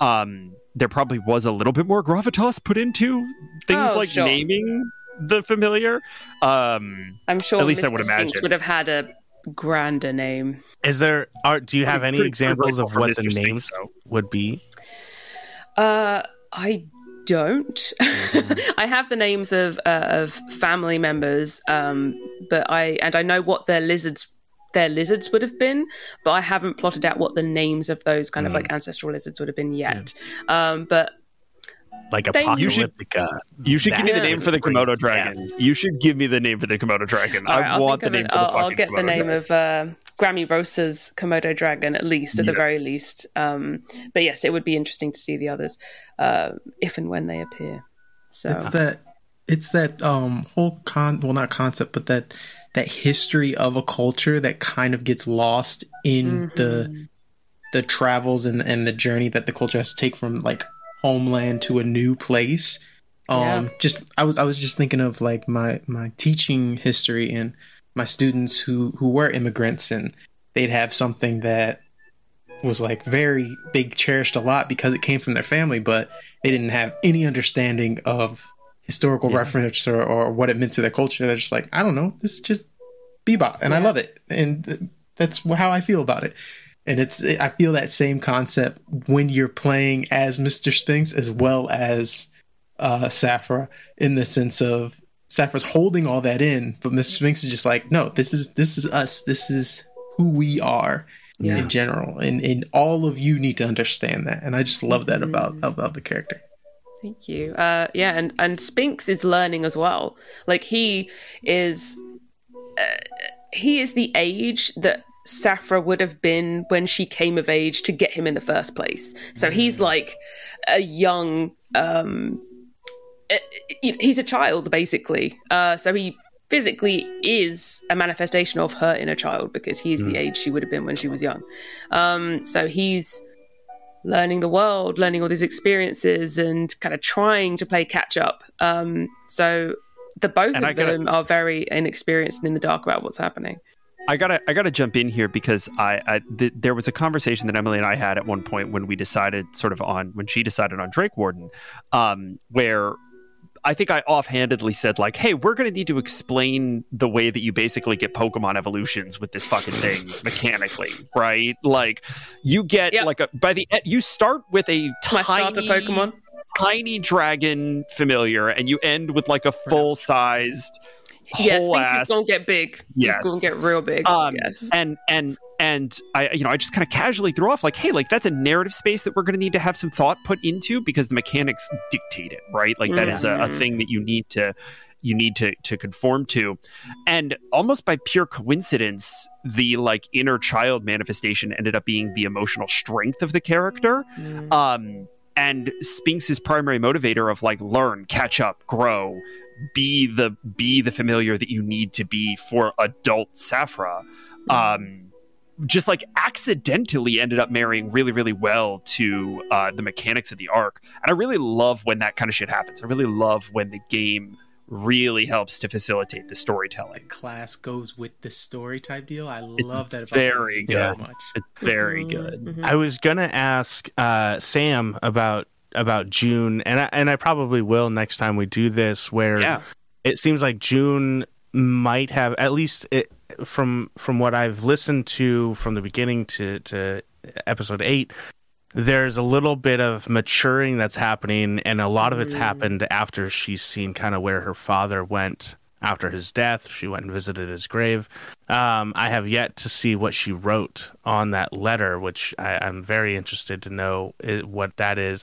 Speaker 1: Um, there probably was a little bit more gravitas put into things
Speaker 4: Oh,
Speaker 1: like
Speaker 4: sure.
Speaker 1: naming the familiar. Um,
Speaker 4: I'm sure
Speaker 1: At least I
Speaker 4: Mr.
Speaker 1: would
Speaker 4: Spinks
Speaker 1: imagine.
Speaker 4: would have had a grander name.
Speaker 2: Is there? Are, do you have any examples of what
Speaker 1: Mr.
Speaker 2: the names
Speaker 1: though.
Speaker 2: would be?
Speaker 4: Uh, I don't. I have the names of uh, of family members, um, but I and I know what their lizards their lizards would have been, but I haven't plotted out what the names of those kind of
Speaker 2: Mm.
Speaker 4: like ancestral lizards would have been yet. Um, but
Speaker 2: Like
Speaker 4: Thank you.
Speaker 2: apocalyptica.
Speaker 1: you should give me the name for the
Speaker 2: brings
Speaker 1: Komodo
Speaker 2: death.
Speaker 1: dragon. You should give me the name for the Komodo dragon.
Speaker 4: all right,
Speaker 1: I
Speaker 4: I'll
Speaker 1: want the name
Speaker 4: it.
Speaker 1: for the
Speaker 4: I'll, I'll get the name
Speaker 1: dragon.
Speaker 4: of uh, Grammy Rosa's Komodo dragon at least, at the very least. Um, but yes, it would be interesting to see the others uh, if and when they appear. So
Speaker 6: It's that it's that um whole con well not concept but that that history of a culture that kind of gets lost in the
Speaker 4: Mhm.
Speaker 6: the travels and and the journey that the culture has to take from like homeland to a new place. Um just I was I was just thinking of like my my teaching history and my students who who were immigrants and they'd have something that was like very they cherished a lot because it came from their family but they didn't have any understanding of historical
Speaker 2: Yeah.
Speaker 6: reference or, or what it meant to their culture. They're just like i don't know. This is just bebop and i love it. And th- that's how i feel about it. And it's i feel that same concept when you're playing as mr Spinks as well as uh Safra in the sense of Safra's holding all that in but mr Spinks is just like no this is this is us. This is who we are
Speaker 4: Yeah.
Speaker 6: in general. And and all of you need to understand that. And i just love that about
Speaker 4: Mhm.
Speaker 6: about the character
Speaker 4: Thank you. Uh, yeah, and and Spinks is learning as well. Like he is, uh, he is the age that Safra would have been when she came of age to get him in the first place. So he's like a young, um, he's a child basically. Uh, so he physically is a manifestation of her inner child because he's the age she would have been when she was young. Um, so he's learning the world, learning all these experiences, and kind of trying to play catch up. Um, so the both
Speaker 1: And
Speaker 4: of
Speaker 1: gotta-
Speaker 4: them are very inexperienced and in the dark about what's happening.
Speaker 1: I gotta I gotta jump in here because I, I th- there was a conversation that Emily and I had at one point when we decided sort of on when she decided on Drakewarden, um, where I think I offhandedly said like, "Hey, we're going to need to explain the way that you basically get Pokemon evolutions with this fucking thing mechanically, right? Like, you get
Speaker 4: Yep.
Speaker 1: like a by the you start with a
Speaker 4: My
Speaker 1: tiny
Speaker 4: Pokemon.
Speaker 1: tiny dragon familiar, and you end with like a full sized
Speaker 4: Yeah,
Speaker 1: whole ass
Speaker 4: gonna get big.
Speaker 1: Yes.
Speaker 4: It's gonna get real big.
Speaker 1: um,
Speaker 4: yes.
Speaker 1: and and and I, you know, I just kind of casually threw off like, hey, like that's a narrative space that we're going to need to have some thought put into because the mechanics dictate it, right? Like that is a, a
Speaker 4: Mhm.
Speaker 1: thing that you need to you need to to conform to, and almost by pure coincidence, the like inner child manifestation ended up being the emotional strength of the character.
Speaker 4: Mm.
Speaker 1: Um, and Spinks's primary motivator of like learn, catch up, grow, be the be the familiar that you need to be for adult Safra. Um, just like accidentally ended up marrying really, really well to uh, the mechanics of the arc. And I really love when that kind of shit happens. I really love when the game really helps to facilitate the storytelling.
Speaker 6: Class goes with the story type deal. I
Speaker 1: It's
Speaker 6: love that about
Speaker 1: very
Speaker 6: the game so
Speaker 2: good.
Speaker 6: much.
Speaker 1: It's very
Speaker 4: Mhm,
Speaker 1: good.
Speaker 4: mhm.
Speaker 2: I was gonna ask uh, Sam about about June, and I, and I probably will next time we do this. Where
Speaker 1: Yeah.
Speaker 2: it seems like June might have at least it, from from what I've listened to from the beginning to to episode eight. There's a little bit of maturing that's happening, and a lot of it's
Speaker 4: Mm.
Speaker 2: happened after she's seen kind of where her father went after his death. She went and visited his grave. Um, I have yet to see what she wrote on that letter, which I, I'm very interested to know what that is.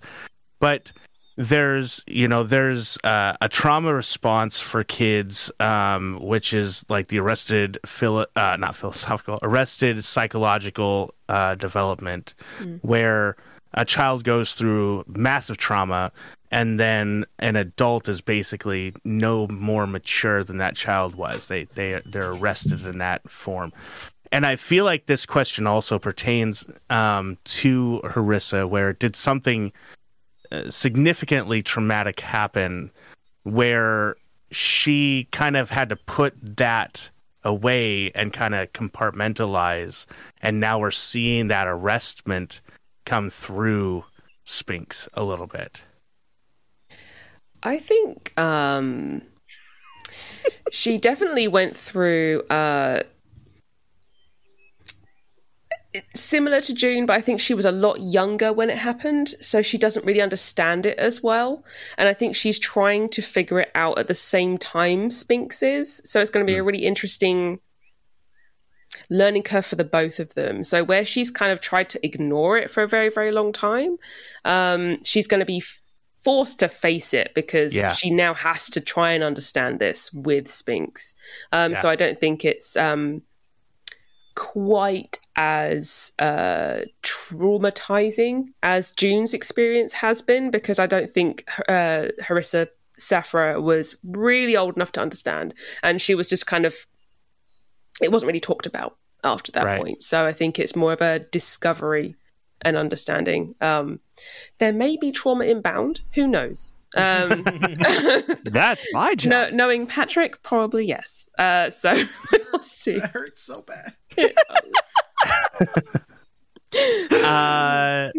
Speaker 2: But there's, you know, there's uh, a trauma response for kids, um, which is like the arrested, philo- uh, not philosophical, arrested psychological uh, development,
Speaker 4: Mm.
Speaker 2: where a child goes through massive trauma and then an adult is basically no more mature than that child was. They they they're arrested in that form. And I feel like this question also pertains um, to Harissa, where did something significantly traumatic happen, where she kind of had to put that away and kind of compartmentalize, and now we're seeing that arrestment come through Spinks a little bit.
Speaker 4: I think um, she definitely went through uh, similar to June, but I think she was a lot younger when it happened, so she doesn't really understand it as well. And I think she's trying to figure it out at the same time Spinks is. So it's going to be a really interesting learning curve for the both of them. So where she's kind of tried to ignore it for a very, very long time, um, she's going to be f- forced to face it because
Speaker 2: Yeah.
Speaker 4: she now has to try and understand this with Spinks. Um,
Speaker 2: Yeah.
Speaker 4: So I don't think it's um, quite as uh, traumatizing as June's experience has been because I don't think uh, Harissa Safra was really old enough to understand, and she was just kind of it wasn't really talked about after that
Speaker 2: Right.
Speaker 4: point. So I think it's more of a discovery and understanding. Um, there may be trauma inbound. Who knows? Um,
Speaker 1: That's my job.
Speaker 4: no, knowing Patrick, probably yes. Uh, so we'll see.
Speaker 6: That hurts so bad.
Speaker 2: Uh,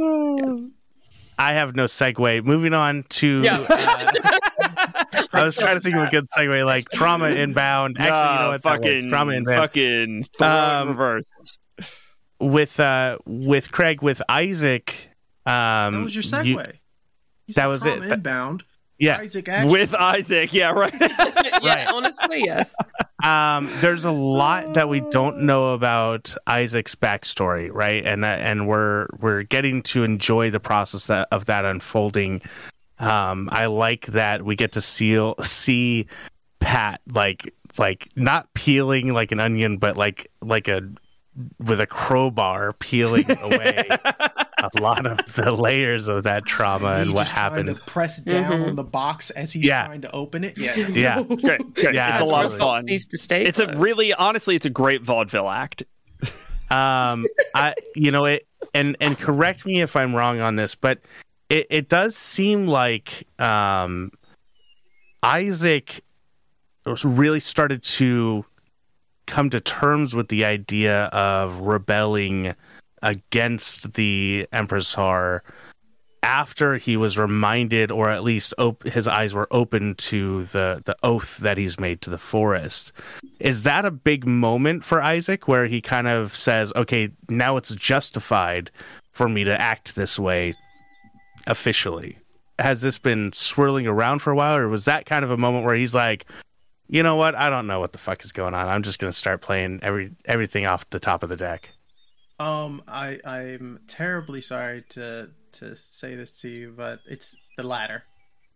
Speaker 2: I have no segue. Moving on to.
Speaker 4: Yeah.
Speaker 2: uh, I was trying to think of a good segue, like trauma inbound. Actually, you know
Speaker 1: Nah,
Speaker 2: what? that
Speaker 1: fucking
Speaker 2: trauma inbound.
Speaker 1: fucking throw
Speaker 2: Um,
Speaker 1: reverse.
Speaker 2: with uh with Craig with Isaac. Um,
Speaker 6: That was your segue.
Speaker 2: you-
Speaker 6: You
Speaker 2: that was it.
Speaker 6: Inbound.
Speaker 2: yeah.
Speaker 6: Isaac action.
Speaker 1: With Isaac, yeah, right.
Speaker 4: yeah,
Speaker 2: Right.
Speaker 4: honestly, yes.
Speaker 2: Um, there's a lot that we don't know about Isaac's backstory, right? And uh, and we're we're getting to enjoy the process that, of that unfolding. Um, I like that we get to see see Pat like like not peeling like an onion, but like like a with a crowbar peeling away a lot of the layers of that trauma
Speaker 6: Me
Speaker 2: and what
Speaker 6: just
Speaker 2: happened.
Speaker 6: To press down
Speaker 4: Mhm.
Speaker 6: on the box as he's
Speaker 2: Yeah.
Speaker 6: trying to open it. Yeah.
Speaker 2: Yeah.
Speaker 1: Great, great.
Speaker 2: Yeah,
Speaker 1: it's a lot of fun.
Speaker 4: Needs to stay.
Speaker 1: It's a really, honestly, it's a great vaudeville act.
Speaker 2: um i you know it and and correct me if i'm wrong on this but it, it does seem like um isaac was really started to come to terms with the idea of rebelling against the Empress Har after he was reminded, or at least op- his eyes were open to the the oath that he's made to the forest. Is that a big moment for Isaac, where he kind of says, "Okay, now it's justified for me to act this way officially"? Has this been swirling around for a while, or was that kind of a moment where he's like, "You know what? I don't know what the fuck is going on. I'm just going to start playing every everything off the top of the deck."
Speaker 6: Um, I I'm terribly sorry to to say this to you, but it's the latter.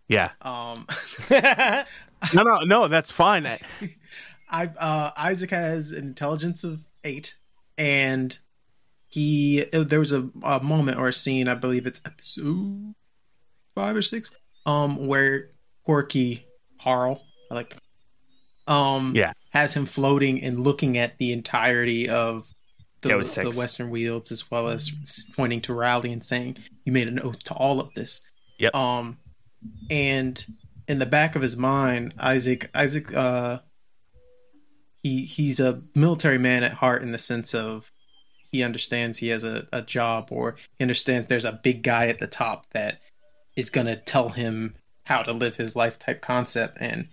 Speaker 2: Yeah.
Speaker 6: Um,
Speaker 2: No, no, no. That's fine.
Speaker 6: I uh Isaac has an intelligence of eight, and he there was a, a moment or a scene, I believe it's episode five or six, um, where Corky Harl, I like, um,
Speaker 2: Yeah.
Speaker 6: has him floating and looking at the entirety of the,
Speaker 1: was
Speaker 6: the. Western Wields, as well as pointing to Rowley and saying, "You made an oath to all of this."
Speaker 2: Yep.
Speaker 6: Um, and in the back of his mind, Isaac, Isaac, uh, he he's a military man at heart in the sense of he understands he has a, a job or he understands there's a big guy at the top that is gonna tell him how to live his life type concept and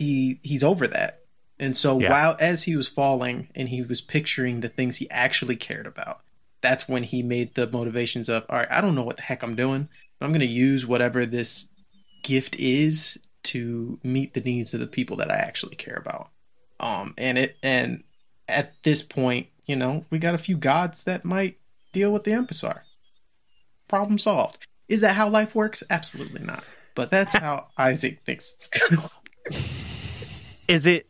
Speaker 6: he he's over that. And so
Speaker 2: Yeah.
Speaker 6: while as he was falling and he was picturing the things he actually cared about, that's when he made the motivations of all right, I don't know what the heck I'm doing. But I'm gonna use whatever this gift is to meet the needs of the people that I actually care about. Um, and it and at this point, you know, we got a few gods that might deal with the Empressar. Problem solved. Is that how life works? Absolutely not. But that's how Isaac thinks it's gonna.
Speaker 2: Is it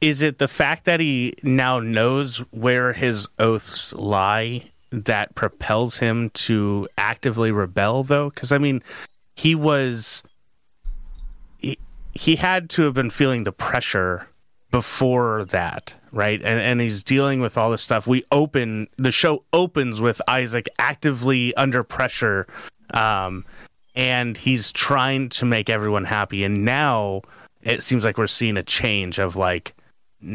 Speaker 2: is it the fact that he now knows where his oaths lie that propels him to actively rebel though? Because i mean he was he, he had to have been feeling the pressure before that right? And and he's dealing with all this stuff. We open the show opens with isaac actively under pressure um and he's trying to make everyone happy. And now it seems like we're seeing a change of like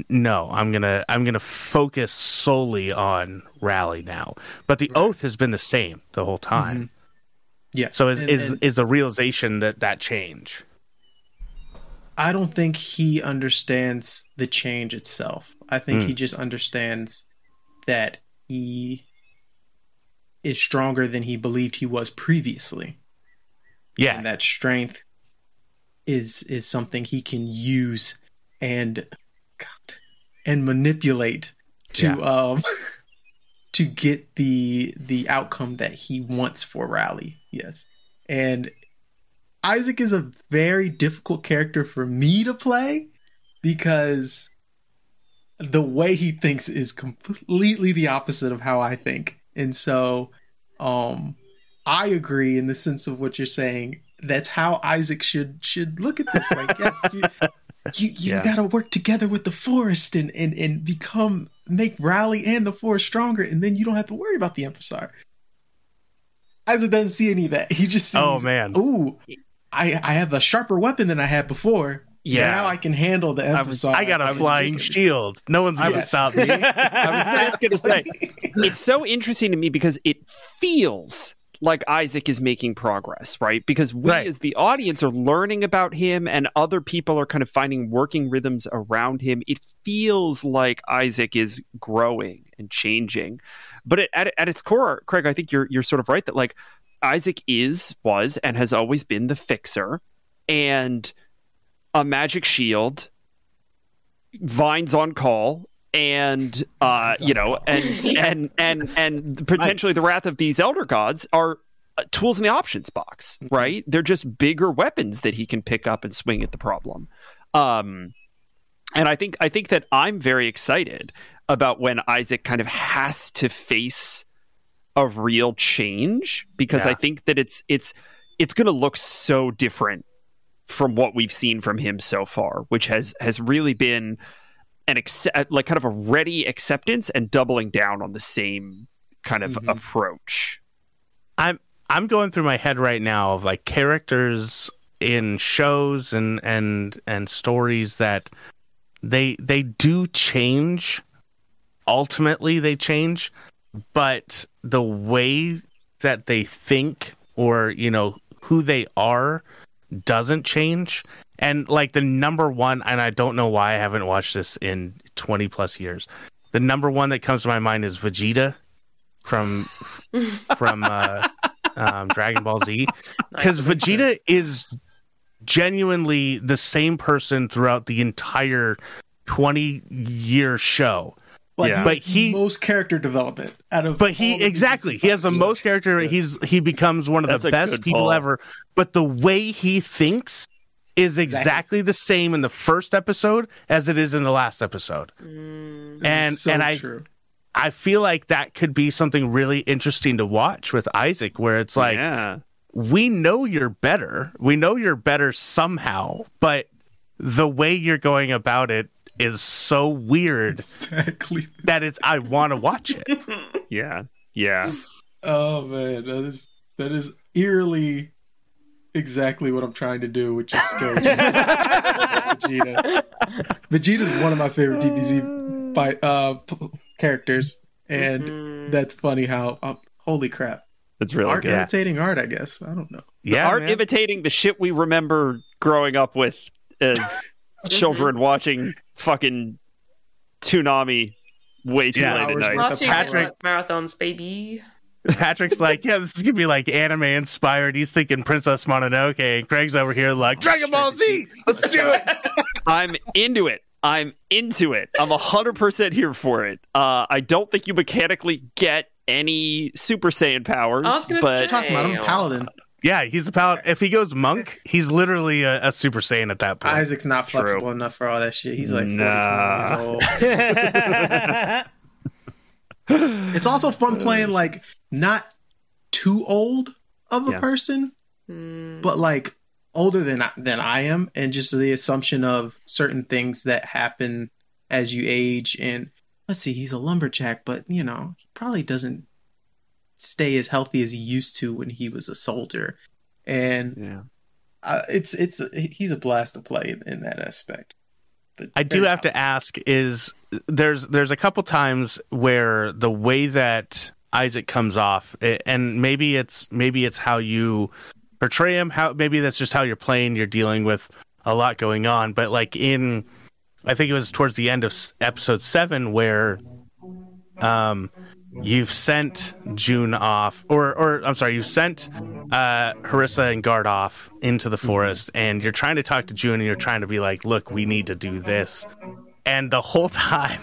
Speaker 2: no i'm gonna i'm gonna focus solely on rally now but the oath has been the same the whole time
Speaker 6: Yeah.
Speaker 2: so is
Speaker 6: And-
Speaker 2: is
Speaker 6: and
Speaker 2: is the realization that that change
Speaker 6: I don't think he understands the change itself. I think
Speaker 2: Hmm.
Speaker 6: he just understands that he is stronger than he believed he was previously.
Speaker 2: yeah
Speaker 6: and that strength is is something he can use and God, and manipulate to
Speaker 2: Yeah.
Speaker 6: um to get the the outcome that he wants for Rally. Yes. And Isaac is a very difficult character for me to play because the way he thinks is completely the opposite of how I think. And so um I agree in the sense of what you're saying. That's how Isaac should should look at this. Like, yes, you you, you
Speaker 2: Yeah.
Speaker 6: gotta work together with the forest and, and and become make rally and the forest stronger, and then you don't have to worry about the Empressar. Isaac doesn't see any of that. He just oh, sees,
Speaker 2: Oh, man.
Speaker 6: ooh, I I have a sharper weapon than I had before.
Speaker 1: Yeah.
Speaker 6: now I can handle the
Speaker 1: was-
Speaker 6: Empressar.
Speaker 2: i got a
Speaker 1: I
Speaker 2: flying
Speaker 1: just-
Speaker 2: shield no one's gonna
Speaker 6: Yes.
Speaker 2: stop me
Speaker 1: I was just gonna say it's so interesting to me because it feels like Isaac is making progress, right? Because we
Speaker 2: Right.
Speaker 1: as the audience are learning about him and other people are kind of finding working rhythms around him. It feels like Isaac is growing and changing. But it, at, at its core, Craig, I think you're you're sort of right that like Isaac is, was, and has always been the fixer and a magic shield, vines on call, and uh, you know, and and and and potentially the wrath of these elder gods are uh, tools in the options box,
Speaker 6: Mm-hmm.
Speaker 1: right? They're just bigger weapons that he can pick up and swing at the problem. Um, and I think I think that I'm very excited about when Isaac kind of has to face a real change because
Speaker 2: Yeah.
Speaker 1: I think that it's it's it's going to look so different from what we've seen from him so far, which has has really been an accept, like kind of a ready acceptance and doubling down on the same kind of
Speaker 6: Mhm.
Speaker 1: approach.
Speaker 2: I'm I'm going through my head right now of like characters in shows and and and stories that they they do change. Ultimately, they change, but the way that they think or you know who they are doesn't change. And like the number one, and I don't know why I haven't watched this in twenty plus years. The number one that comes to my mind is Vegeta from from uh, um, Dragon Ball Z because Vegeta is genuinely the same person throughout the entire 20 year show.
Speaker 6: Like,
Speaker 1: Yeah.
Speaker 2: But he-
Speaker 6: most character development out of
Speaker 2: But he exactly he has the most character. He's he becomes one of
Speaker 1: That's
Speaker 2: the best people
Speaker 1: pull.
Speaker 2: ever. But the way he thinks is exactly the same in the first episode as it is in the last episode. Mm. And
Speaker 6: So
Speaker 2: and I
Speaker 6: true.
Speaker 2: I feel like that could be something really interesting to watch with Isaac, where it's like
Speaker 1: yeah.
Speaker 2: we know you're better. We know you're better somehow, but the way you're going about it is so weird
Speaker 6: exactly.
Speaker 2: that it's I want to watch it.
Speaker 1: Yeah. Yeah.
Speaker 6: Oh man, that is that is eerily exactly what I'm trying to do, which is scary. Vegeta. Vegeta's one of my favorite DBZ fight uh p- characters, and
Speaker 4: Mm.
Speaker 6: that's funny how uh, holy crap
Speaker 1: That's really
Speaker 6: art
Speaker 1: good.
Speaker 6: imitating art. I guess I don't know.
Speaker 2: Yeah,
Speaker 1: Art
Speaker 2: man.
Speaker 1: imitating the shit we remember growing up with as children watching fucking Toonami way too
Speaker 2: Yeah.
Speaker 1: late at night.
Speaker 6: worth
Speaker 4: Watching
Speaker 2: Patrick-
Speaker 4: marathons, baby.
Speaker 2: Patrick's like, yeah, this is gonna be like anime inspired. He's thinking Princess Mononoke, and Craig's over here like Dragon Ball Z. Let's do it.
Speaker 1: I'm into it. I'm into it. I'm 100% here for it. Uh, I don't think you mechanically get any Super Saiyan powers,
Speaker 4: I was gonna
Speaker 1: but
Speaker 4: say-
Speaker 6: Talking about him, Paladin.
Speaker 2: Yeah, he's a pal. If he goes monk, he's literally a, a Super Saiyan at that point.
Speaker 6: Isaac's not
Speaker 1: True.
Speaker 6: flexible enough for all that shit. He's like 40
Speaker 1: Nah.
Speaker 6: years old. It's also fun playing like not too old of a
Speaker 1: Yeah.
Speaker 6: person,
Speaker 4: Mm.
Speaker 6: but like older than than I am, and just the assumption of certain things that happen as you age. And let's see, he's a lumberjack, but you know, he probably doesn't stay as healthy as he used to when he was a soldier. And
Speaker 1: yeah.
Speaker 6: uh, it's it's he's a blast to play in, in that aspect. But
Speaker 2: I do
Speaker 6: very
Speaker 2: have to ask: is there's there's a couple times where the way that Isaac comes off, and maybe it's maybe it's how you portray him. How maybe that's just how you're playing. You're dealing with a lot going on, but like in, I think it was towards the end of episode seven where, um, you've sent June off, or or I'm sorry, you've sent uh, Harissa and Guard off into the forest, and you're trying to talk to June, and you're trying to be like, "Look, we need to do this." And the whole time,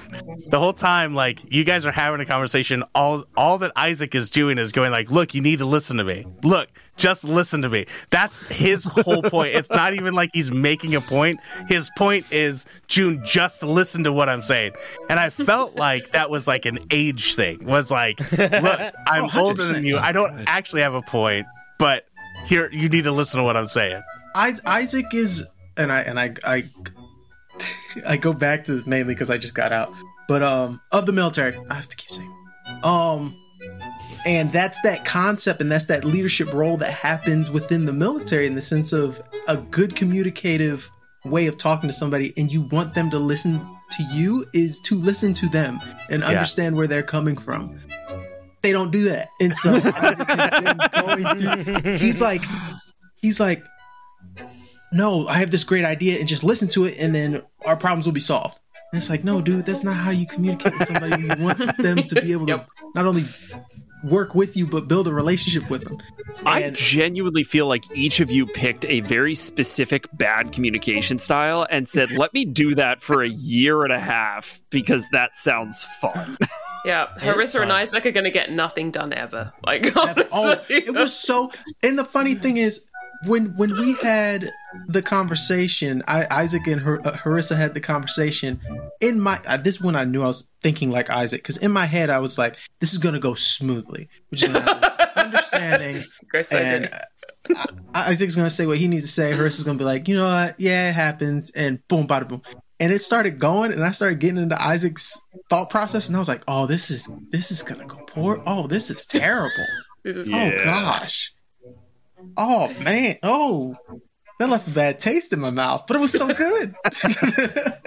Speaker 2: the whole time, like you guys are having a conversation. All all that Isaac is doing is going like, "Look, you need to listen to me. Look, just listen to me." That's his whole point. It's not even like he's making a point. His point is, June, just listen to what I'm saying. And I felt like that was like an age thing. Was like, look, I'm
Speaker 6: Oh,
Speaker 2: older than you. I don't actually have a point, but here you need to listen to what I'm saying.
Speaker 6: I- Isaac is, and I and I I I go back to this mainly because I just got out, but um, of the military, I have to keep saying, um, and that's that concept, and that's that leadership role that happens within the military in the sense of a good communicative way of talking to somebody, and you want them to listen to you is to listen to them and understand where they're coming from. They don't do that, and so Isaac has been going through he's like he's like no i have this great idea and just listen to it and then our problems will be solved and it's like no dude that's not how you communicate with somebody you want them to be able to
Speaker 4: Yep.
Speaker 6: not only work with you but build a relationship with them
Speaker 1: I genuinely feel like each of you picked a very specific bad communication style and said, let me do that for a year and a half because that sounds fun.
Speaker 4: Yeah,
Speaker 3: is
Speaker 4: Harissa
Speaker 3: fun.
Speaker 4: and Isaac are going to get nothing done ever. Like,
Speaker 6: oh
Speaker 4: honestly.
Speaker 6: it was so and the funny thing is when when we had the conversation I, isaac and Har- uh, harissa had the conversation in my uh, this one i knew i was thinking like isaac because in my head i was like this is gonna go smoothly which is understanding
Speaker 4: Chris,
Speaker 6: and uh, I- Isaac's gonna say what he needs to say. Harissa's gonna be like, you know what? Yeah, it happens, and boom, bada boom. And it started going, and I started getting into Isaac's thought process, and I was like, oh, this is this is gonna go poor. Oh, this is terrible.
Speaker 4: This is
Speaker 1: Yeah.
Speaker 6: Oh gosh. Oh man. Oh, that left a bad taste in my mouth, but it was so good.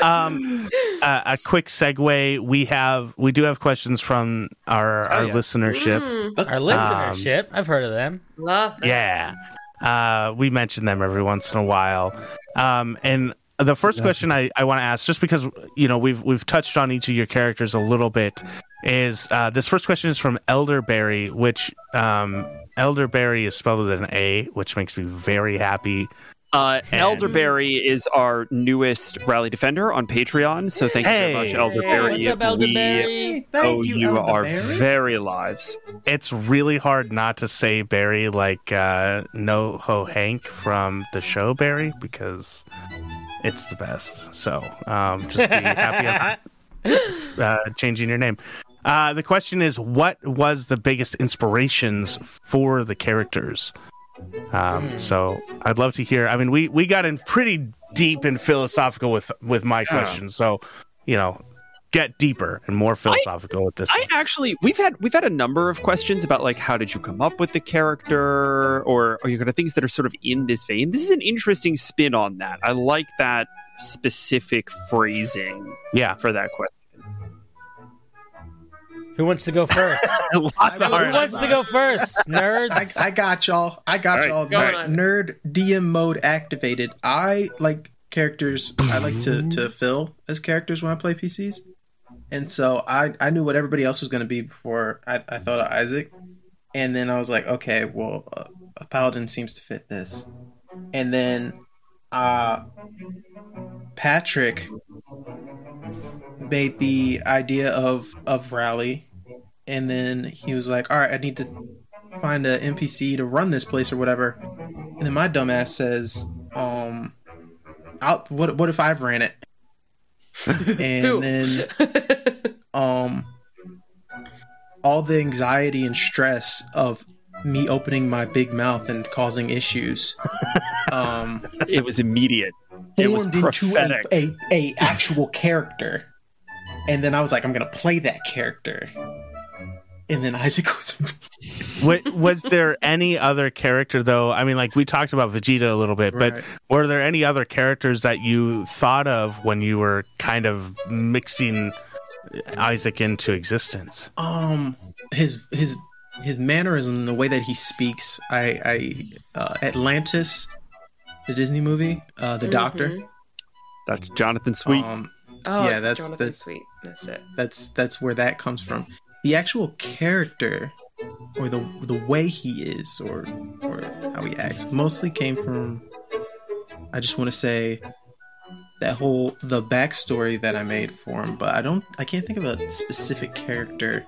Speaker 2: um, uh, a quick segue. We have we do have questions from our our
Speaker 1: yeah.
Speaker 2: listenership.
Speaker 4: Mm,
Speaker 3: Our listenership, I've heard of them.
Speaker 4: love that.
Speaker 2: Yeah. Uh, we mention them every once in a while. Um, and the first question I, I want to ask, just because you know we've we've touched on each of your characters a little bit, is uh, this first question is from Elderberry, which um, Elderberry is spelled with an A, which makes me very happy.
Speaker 1: Uh,
Speaker 2: And-
Speaker 1: Elderberry is our newest rally defender on Patreon, so thank you very much,
Speaker 2: Hey.
Speaker 1: Elderberry.
Speaker 3: What's up,
Speaker 1: We
Speaker 3: Elderberry?
Speaker 1: owe
Speaker 6: you,
Speaker 1: you our very lives.
Speaker 2: It's really hard not to say Barry like uh, NoHo Hank from the show Barry because it's the best. So um, just be happy uh, changing your name. Uh, the question is, what was the biggest inspirations for the characters? Um, so I'd love to hear. I mean, we we got in pretty deep and philosophical with with my question. So you know, get deeper and more philosophical with this.
Speaker 1: I actually we've had we've had a number of questions about like how did you come up with the character or are you kind of things that are sort of in this vein. This is an interesting spin on that. I like that specific phrasing
Speaker 2: yeah,
Speaker 1: for that question.
Speaker 3: Who wants to go first?
Speaker 2: lots of
Speaker 3: Who
Speaker 2: hard.
Speaker 3: wants to go first? Nerds.
Speaker 6: I, I got y'all. I got
Speaker 1: All right,
Speaker 6: y'all.
Speaker 4: go
Speaker 6: Nerd, nerd DM mode activated. I like characters. I like to to fill as characters when I play PCs, and so I I knew what everybody else was going to be before I, I thought of Isaac, and then I was like, okay, well, uh, a paladin seems to fit this, and then uh Patrick made the idea of of rally, and then he was like, all right, I need to find a NPC to run this place or whatever. And then my dumbass says, um, I'll, what what if I've ran it? and then um all the anxiety and stress of me opening my big mouth and causing issues um
Speaker 1: It was immediate. It was
Speaker 6: formed into a, a, a actual character. And then i was like i'm gonna play that character and then isaac was
Speaker 2: Wa- was there any other character though? I mean, like we talked about Vegeta a little bit, but were there any other characters that you thought of when you were kind of mixing Isaac into existence?
Speaker 6: um his his his mannerism the way that he speaks i i uh, atlantis the disney movie uh the doctor
Speaker 4: Mhm.
Speaker 1: That's Jonathan Sweet.
Speaker 6: um
Speaker 4: Oh,
Speaker 6: Yeah, that's-
Speaker 4: Jonathan
Speaker 6: that's-
Speaker 4: Sweet. That's it.
Speaker 6: that's that's where that comes from the actual character or the the way he is or or how he acts mostly came from i just want to say that whole the backstory that i made for him but i don't i can't think of a specific character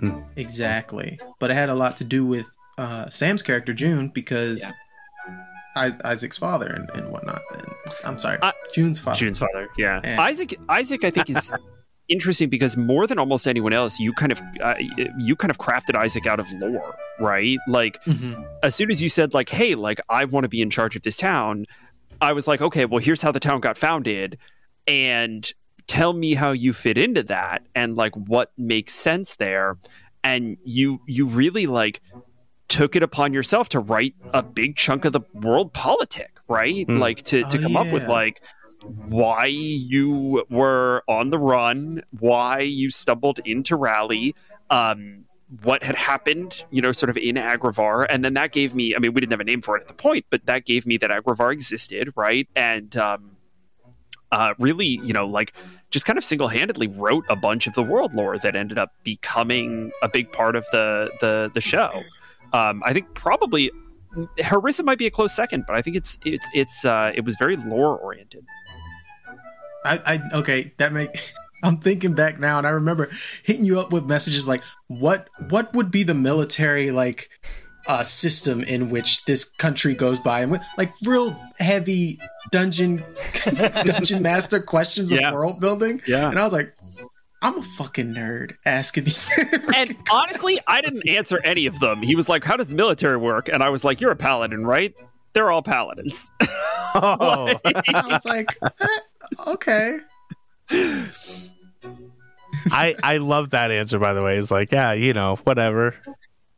Speaker 2: Hmm.
Speaker 6: exactly but it had a lot to do with uh sam's character june because
Speaker 1: Yeah.
Speaker 6: I, isaac's father and, and whatnot and, i'm sorry
Speaker 1: I-
Speaker 6: june's father
Speaker 1: June's father. Yeah.
Speaker 6: Yeah.
Speaker 1: Isaac. Isaac. I think is interesting because more than almost anyone else, you kind of uh, you kind of crafted Isaac out of lore, right? Like
Speaker 6: Mhm.
Speaker 1: as soon as you said like, "Hey, like I want to be in charge of this town," I was like, "Okay, well, here's how the town got founded, and tell me how you fit into that, and like what makes sense there." And you you really like took it upon yourself to write a big chunk of the world politic, right?
Speaker 2: Hmm.
Speaker 1: Like to to
Speaker 6: Oh,
Speaker 1: come up with like why you were on the run, why you stumbled into rally, um, what had happened, you know, sort of in Agrivar, and then that gave me. I mean, we didn't have a name for it at the point, but that gave me that Agrivar existed, right? And um, uh, really, you know, like just kind of single-handedly wrote a bunch of the world lore that ended up becoming a big part of the the the show. Um, I think probably Harissa might be a close second, but I think it's it's it's uh, it was very lore oriented.
Speaker 6: I, I okay, that make I'm thinking back now and I remember hitting you up with messages like what what would be the military like uh system in which this country goes by and with, like real heavy dungeon dungeon master questions
Speaker 1: Yeah.
Speaker 6: of world building.
Speaker 1: Yeah.
Speaker 6: And I was like, I'm a fucking nerd asking these
Speaker 1: And honestly, I didn't answer any of them. He was like, "How does the military work?" And I was like, "You're a paladin, right?" They're all paladins.
Speaker 2: Oh,
Speaker 6: I was like, okay.
Speaker 2: I I love that answer. By the way, it's like, yeah, you know, whatever.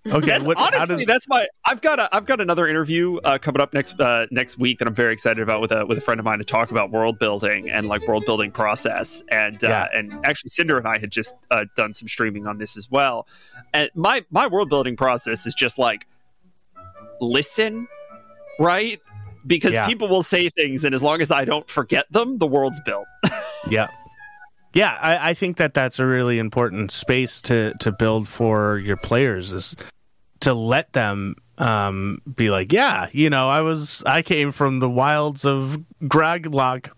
Speaker 2: Okay,
Speaker 1: That's,
Speaker 2: what,
Speaker 1: honestly,
Speaker 2: does
Speaker 1: that's my. I've got a. I've got another interview uh, coming up next uh, next week that I'm very excited about with a with a friend of mine to talk about world building and like world building process. And uh,
Speaker 2: Yeah.
Speaker 1: and actually, Cinder and I had just uh, done some streaming on this as well. And my my world building process is just like listen, right? Because
Speaker 2: Yeah.
Speaker 1: people will say things, and as long as I don't forget them, the world's built.
Speaker 2: Yeah. Yeah, I, I think that that's a really important space to to build for your players is to let them um, be like, yeah, you know, I was I came from the wilds of Graglog,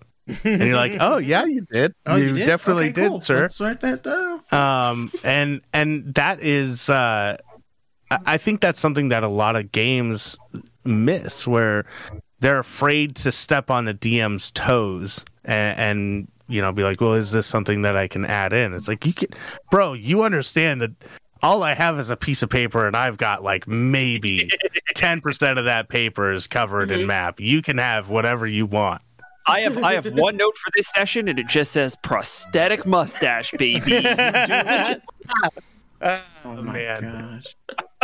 Speaker 2: and you're like, oh yeah, you did,
Speaker 6: Oh,
Speaker 2: you,
Speaker 6: did?
Speaker 2: definitely
Speaker 6: Okay,
Speaker 2: did,
Speaker 6: cool.
Speaker 2: sir.
Speaker 6: Let's write that down.
Speaker 2: um and and that is uh I- i think that's something that a lot of games miss where they're afraid to step on the dm's toes and, and you know be like well is this something that i can add in it's like you can bro you understand that all i have is a piece of paper and i've got like maybe 10% of that paper is covered in
Speaker 4: Mhm.
Speaker 2: map you can have whatever you want
Speaker 1: I have I have one note for this session, and it just says prosthetic mustache, baby. You do it.
Speaker 6: Oh my
Speaker 2: man.
Speaker 6: gosh.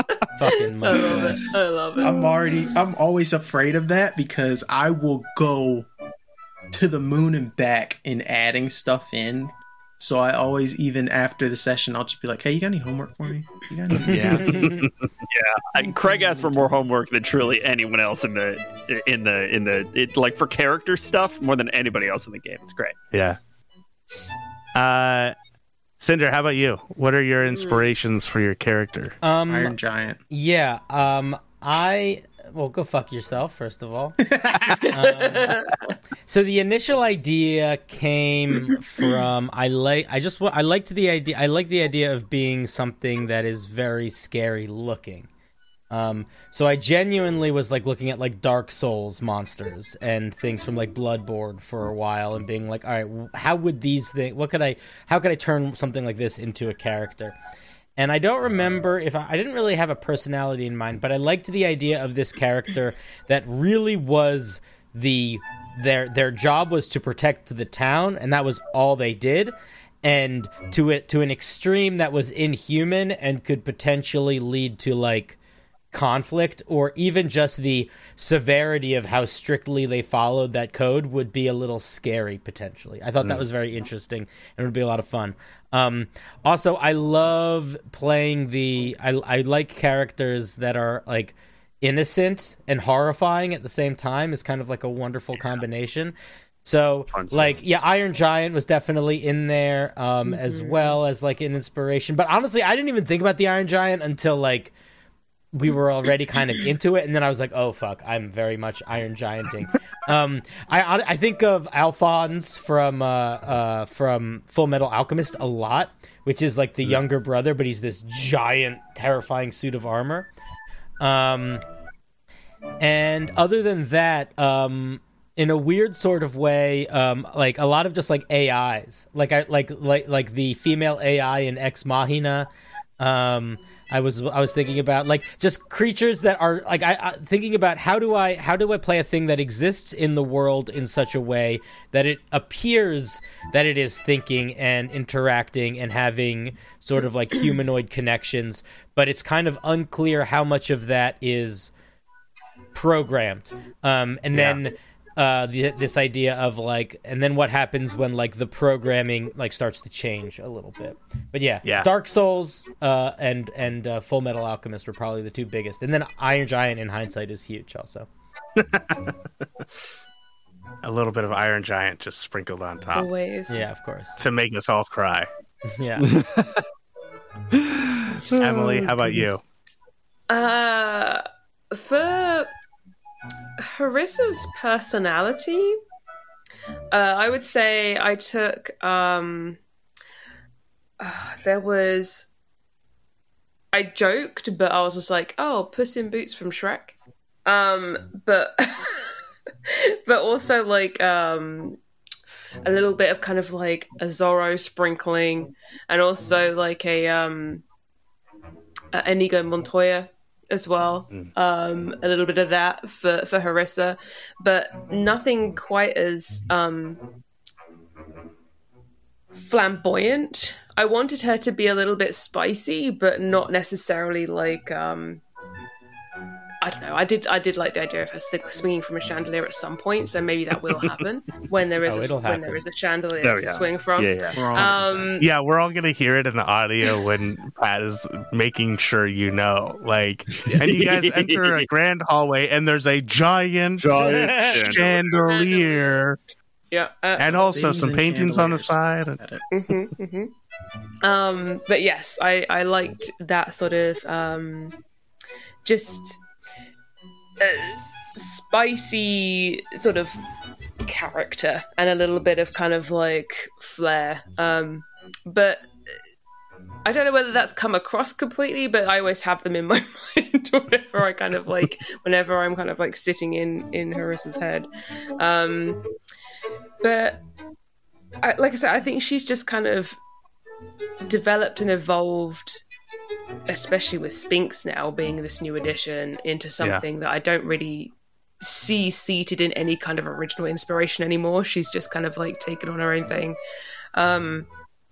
Speaker 3: Fucking
Speaker 4: I love it. I love it.
Speaker 6: I'm already I'm always afraid of that because I will go to the moon and back in adding stuff in. So I always even after the session I'll just be like, "Hey, you got any homework for me?" You got any-
Speaker 1: Yeah. I, Craig asked for more homework than truly anyone else in the in the in the it, like for character stuff more than anybody else in the game. It's great.
Speaker 2: Yeah. Uh, Cinder, how about you? What are your inspirations for your character?
Speaker 3: Um,
Speaker 6: Iron Giant.
Speaker 3: yeah. Um, I well, go fuck yourself first of all. Um, so the initial idea came from I like I just I liked the idea I like the idea of being something that is very scary looking. Um, so I genuinely was like looking at like Dark Souls monsters and things from like Bloodborne for a while and being like, all right, how would these things? What could I? How could I turn something like this into a character? And I don't remember if I, I didn't really have a personality in mind, but I liked the idea of this character that really was the their their job was to protect the town, and that was all they did. And to it to an extreme that was inhuman and could potentially lead to like conflict or even just the severity of how strictly they followed that code would be a little scary potentially. I thought that was very interesting and would be a lot of fun. Um, also, I love playing the. I, I like characters that are like innocent and horrifying at the same time. Is kind of like a wonderful combination. So, like, yeah, Iron Giant was definitely in there, um, as well as like an inspiration. But honestly, I didn't even think about the Iron Giant until like we were already kind of into it, and then I was like, "Oh fuck, I'm very much Iron Gianting." um, I I think of Alphonse from uh, uh, from Fullmetal Alchemist a lot, which is like the younger brother, but he's this giant, terrifying suit of armor. Um, and other than that, um, in a weird sort of way, um, like a lot of just like AIs, like I like like like the female AI in Ex Machina. Um, I was I was thinking about like just creatures that are like I, I thinking about how do I how do I play a thing that exists in the world in such a way that it appears that it is thinking and interacting and having sort of like humanoid connections, but it's kind of unclear how much of that is programmed. Um, and
Speaker 2: Yeah.
Speaker 3: then uh, the, this idea of like, and then what happens when like the programming like starts to change a little bit. But yeah,
Speaker 2: Yeah.
Speaker 3: Dark Souls uh, and and uh, Fullmetal Alchemist were probably the two biggest, and then Iron Giant in hindsight is huge also.
Speaker 2: A little bit of Iron Giant just sprinkled on top
Speaker 4: Always.
Speaker 3: Yeah, of course.
Speaker 2: to make us all cry.
Speaker 3: Yeah.
Speaker 2: Emily, how about you?
Speaker 4: Uh, for Harissa's personality, uh, I would say I took. Um, uh, there was. I joked, but I was just like, "Oh, Puss in Boots from Shrek," um, but but also like um, a little bit of kind of like a Zorro sprinkling, and also like a um, a Inigo Montoya as well.
Speaker 2: Mm.
Speaker 4: Um, a little bit of that for for Harissa, but nothing quite as um, flamboyant. I wanted her to be a little bit spicy, but not necessarily like um I don't know. I did. I did like the idea of her swinging from a chandelier at some point. So maybe that will happen when there is
Speaker 3: Oh,
Speaker 4: a, when there is a chandelier
Speaker 1: Oh,
Speaker 4: to
Speaker 1: yeah.
Speaker 4: swing from.
Speaker 1: Yeah, yeah.
Speaker 6: We're all
Speaker 4: Um,
Speaker 2: Yeah, we're all gonna hear it in the audio when Pat is making sure you know. Like, and you guys enter a grand hallway, and there's a giant,
Speaker 1: Giant
Speaker 2: chandelier,
Speaker 4: yeah. Uh,
Speaker 2: and also some paintings on the
Speaker 6: chandeliers.
Speaker 2: side.
Speaker 4: hmm hmm Um, but yes, I, I liked that sort of um, just spicy sort of character and a little bit of kind of like flair. Um, but I don't know whether that's come across completely, but I always have them in my mind whenever I kind of like whenever I'm kind of like sitting in in Harissa's head. Um, but I, like I said, I think she's just kind of developed and evolved, especially with Spinks now being this new addition into something that I don't really see seated in any kind of original inspiration anymore. She's just kind of like taken on her own thing. Um,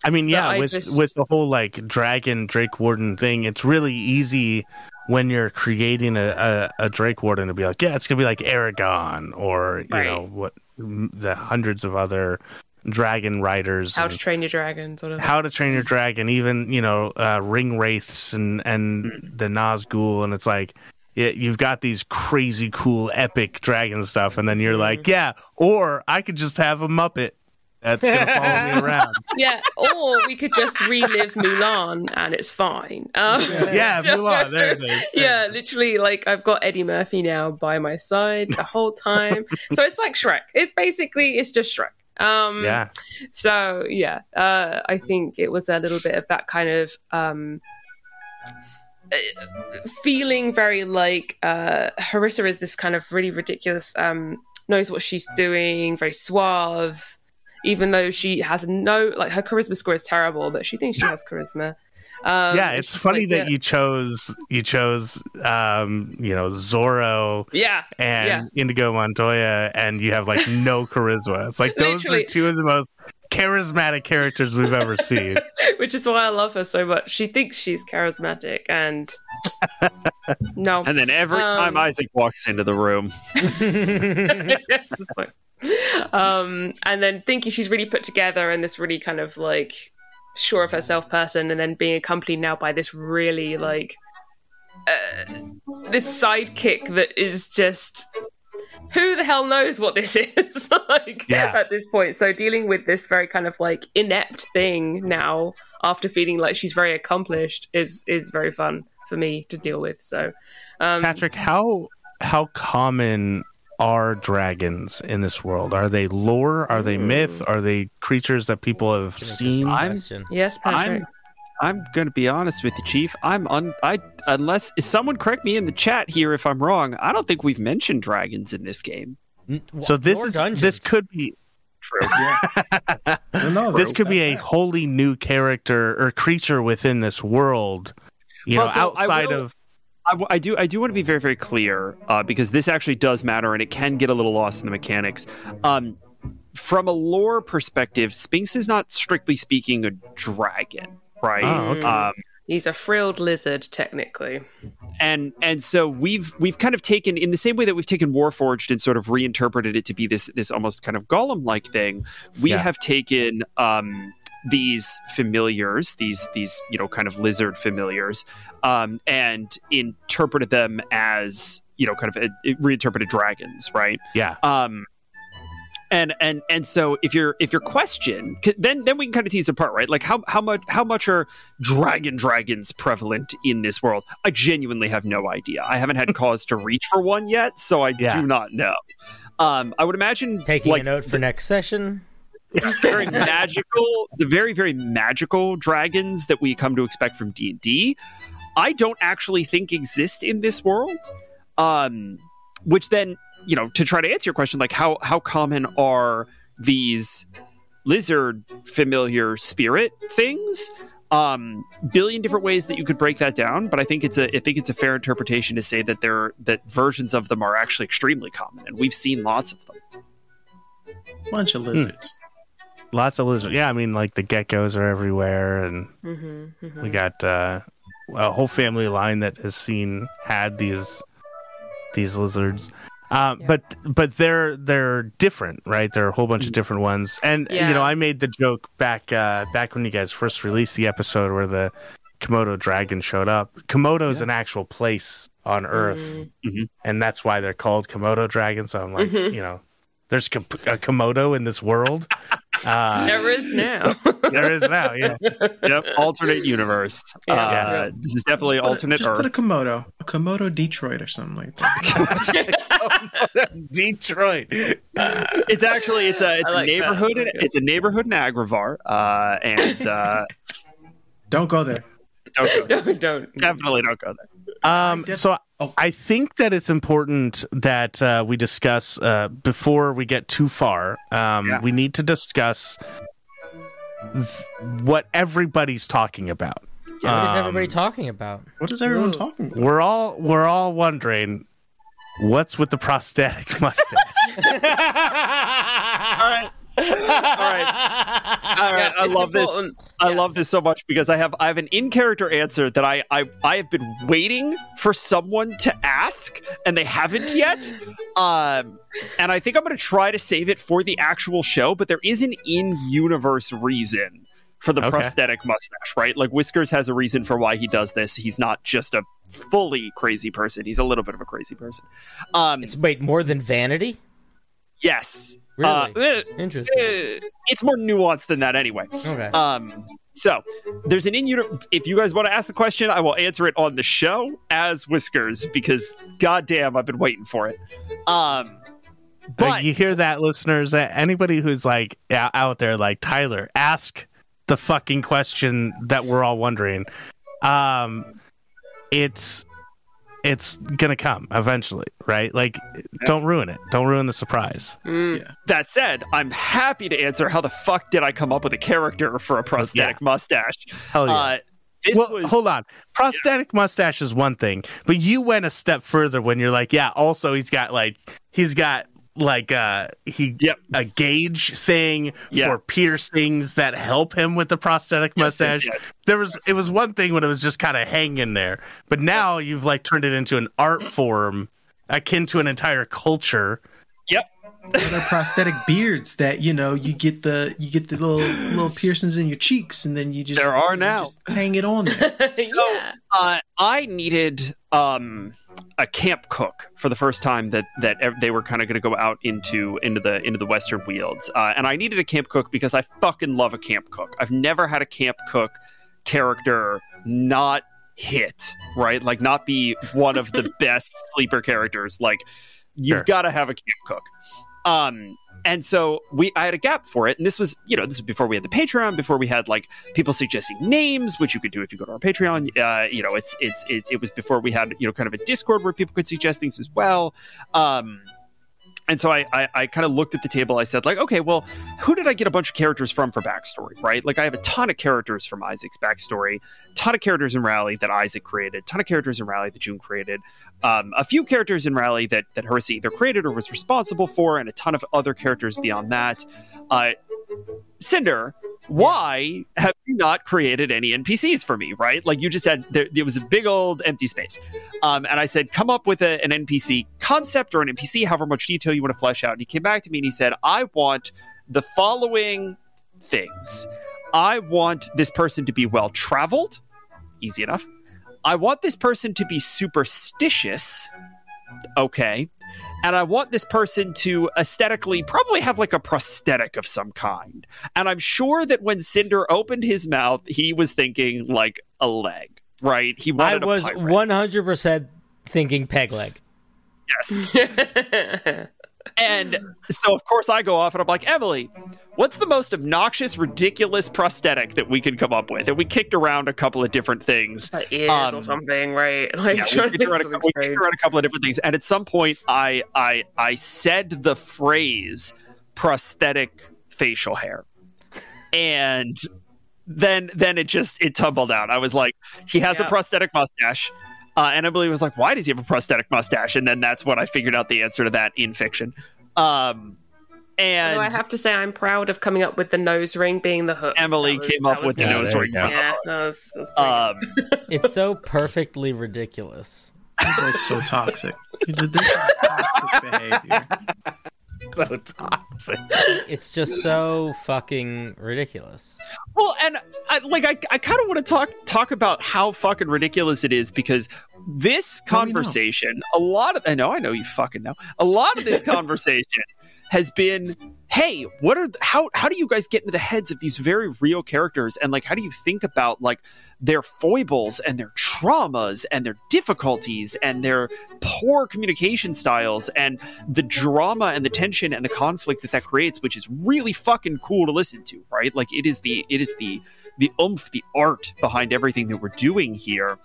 Speaker 2: I mean, yeah,
Speaker 4: I
Speaker 2: with
Speaker 4: just-
Speaker 2: with the whole like dragon Drakewarden thing, it's really easy when you're creating a, a, a Drakewarden to be like, yeah, it's gonna be like Eragon or you
Speaker 4: Right.
Speaker 2: know what the hundreds of other dragon riders.
Speaker 4: how to Train Your Dragon, sort of.
Speaker 2: how to train your dragon, even you know uh, ring wraiths and and
Speaker 4: Mm.
Speaker 2: the Nazgul, and it's like. It, you've got these crazy cool epic dragon stuff and then you're
Speaker 4: Mm.
Speaker 2: like yeah or i could just have a muppet that's gonna follow me around
Speaker 4: yeah, or we could just relive Mulan and it's fine. Um,
Speaker 2: yeah
Speaker 4: so-
Speaker 2: Mulan, there it is
Speaker 4: yeah, literally, like I've got Eddie Murphy now by my side the whole time. so it's like Shrek. It's basically it's just Shrek. Um,
Speaker 2: yeah
Speaker 4: So yeah, uh, I think it was a little bit of that kind of um, uh, feeling, very like uh, Harissa is this kind of really ridiculous, um, knows what she's doing, very suave. Even though she has no like her charisma score is terrible, but she thinks she has charisma. Um,
Speaker 2: yeah it's funny
Speaker 4: like
Speaker 2: that
Speaker 4: the-
Speaker 2: you chose you chose um you know zorro
Speaker 4: yeah
Speaker 2: and
Speaker 4: Yeah.
Speaker 2: inigo montoya and you have like no charisma. It's like those are two of the most charismatic characters we've ever seen.
Speaker 4: Which is why I love her so much. She thinks she's charismatic, and no,
Speaker 1: And then every
Speaker 4: Um,
Speaker 1: time Isaac walks into the room,
Speaker 4: um, and then thinking she's really put together and this really kind of like sure of herself person, and then being accompanied now by this really like uh, this sidekick that is just who the hell knows what this is like
Speaker 2: Yeah.
Speaker 4: at this point. So dealing with this very kind of like inept thing now after feeling like she's very accomplished is is very fun for me to deal with. So um,
Speaker 2: patrick how how common are dragons in this world are they lore are they myth are they creatures that people have seen
Speaker 1: I'm-
Speaker 4: yes, Patrick.
Speaker 1: I'm I'm going to be honest with you, Chief. I'm un I unless is someone correct me in the chat here if I'm wrong. I don't think we've mentioned dragons in this game.
Speaker 2: So this is
Speaker 3: dungeons.
Speaker 2: this could be
Speaker 1: True.
Speaker 6: Well, no,
Speaker 2: this could be a wholly new character or creature within this world you know
Speaker 1: Well, so I
Speaker 2: outside
Speaker 1: will-
Speaker 2: of
Speaker 1: I, w- I do I do want to be very very clear uh, because this actually does matter and it can get a little lost in the mechanics. Um, from a lore perspective, Spinks is not strictly speaking a dragon, right?
Speaker 2: Oh, okay.
Speaker 1: Um,
Speaker 4: He's a frilled lizard, technically.
Speaker 1: and and so we've we've kind of taken in the same way that we've taken Warforged and sort of reinterpreted it to be this this almost kind of golem like thing. We
Speaker 2: Yeah.
Speaker 1: have taken um, these familiars, these these you know kind of lizard familiars, um, and interpreted them as you know kind of uh, reinterpreted dragons, right?
Speaker 2: yeah
Speaker 1: um and and and so if your if your question then then we can kind of tease apart right like how how much how much are dragon dragons prevalent in this world i genuinely have no idea i haven't had cause to reach for one yet so i
Speaker 2: Yeah.
Speaker 1: do not know um i would imagine
Speaker 3: Taking
Speaker 1: like
Speaker 3: a note for next session.
Speaker 1: Very magical the very very magical dragons that we come to expect from d&d i don't actually think exist in this world. Um which then you know to try to answer your question like how how common are these lizard familiar spirit things? Um billion different ways that you could break that down but i think it's a i think it's a fair interpretation to say that there that versions of them are actually extremely common and we've seen lots of them.
Speaker 6: Bunch of lizards.
Speaker 2: Lots of lizards. Yeah, I mean, like the geckos are everywhere, and
Speaker 4: Mm-hmm,
Speaker 2: we got uh, a whole family line that has seen had these these lizards. Uh,
Speaker 4: Yeah.
Speaker 2: But but they're they're different, right? There are a whole bunch of different ones, and
Speaker 4: Yeah.
Speaker 2: you know, I made the joke back uh, back when you guys first released the episode where the Komodo dragon showed up. Komodo is an actual place on Earth,
Speaker 4: Mm-hmm.
Speaker 2: and that's why they're called Komodo dragons. So I'm like,
Speaker 4: Mhm.
Speaker 2: you know, there's a Komodo in this world. Uh,
Speaker 4: There is now.
Speaker 2: there is now, yeah.
Speaker 1: Yep, alternate universe.
Speaker 4: Yeah.
Speaker 1: Uh,
Speaker 4: Yeah.
Speaker 1: This is definitely
Speaker 6: Just put a-
Speaker 1: alternate
Speaker 6: just put a Komodo, a Komodo Detroit or something like that.
Speaker 2: Detroit.
Speaker 1: It's actually it's a it's
Speaker 4: I
Speaker 1: a
Speaker 4: like that.
Speaker 1: neighborhood. in,
Speaker 4: Okay.
Speaker 1: it's a neighborhood in Agrivar, uh, and uh,
Speaker 6: Don't go there.
Speaker 1: don't go,
Speaker 4: don't, don't.
Speaker 1: definitely don't go there.
Speaker 2: Um,
Speaker 6: def-
Speaker 2: so
Speaker 6: Oh.
Speaker 2: I think that it's important that uh, we discuss uh, before we get too far. Um,
Speaker 1: Yeah.
Speaker 2: We need to discuss th- what everybody's talking about.
Speaker 3: What is
Speaker 2: Um,
Speaker 3: everybody talking about?
Speaker 6: What is everyone
Speaker 4: Whoa.
Speaker 6: talking about?
Speaker 2: We're all we're all wondering what's with the prosthetic mustache.
Speaker 1: All right, all right, all right.
Speaker 4: Yeah,
Speaker 1: I
Speaker 4: it's
Speaker 1: love this. I
Speaker 4: Yes.
Speaker 1: love this so much because I have I have an in character answer that I, I I have been waiting for someone to ask and they haven't yet. Um, and I think I'm going to try to save it for the actual show. But there is an in universe reason for the
Speaker 2: Okay.
Speaker 1: prosthetic mustache, right? Like Whiskers has a reason for why he does this. He's not just a fully crazy person. He's a little bit of a crazy person. Um,
Speaker 3: It's wait more than vanity.
Speaker 1: yes.
Speaker 3: Really
Speaker 1: Uh, eh,
Speaker 3: interesting.
Speaker 1: eh, it's more nuanced than that anyway.
Speaker 3: Okay.
Speaker 1: Um, so there's an in unit. If you guys want to ask the question, I will answer it on the show as Whiskers because goddamn, I've been waiting for it. Um,
Speaker 2: Uh,
Speaker 1: but
Speaker 2: you hear that, listeners? Uh, Anybody who's like out there, like Tyler, ask the fucking question that we're all wondering. Um, it's it's gonna come eventually, right? Like, don't ruin it. Don't ruin the surprise.
Speaker 4: Mm.
Speaker 1: that said, I'm happy to answer how the fuck did I come up with a character for a prosthetic mustache?
Speaker 2: Hell yeah.
Speaker 1: Uh, this
Speaker 2: well,
Speaker 1: was
Speaker 2: hold on. Prosthetic mustache is one thing, but you went a step further when you're like, yeah. Also, he's got like he's got like uh he
Speaker 1: Yep.
Speaker 2: a gauge thing
Speaker 1: Yeah.
Speaker 2: for piercings that help him with the prosthetic
Speaker 1: Yes,
Speaker 2: mustache.
Speaker 1: yes, yes.
Speaker 2: There was it was one thing when it was just kind of hanging there, but now you've like turned it into an art form akin to an entire culture. Yep.
Speaker 6: They're prosthetic beards that you know you get the you get the little little piercings in your cheeks and then you just
Speaker 1: There are now.
Speaker 6: just hang it on there.
Speaker 1: So-
Speaker 4: yeah.
Speaker 1: uh, I needed um, a camp cook for the first time that that they were kind of going to go out into into the into the western fields, uh, and I needed a camp cook because I fucking love a camp cook. I've never had a camp cook character not hit right, like not be one of the best sleeper characters. Like you've
Speaker 2: Sure.
Speaker 1: got to have a camp cook. Um, and so we, I had a gap for it, and this was, you know, this was before we had the Patreon, before we had like people suggesting names, which you could do if you go to our Patreon. Uh, you know, it's it's it, it was before we had you know kind of a Discord where people could suggest things as well. Um, and so I, I, I kind of looked at the table. I said, like, okay, well, who did I get a bunch of characters from for backstory, right? Like, I have a ton of characters from Isaac's backstory, ton of characters in Rally that Isaac created, ton of characters in Rally that June created, um, a few characters in Rally that that Harissa either created or was responsible for, and a ton of other characters beyond that. Uh, Cinder, why have you not created any NPCs for me? Right, like you just said, there, there was a big old empty space, um, and I said, come up with a, an NPC concept or an NPC, however much detail you want to flesh out. And he came back to me and he said, I want the following things. I want this person to be well traveled, easy enough. I want this person to be superstitious, okay. And I want this person to aesthetically probably have like a prosthetic of some kind. And I'm sure that when Cinder opened his mouth, he was thinking like a leg, right? He wanted I
Speaker 3: was
Speaker 1: a
Speaker 3: one hundred percent thinking peg leg.
Speaker 1: Yes. And so, of course, I go off and I'm like, Emily, what's the most obnoxious, ridiculous prosthetic that we can come up with? And we kicked around a couple of different things.
Speaker 4: Like ears
Speaker 1: Um,
Speaker 4: or something, right? Like
Speaker 1: Yeah, we, kicked around a, we kicked around a couple of different things. And at some point, I I I said the phrase prosthetic facial hair, and then then it just it tumbled out. I was like, he has a prosthetic mustache. Uh, and Emily was like, "Why does he have a prosthetic mustache?" And then that's when I figured out the answer to that in fiction. Um, and
Speaker 4: Although I have to say, I'm proud of coming up with the nose ring being the hook.
Speaker 1: Emily
Speaker 4: was-
Speaker 1: came up with the nose ring.
Speaker 2: you.
Speaker 4: Yeah, that was, that was.
Speaker 1: Um,
Speaker 3: It's so perfectly ridiculous.
Speaker 6: You're both so toxic. You did- This is toxic behavior.
Speaker 2: so toxic.
Speaker 3: It's just so fucking ridiculous.
Speaker 1: Well, and I, like I, I kind of want to talk talk about how fucking ridiculous it is because this
Speaker 6: Let me know.
Speaker 1: conversation, a lot of I know, I know you fucking know, a lot of this conversation has been, hey, what are how how do you guys get into the heads of these very real characters? And like how do you think about like their foibles and their traumas and their difficulties and their poor communication styles and the drama and the tension and the conflict that that creates which is really fucking cool to listen to right? Like it is the it is the the oomph the art behind everything that we're doing here.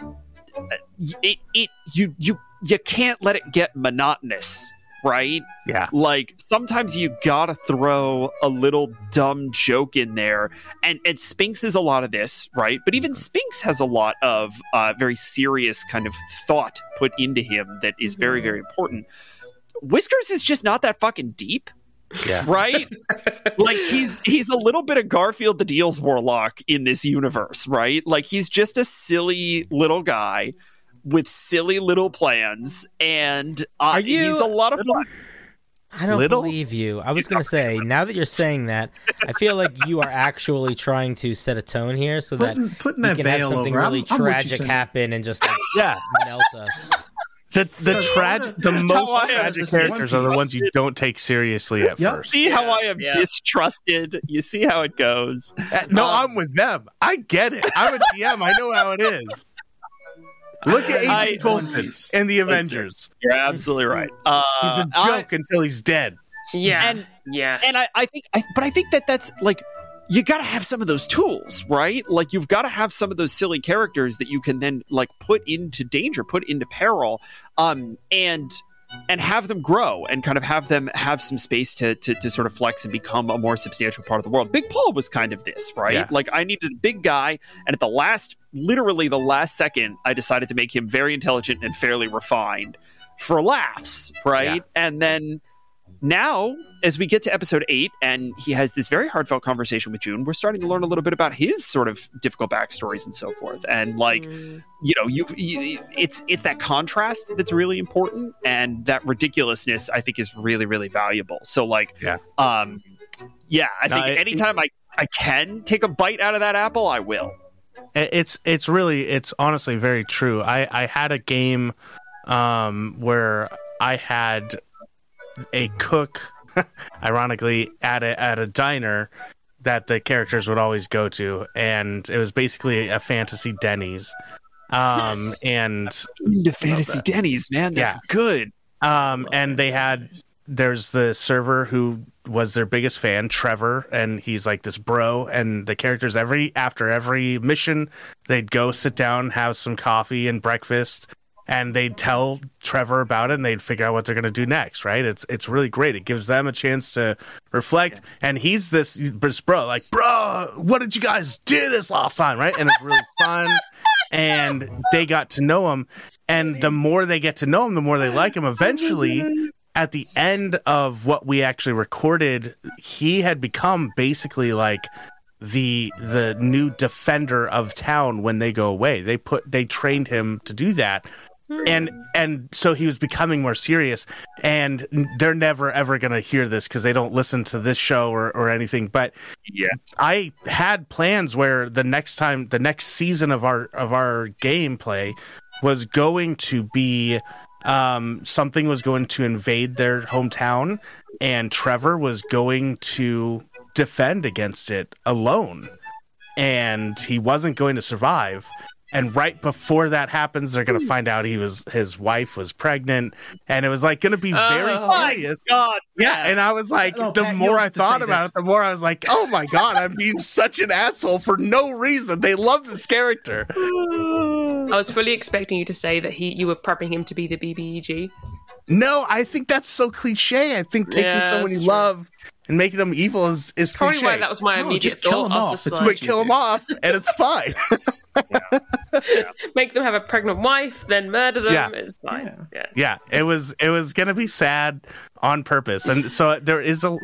Speaker 1: Uh, it, it you you you can't let it get monotonous right?
Speaker 2: Yeah.
Speaker 1: like sometimes you gotta throw a little dumb joke in there and and spinks is a lot of this right? But even spinks has a lot of uh, very serious kind of thought put into him that is very very important. Whiskers is just not that fucking deep
Speaker 2: Yeah.
Speaker 1: right? Like he's he's a little bit of garfield the deals warlock in this universe right? Like he's just a silly little guy with silly little plans and uh,
Speaker 3: Are you
Speaker 1: he's a lot of fun
Speaker 3: I don't
Speaker 2: Little?
Speaker 3: believe you. I was going to say, now that you're saying that, I feel like you are actually trying to set a tone here so that
Speaker 6: Putting, putting
Speaker 3: we
Speaker 6: that
Speaker 3: can have something
Speaker 6: over.
Speaker 3: really
Speaker 6: I'm, I'm
Speaker 3: tragic
Speaker 6: Cindy.
Speaker 3: happen and just like
Speaker 2: Yeah.
Speaker 3: melt us.
Speaker 2: The the
Speaker 6: So-
Speaker 2: tragic the most tragic
Speaker 6: this in One
Speaker 2: characters are the ones you don't take seriously at
Speaker 6: Yep.
Speaker 2: first.
Speaker 1: see how I am
Speaker 4: Yeah.
Speaker 1: distrusted. You see how it goes.
Speaker 2: Uh, No,
Speaker 1: Um,
Speaker 2: I'm with them. I get it. I'm a DM. I know how it is. Look at
Speaker 1: I-
Speaker 2: Agent
Speaker 6: One
Speaker 2: Coulson
Speaker 6: Piece.
Speaker 2: and the Avengers.
Speaker 1: You're absolutely right. Uh,
Speaker 2: He's a joke until he's dead.
Speaker 4: yeah,
Speaker 1: and-
Speaker 4: yeah.
Speaker 1: and I, I think, I, but I think that that's like you got to have some of those tools, right? Like you've got to have some of those silly characters that you can then like put into danger, put into peril, um, and and have them grow and kind of have them have some space to, to to sort of flex and become a more substantial part of the world. Big Paul was kind of this, right?
Speaker 2: Yeah.
Speaker 1: Like I needed a big guy, and at the last, literally the last second, I decided to make him very intelligent and fairly refined for laughs, right? And then now, as we get to episode eight, and he has this very heartfelt conversation with June, we're starting to learn a little bit about his sort of difficult backstories and so forth. And like,
Speaker 4: Mm.
Speaker 1: you know, you've you, it's it's that contrast that's really important, and that ridiculousness I think is really really valuable. So like,
Speaker 2: Yeah.
Speaker 1: um, yeah, I
Speaker 2: No,
Speaker 1: think
Speaker 2: it-
Speaker 1: anytime I I can take a bite out of that apple, I will.
Speaker 2: It's it's really it's honestly very true. I I had a game um where I had a cook ironically at a at a diner that the characters would always go to and it was basically a fantasy Denny's. Um and
Speaker 1: The fantasy Denny's, man, that's
Speaker 2: Yeah.
Speaker 1: good.
Speaker 2: Um, and they had there's the server who was their biggest fan, Trevor, and he's like this bro. And the characters every after every mission, they'd go sit down, have some coffee and breakfast, and they'd tell Trevor about it, and they'd figure out what they're gonna do next. Right? It's it's really great. It gives them a chance to reflect. And he's this, this bro, like bro, what did you guys do this last time? Right? And it's really fun. And they got to know him, and the more they get to know him, the more they like him. Eventually, at the end of what we actually recorded, he had become basically like the the new defender of town when they go away. They put they trained him to do that. And and so he was becoming more serious. And they're never ever going to hear this cuz they don't listen to this show or or anything. But
Speaker 1: Yeah.
Speaker 2: I had plans where the next time the next season of our of our gameplay was going to be um something was going to invade their hometown and Trevor was going to defend against it alone. And he wasn't going to survive and right before that happens they're going to find out he was his wife was pregnant and it was like going to be very
Speaker 4: Oh.
Speaker 2: serious
Speaker 1: God,
Speaker 2: yeah, and I was like,
Speaker 6: No,
Speaker 2: the
Speaker 6: Pat,
Speaker 2: more I thought about
Speaker 6: this.
Speaker 2: it, the more I was like, oh my god, I'm being such an asshole for no reason. They love this character.
Speaker 4: I was fully expecting you to say that he you were prepping him to be the BBEG.
Speaker 2: No, I think that's so cliche. I think taking
Speaker 4: Yeah,
Speaker 2: someone you
Speaker 4: true.
Speaker 2: love and making them evil is is
Speaker 4: Probably
Speaker 2: cliche.
Speaker 4: why that was my
Speaker 6: No,
Speaker 4: immediate
Speaker 6: just kill
Speaker 4: thought.
Speaker 6: him off. It's
Speaker 4: like,
Speaker 2: but kill them off, and it's fine.
Speaker 4: make them have a pregnant wife, then murder them.
Speaker 2: Yeah.
Speaker 4: It's fine. Yes.
Speaker 2: yeah it was it was gonna be sad on purpose and so there is a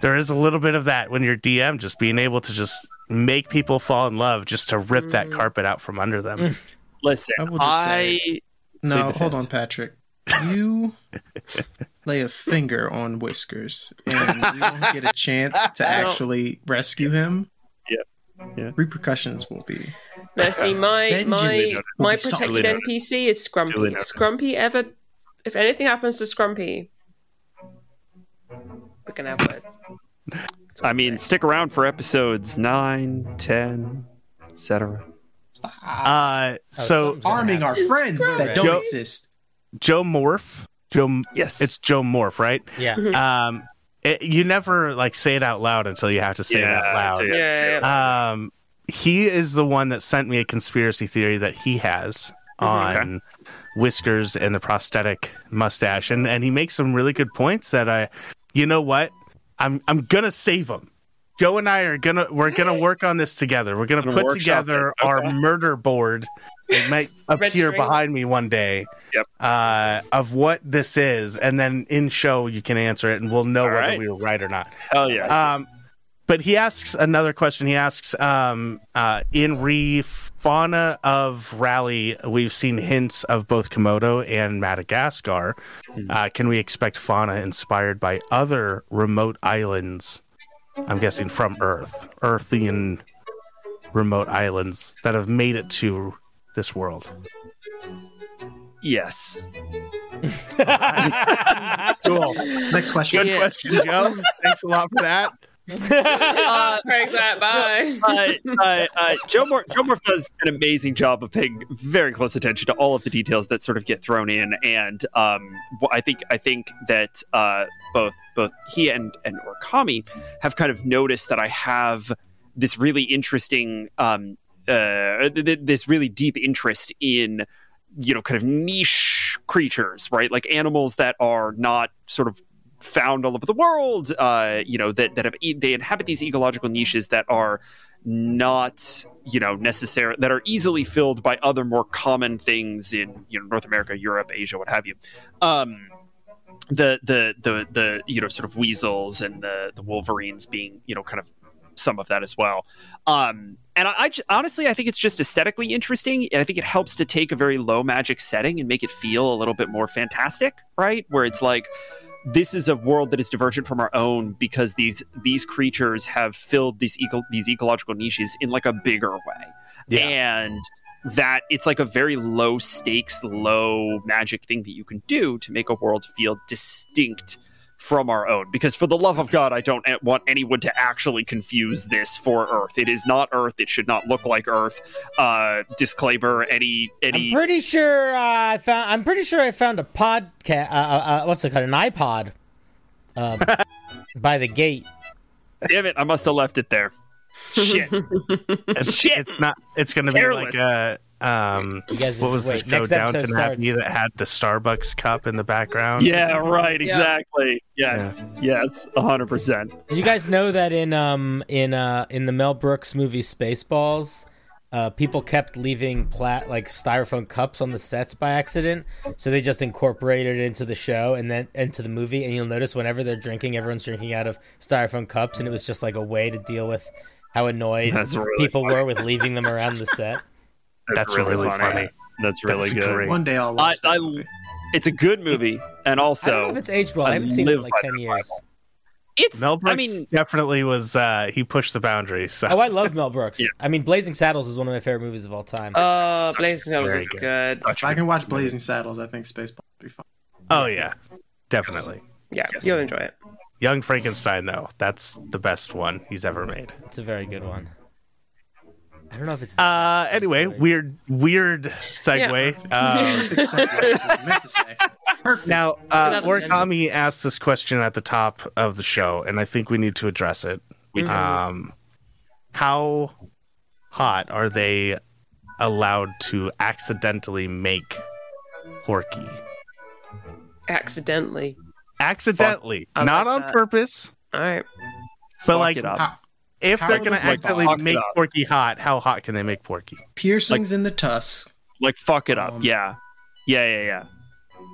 Speaker 2: there is a little bit of that when you're dm just being able to just make people fall in love just to rip that
Speaker 4: Mm.
Speaker 2: carpet out from under them
Speaker 1: Listen,
Speaker 6: I will just
Speaker 1: I
Speaker 6: say- No, hold
Speaker 1: fifth.
Speaker 6: on, Patrick. You lay a finger on Whiskers, and we don't get a chance to actually rescue him.
Speaker 1: Yeah. Yeah.
Speaker 6: Repercussions will be.
Speaker 4: No, see, my
Speaker 6: Vengeance
Speaker 4: my my protected
Speaker 1: noted.
Speaker 4: NPC is
Speaker 1: Duly
Speaker 4: Scrumpy. Scrumpy ever, if anything happens to Scrumpy, we're gonna have words.
Speaker 1: I mean, stick around for episodes 9, 10, etc.
Speaker 2: uh so
Speaker 3: something's
Speaker 6: Arming our friends that don't exist.
Speaker 2: Joe morph joe
Speaker 1: Yes.
Speaker 2: it's joe morph right
Speaker 3: Yeah.
Speaker 2: um it, you never like say it out loud until you have to say it out loud
Speaker 1: Yeah,
Speaker 4: Yeah,
Speaker 1: yeah.
Speaker 2: Um, he is the one that sent me a conspiracy theory that he has on whiskers and the prosthetic mustache, and and he makes some really good points that I, you know what, I'm I'm gonna save him. Joe and I are gonna we're gonna work on this together. We're gonna,
Speaker 1: Gonna
Speaker 2: put together.
Speaker 1: Okay.
Speaker 2: our murder board. It might appear behind me one day.
Speaker 1: Yep.
Speaker 2: Uh, of what this is, and then in show you can answer it, and we'll know
Speaker 1: All
Speaker 2: whether
Speaker 1: right.
Speaker 2: we were right or not.
Speaker 1: Hell yeah.
Speaker 2: Um, but he asks another question. He asks, um, uh, in re fauna of Rally, we've seen hints of both Komodo and Madagascar.
Speaker 1: Hmm.
Speaker 2: Uh, can we expect fauna inspired by other remote islands? I'm guessing from Earth, Earthian remote islands that have made it to this world.
Speaker 1: yes.
Speaker 2: Cool.
Speaker 6: Next question.
Speaker 2: Good
Speaker 4: Yeah.
Speaker 2: question, Joe. Thanks a lot for that.
Speaker 1: Uh,
Speaker 4: Craig, that bye.
Speaker 1: uh, uh, uh, Joe Moore, Joe Morph does an amazing job of paying very close attention to all of the details that sort of get thrown in, and um, I think I think that uh, both both he and and Origami have kind of noticed that I have this really interesting, um, uh, th- th- this really deep interest in you know kind of niche creatures, right? Like animals that are not sort of found all over the world. Uh, you know that that have e- they inhabit these ecological niches that are not you know necessary that are easily filled by other more common things in you know North America, Europe, Asia, what have you. Um, the the the the you know sort of weasels and the the wolverines being you know kind of some of that as well. Um, and I, I j- honestly, I think it's just aesthetically interesting, and I think it helps to take a very low magic setting and make it feel a little bit more fantastic, right? Where it's like this is a world that is divergent from our own because these these creatures have filled these eco- these ecological niches in like a bigger way,
Speaker 2: Yeah.
Speaker 1: and that it's like a very low stakes, low magic thing that you can do to make a world feel distinct from our own. Because for the love of God, I don't want anyone to actually confuse this for Earth. It is not Earth. It should not look like Earth. Uh, disclaimer: any any.
Speaker 3: I'm
Speaker 1: any
Speaker 3: pretty sure uh, I found. I'm pretty sure I found a podcast. Uh, uh, uh, what's it called? An iPod. Um, by the gate.
Speaker 1: damn it, I must have left it there. Shit.
Speaker 2: It's,
Speaker 1: Shit.
Speaker 2: it's not. It's going to be like a. Um,
Speaker 3: You guys
Speaker 2: what was
Speaker 3: wait,
Speaker 2: the show
Speaker 3: next episode
Speaker 2: Downton Abbey that had the Starbucks cup in the background?
Speaker 1: Yeah, right,
Speaker 4: Yeah.
Speaker 1: exactly. Yes, yes, hundred percent.
Speaker 3: Did you guys know that in um in uh in the Mel Brooks movie Spaceballs, uh, people kept leaving plat like styrofoam cups on the sets by accident, so they just incorporated it into the show and then into the movie. And you'll notice whenever they're drinking, everyone's drinking out of styrofoam cups, and it was just like a way to deal with how annoyed
Speaker 1: That's really
Speaker 3: people
Speaker 1: funny.
Speaker 3: were with leaving them around the set.
Speaker 2: That's really funny.
Speaker 1: That's really
Speaker 2: That's
Speaker 1: good.
Speaker 2: great.
Speaker 6: One day I'll watch. that
Speaker 1: I, it's a good movie, and
Speaker 3: I
Speaker 1: also
Speaker 3: don't know if it's aged well. I,
Speaker 1: I
Speaker 3: haven't seen it in like ten
Speaker 1: that
Speaker 3: years.
Speaker 1: it's.
Speaker 2: Mel Brooks
Speaker 1: I mean,
Speaker 2: definitely was. Uh, he pushed the boundaries. So.
Speaker 3: Oh, I love Mel Brooks.
Speaker 1: Yeah.
Speaker 3: I mean, Blazing Saddles is one of my favorite movies of all time.
Speaker 4: Oh,
Speaker 1: Such
Speaker 4: Blazing Saddles is
Speaker 2: good.
Speaker 4: good.
Speaker 1: such
Speaker 6: If
Speaker 1: a
Speaker 6: I can watch. Blazing Saddles, I think Spaceball would be fun.
Speaker 2: oh yeah, definitely.
Speaker 4: Yeah,
Speaker 1: Yes.
Speaker 4: you'll enjoy it.
Speaker 2: Young Frankenstein though, that's the best one he's ever made.
Speaker 3: It's a very good one. I don't know if it's.
Speaker 2: Uh, anyway, weird, weird segue. Uh,
Speaker 6: Perfect segue, is what I meant to say. Perfect.
Speaker 2: now, uh,
Speaker 4: Another
Speaker 2: Origami asked this question at the top of the show, and I think we need to address it.
Speaker 1: We do.
Speaker 2: Um, how hot are they allowed to accidentally make Porki?
Speaker 4: Accidentally.
Speaker 2: Accidentally,
Speaker 4: I
Speaker 2: not
Speaker 4: like
Speaker 2: on
Speaker 4: that.
Speaker 2: purpose,
Speaker 4: All right.
Speaker 2: but
Speaker 1: Fuck
Speaker 2: like
Speaker 1: it.
Speaker 6: How,
Speaker 2: if they're gonna
Speaker 6: Powerlift, like,
Speaker 2: accidentally make. Porki hot, how hot can they make Porki?
Speaker 6: Piercings in the tusk.
Speaker 1: Like fuck it up.
Speaker 6: Um,
Speaker 1: yeah. Yeah, yeah, yeah.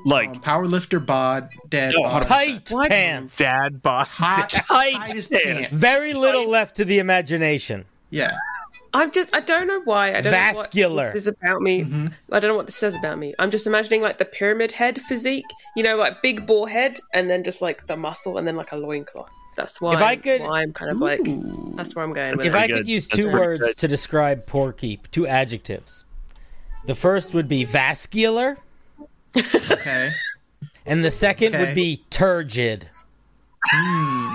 Speaker 1: Like
Speaker 6: um, powerlifter bod, dead.
Speaker 1: No,
Speaker 6: bod.
Speaker 3: Tight
Speaker 4: What?
Speaker 3: pants.
Speaker 2: Dad bod.
Speaker 6: Hot,
Speaker 1: Tight
Speaker 6: tightest
Speaker 1: pants.
Speaker 6: pants.
Speaker 3: Very little left to the imagination.
Speaker 6: Yeah.
Speaker 4: I'm just I don't know why. I don't
Speaker 3: Vascular.
Speaker 4: know what this is about me.
Speaker 6: Mhm.
Speaker 4: I don't know what this says about me. I'm just imagining like the pyramid head physique, you know, like big ball head and then just like the muscle and then like a loincloth. That's why,
Speaker 3: If I
Speaker 4: I'm,
Speaker 3: could-
Speaker 4: why I'm kind of like
Speaker 6: Ooh.
Speaker 4: that's where I'm going with
Speaker 3: If. I
Speaker 1: pretty
Speaker 3: could
Speaker 1: good.
Speaker 3: use
Speaker 1: That's
Speaker 3: two words
Speaker 1: good.
Speaker 3: to describe Porki, two adjectives. The first would be vascular,
Speaker 6: Okay.
Speaker 3: and the second
Speaker 6: Okay.
Speaker 3: would be turgid.
Speaker 6: Hmm.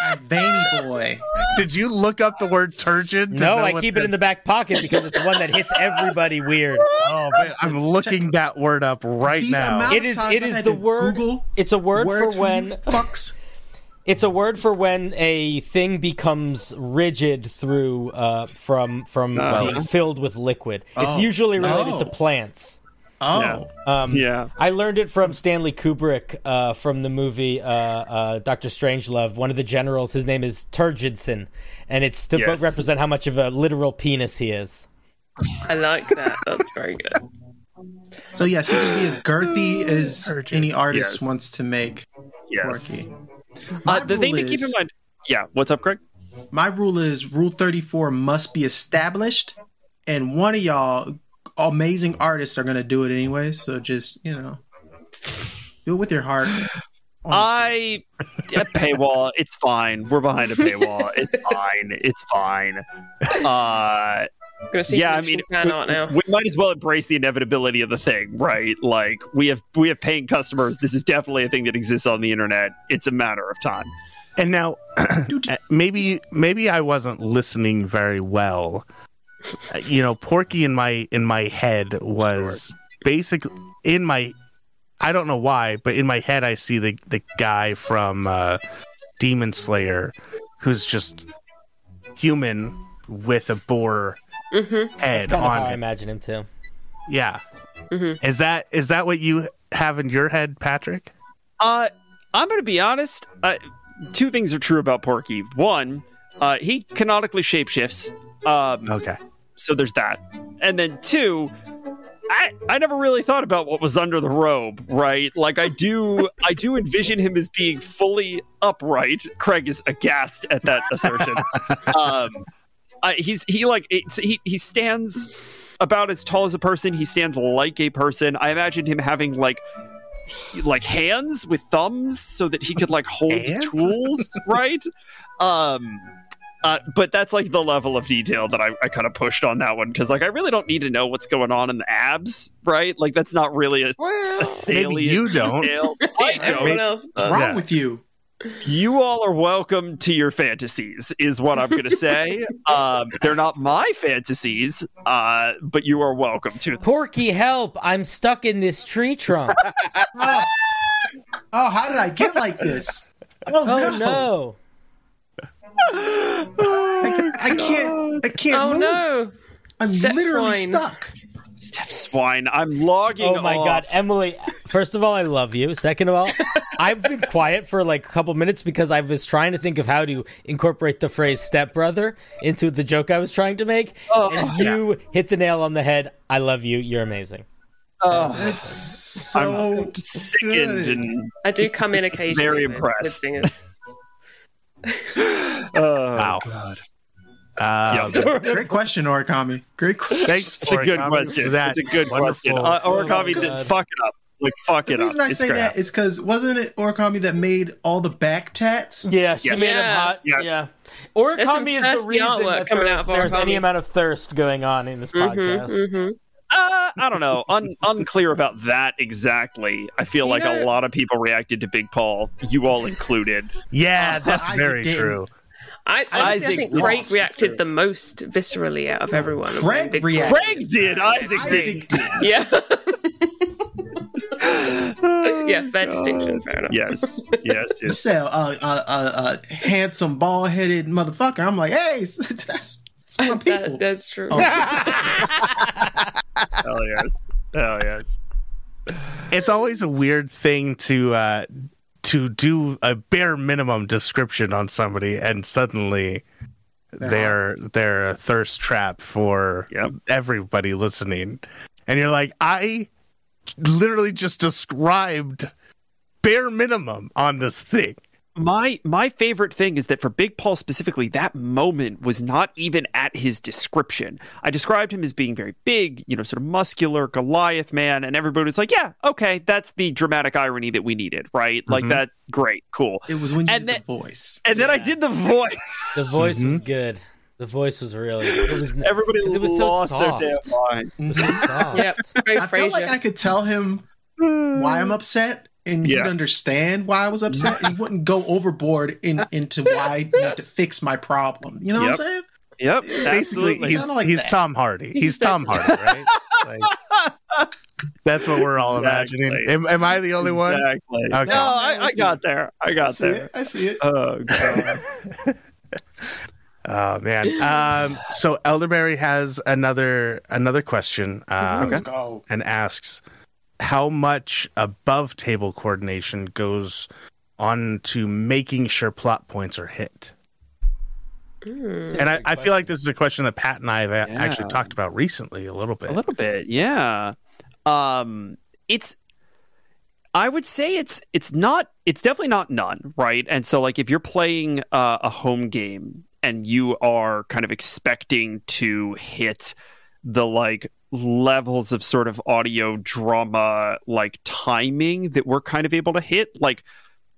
Speaker 6: Nice Veiny boy.
Speaker 2: Did you look up the word turgid? to
Speaker 3: No,
Speaker 2: know
Speaker 3: I keep it in the back pocket because it's the one that hits everybody weird.
Speaker 2: Oh man, I'm looking that word up right
Speaker 6: The
Speaker 2: now.
Speaker 6: amount
Speaker 3: It
Speaker 6: of
Speaker 3: is
Speaker 6: times
Speaker 3: it
Speaker 6: I've
Speaker 3: is
Speaker 6: had
Speaker 3: the word
Speaker 6: Google
Speaker 3: it's a word for when
Speaker 6: fucks.
Speaker 3: It's a word for when a thing becomes rigid through uh from from
Speaker 1: Oh.
Speaker 3: being filled with liquid. It's
Speaker 6: Oh.
Speaker 3: usually related to
Speaker 6: Oh.
Speaker 3: plants.
Speaker 6: Oh.
Speaker 3: Um,
Speaker 1: yeah.
Speaker 3: I learned it from Stanley Kubrick uh, from the movie uh, uh, Doctor Strangelove. One of the generals, his name is Turgidson, and it's to
Speaker 1: Yes.
Speaker 3: represent how much of a literal penis he is.
Speaker 4: I like that. That's very good.
Speaker 6: So yes, he can be as girthy as any artist
Speaker 1: Yes.
Speaker 6: wants to make
Speaker 1: Yes. Uh, the thing to keep in mind. Yeah. What's up, Craig?
Speaker 6: My rule is Rule 34 must be established, and one of y'all amazing artists are going to do it anyway. So just, you know, do it with your heart.
Speaker 1: I a paywall. It's fine. We're behind a paywall. It's fine. It's fine. Uh,
Speaker 4: I'm gonna see
Speaker 1: yeah, I mean, we,
Speaker 4: art now.
Speaker 1: we might as well embrace the inevitability of the thing, right? Like we have we have paying customers. This is definitely a thing that exists on the internet. It's a matter of time.
Speaker 2: And now, uh, maybe maybe I wasn't listening very well. Uh, You know, Porki in my in my head was basically in my. I don't know why, but in my head I see the the guy from uh, Demon Slayer, who's just human with a boar
Speaker 4: Mm-hmm.
Speaker 2: head
Speaker 3: That's kind how
Speaker 2: on
Speaker 3: I imagine him too.
Speaker 2: Yeah,
Speaker 4: Mhm.
Speaker 2: is that is that what you have in your head, Patrick?
Speaker 1: Uh, I'm going to be honest. Uh, two things are true about Porki. One, uh, he canonically shapeshifts. Um,
Speaker 2: Okay.
Speaker 1: so there's that. And then two, I I never really thought about what was under the robe, right? Like I do I do envision him as being fully upright. Craig is aghast at that assertion. um uh, he's he like it's, he he stands about as tall as a person. He stands like a person. I imagine him having like he- like hands with thumbs so that he could like hold
Speaker 2: Hands?
Speaker 1: tools, right? Um uh, but that's like the level of detail that I, I kind of pushed on that one because like I really don't need to know what's going on in the abs, right? Like that's not really a,
Speaker 4: Well,
Speaker 1: a salient
Speaker 2: Maybe you don't.
Speaker 1: detail. I don't.
Speaker 4: everyone else
Speaker 6: what's
Speaker 4: does.
Speaker 6: wrong
Speaker 2: Yeah.
Speaker 6: with you?
Speaker 1: You all are welcome to your fantasies, is what I'm gonna say. um, they're not my fantasies, uh, but you are welcome to them.
Speaker 3: Porki, help! I'm stuck in this tree trunk.
Speaker 6: Oh, oh how did I get like this? Oh,
Speaker 3: Oh
Speaker 6: no.
Speaker 3: no!
Speaker 6: I, I can't. I can't
Speaker 4: Oh
Speaker 6: move.
Speaker 4: no!
Speaker 6: I'm
Speaker 4: Step
Speaker 6: literally
Speaker 4: swine.
Speaker 6: stuck.
Speaker 1: Step swine. I'm logging.
Speaker 3: Oh my
Speaker 1: off.
Speaker 3: god, Emily! First of all, I love you. Second of all, I've been quiet for like a couple minutes because I was trying to think of how to incorporate the phrase "stepbrother" into the joke I was trying to make,
Speaker 1: Oh,
Speaker 3: and you hit the nail on the head. I love you. You're amazing.
Speaker 1: Oh,
Speaker 6: It's so
Speaker 1: I'm sickened and
Speaker 4: I do come in occasionally.
Speaker 1: Very
Speaker 4: with-
Speaker 1: impressed.
Speaker 4: With singers.
Speaker 1: oh,
Speaker 2: Wow.
Speaker 1: God.
Speaker 2: Um,
Speaker 6: Great question, Origami. Great question.
Speaker 2: Thanks.
Speaker 1: It's a good question.
Speaker 2: for that.
Speaker 1: It's a good
Speaker 2: Wonderful.
Speaker 1: question. Uh, Origami
Speaker 3: Oh,
Speaker 1: did
Speaker 3: God.
Speaker 1: fuck it up. Like fuck
Speaker 6: The
Speaker 1: it up.
Speaker 6: The reason I
Speaker 1: It's
Speaker 6: say
Speaker 1: crap.
Speaker 6: that is because wasn't it Origami that made all the back tats?
Speaker 3: Yeah, she
Speaker 1: Yes.
Speaker 3: made him
Speaker 4: Yeah.
Speaker 3: hot.
Speaker 1: Yes.
Speaker 3: Yeah.
Speaker 4: There's some
Speaker 3: Origami is the
Speaker 4: thirsty
Speaker 3: reason
Speaker 4: artwork
Speaker 3: that
Speaker 4: coming
Speaker 3: there's,
Speaker 4: out of
Speaker 3: there's any amount of thirst going on in this
Speaker 4: Mm-hmm,
Speaker 3: podcast.
Speaker 1: Uh, I don't know. Un- unclear about that exactly. I feel
Speaker 4: You
Speaker 1: like
Speaker 4: know-
Speaker 1: a lot of people reacted to Big Paul, you all included.
Speaker 2: Yeah,
Speaker 6: Uh,
Speaker 2: that's
Speaker 6: Isaac
Speaker 2: very
Speaker 6: didn't.
Speaker 2: true.
Speaker 4: I, I,
Speaker 1: Isaac
Speaker 4: think Craig reacted the most viscerally out of everyone.
Speaker 6: Craig
Speaker 4: Big-
Speaker 6: reacted.
Speaker 1: Craig did. Isaac,
Speaker 6: Isaac
Speaker 1: did.
Speaker 6: did.
Speaker 4: Yeah. yeah, fair distinction. Fair enough.
Speaker 1: Yes. Yes.
Speaker 6: You
Speaker 1: Yes.
Speaker 6: said a uh, uh, uh, uh, handsome, bald headed motherfucker. I'm like, hey, that's, that's my
Speaker 4: That, that's true.
Speaker 6: Oh.
Speaker 1: Hell yes. Hell yes.
Speaker 2: It's always a weird thing to uh, to do a bare minimum description on somebody, and suddenly they're they're a thirst trap for
Speaker 1: Yep.
Speaker 2: everybody listening. And you're like, I literally just described bare minimum on this thing.
Speaker 1: My my favorite thing is that for Big Paul specifically, that moment was not even at his description. I described him as being very big, you know, sort of muscular Goliath man, and everybody was like, "Yeah, okay, that's the dramatic irony that we needed, right? Like
Speaker 2: Mhm.
Speaker 1: that, great, cool."
Speaker 6: It was when you
Speaker 1: And
Speaker 6: did
Speaker 1: then-
Speaker 6: the voice.
Speaker 1: And then I did the voice.
Speaker 3: The voice was
Speaker 2: Mhm.
Speaker 3: good. The voice was really. It was.
Speaker 1: Everybody
Speaker 3: 'Cause it was so
Speaker 1: lost their
Speaker 3: soft.
Speaker 1: damn mind.
Speaker 3: it was so soft.
Speaker 4: Yep.
Speaker 6: I feel like I could tell him why I'm upset, and
Speaker 1: Yeah.
Speaker 6: he'd understand why I was upset. and he wouldn't go overboard in, into why I need to fix my problem. You know
Speaker 1: Yep.
Speaker 6: what I'm saying?
Speaker 1: Yep,
Speaker 2: Basically,
Speaker 1: absolutely.
Speaker 2: he's
Speaker 6: like
Speaker 2: he's
Speaker 6: that.
Speaker 2: Tom Hardy.
Speaker 4: He's
Speaker 2: He's, Tom Hardy, right? Like, that's what we're all
Speaker 1: Exactly.
Speaker 2: imagining. Am, am I the only one?
Speaker 1: Exactly.
Speaker 2: Okay.
Speaker 1: No, I, I got there. I
Speaker 6: I
Speaker 1: got
Speaker 6: see
Speaker 1: there.
Speaker 6: it. I see it.
Speaker 1: Oh god.
Speaker 2: Oh man. Um, so Elderberry has another another question um,
Speaker 6: Let's go.
Speaker 2: and asks how much above table coordination goes on to making sure plot points are hit.
Speaker 4: Mm.
Speaker 2: And I, I feel like this is a question that Pat and I have
Speaker 1: Yeah.
Speaker 2: actually talked about recently a little bit.
Speaker 1: A little bit, yeah. Um, it's. I would say it's it's not it's definitely not none, right? And so like if you're playing uh, a home game and you are kind of expecting to hit the like levels of sort of audio drama like timing that we're kind of able to hit, like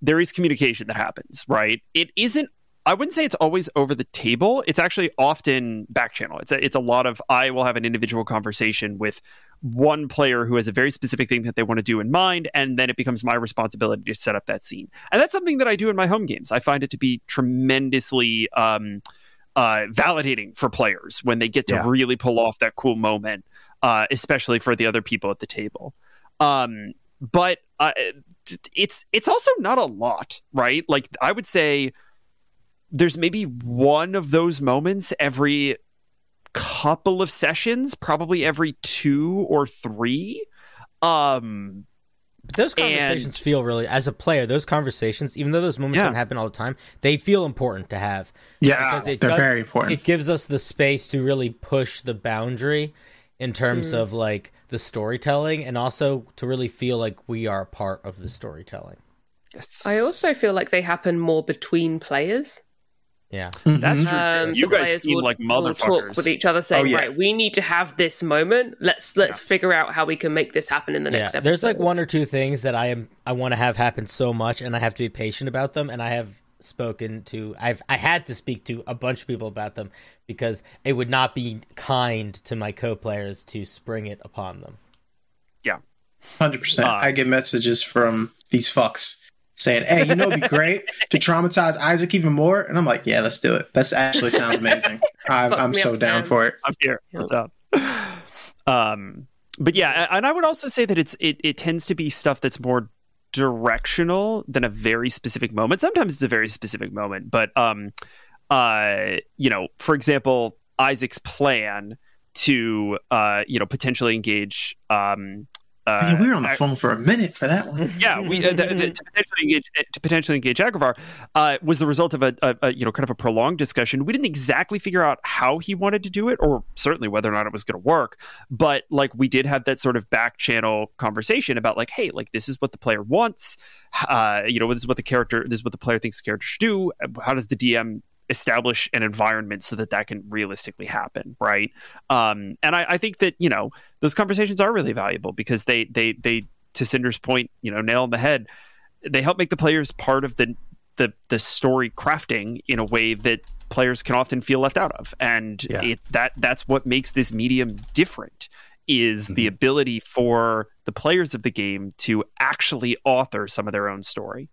Speaker 1: there is communication that happens, right? It isn't I wouldn't say it's always over the table. It's actually often back channel. It's a, it's a lot of I will have an individual conversation with one player who has a very specific thing that they want to do in mind, and then it becomes my responsibility to set up that scene. And that's something that I do in my home games. I find it to be tremendously um, uh, validating for players when they get to
Speaker 2: Yeah.
Speaker 1: really pull off that cool moment, uh, especially for the other people at the table. Um, but uh, it's it's also not a lot, right? Like I would say there's maybe one of those moments every couple of sessions, probably every two or three. Um,
Speaker 3: But those
Speaker 1: And-
Speaker 3: conversations feel really, as a player, those conversations, even though those moments
Speaker 1: Yeah.
Speaker 3: don't happen all the time, they feel important to have.
Speaker 6: Yes,
Speaker 3: Because it
Speaker 6: they're
Speaker 3: does-
Speaker 6: very important.
Speaker 3: It gives us the space to really push the boundary in terms
Speaker 4: Mm.
Speaker 3: of like the storytelling and also to really feel like we are part of the storytelling.
Speaker 1: yes.
Speaker 4: I also feel like they happen more between players.
Speaker 3: Yeah.
Speaker 1: That's
Speaker 6: Mhm.
Speaker 1: true.
Speaker 4: Um,
Speaker 1: you guys seem
Speaker 4: will-
Speaker 1: like
Speaker 4: will talk
Speaker 1: motherfuckers.
Speaker 4: with each other, saying,
Speaker 6: Oh, yeah.
Speaker 4: "Right, we need to have this moment. Let's let's figure out how we can make this happen in the next
Speaker 3: yeah.
Speaker 4: episode."
Speaker 3: There's like one or two things that I am I want to have happen so much and I have to be patient about them and I have spoken to I've I had to speak to a bunch of people about them because it would not be kind to my co-players to spring it upon them.
Speaker 6: Yeah, Hundred percent.
Speaker 1: Uh,
Speaker 6: I get messages from these fucks saying, "Hey, you know, it'd be great to traumatize Isaac even more." And I'm like, "Yeah, let's do it. That actually sounds amazing. I'm, I'm so
Speaker 4: up,
Speaker 6: down
Speaker 4: man.
Speaker 6: for it."
Speaker 1: I'm here.
Speaker 4: Yep.
Speaker 1: I'm. Um, but yeah, and I would also say that it's it, it tends to be stuff that's more directional than a very specific moment. Sometimes it's a very specific moment, but um, uh, you know, for example, Isaac's plan to uh, you know, potentially engage um. Uh,
Speaker 6: yeah, we were on the
Speaker 1: Ag-
Speaker 6: phone for a minute for that one.
Speaker 1: yeah, we uh, the, the, to potentially engage to potentially engage Agravar uh, was the result of a, a, a you know kind of a prolonged discussion. We didn't exactly figure out how he wanted to do it, or certainly whether or not it was going to work. But like we did have that sort of back channel conversation about like, hey, like this is what the player wants. Uh, you know, this is what the character, this is what the player thinks the character should do. How does the DM establish an environment so that that can realistically happen, right? Um, and I, I think that you know those conversations are really valuable because they they they to Cinder's point, you know, nail on the head. They help make the players part of the the the story crafting in a way that players can often feel left out of, and
Speaker 2: Yeah.
Speaker 1: it that that's what makes this medium different. Is the ability for the players of the game to actually author some of their own story.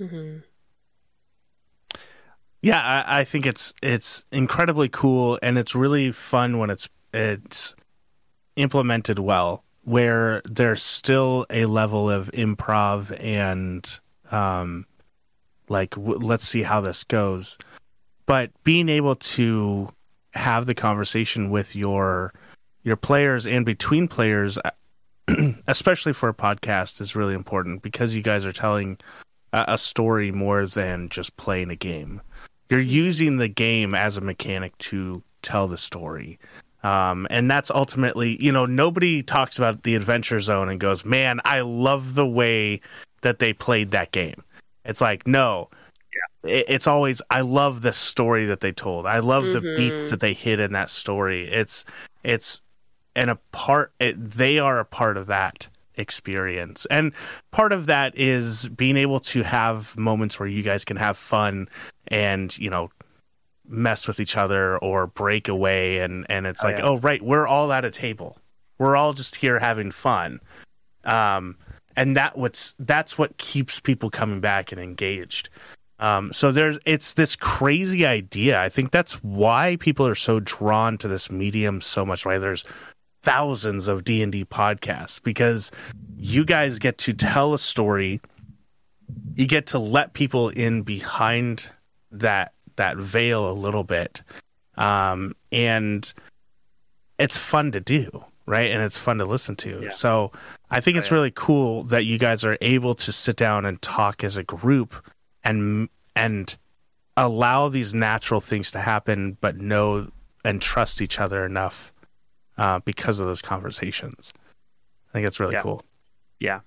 Speaker 4: Mhm.
Speaker 2: Yeah, I, I think it's it's incredibly cool, and it's really fun when it's it's implemented well, where there's still a level of improv and um, like w- let's see how this goes, but being able to have the conversation with your your players and between players, especially for a podcast, is really important because you guys are telling a, a story more than just playing a game you're using the game as a mechanic to tell the story. Um, and that's ultimately, you know, nobody talks about the Adventure Zone and goes, "Man, I love the way that they played that game." It's like, no, it, it's always I love the story that they told. I love the beats that they hit in that story. It's it's and a part it, they are a part of that experience. And part of that is being able to have moments where you guys can have fun and you know mess with each other or break away. And and it's
Speaker 1: Oh,
Speaker 2: like
Speaker 1: yeah.
Speaker 2: oh right we're all at a table. We're all just here having fun. Um and that what's that's what keeps people coming back and engaged. Um so there's it's this crazy idea. I think that's why people are so drawn to this medium so much why there's thousands of d&d podcasts because you guys get to tell a story you get to let people in behind that that veil a little bit um and it's fun to do right and it's fun to listen to
Speaker 1: Yeah.
Speaker 2: so i think it's
Speaker 1: yeah.
Speaker 2: really cool that you guys are able to sit down and talk as a group and and allow these natural things to happen but know and trust each other enough uh, because of those conversations i think it's really
Speaker 1: Yeah.
Speaker 2: cool
Speaker 1: Yeah.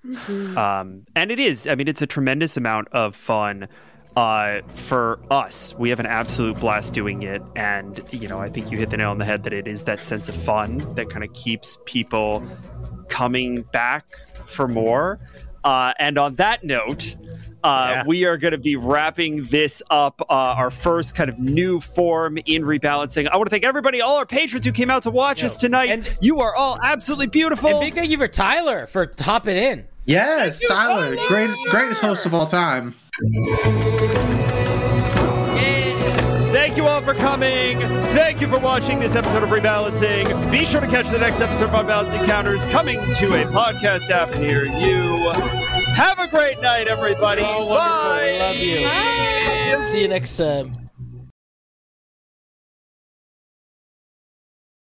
Speaker 1: Um, and it is. I mean, it's a tremendous amount of fun uh, for us. We have an absolute blast doing it. And, you know, I think you hit the nail on the head that it is that sense of fun that kind of keeps people coming back for more. Uh, and on that note, uh,
Speaker 2: Yeah.
Speaker 1: we are going to be wrapping this up, uh, our first kind of new form in rebalancing. I want to thank everybody, all our patrons who came out to watch
Speaker 3: Yo,
Speaker 1: us tonight.
Speaker 3: and-
Speaker 1: you are all absolutely beautiful.
Speaker 3: And big thank you for Tyler for hopping in.
Speaker 6: Yes, Tyler, great, greatest host of all time.
Speaker 1: Thank you all for coming. Thank you for watching this episode of Rebalancing. Be sure to catch the next episode of Unbalanced Encounters coming to a podcast app near you. Have a great night, everybody.
Speaker 3: Oh.
Speaker 1: Bye.
Speaker 3: Love you.
Speaker 4: Bye.
Speaker 3: See you next uh,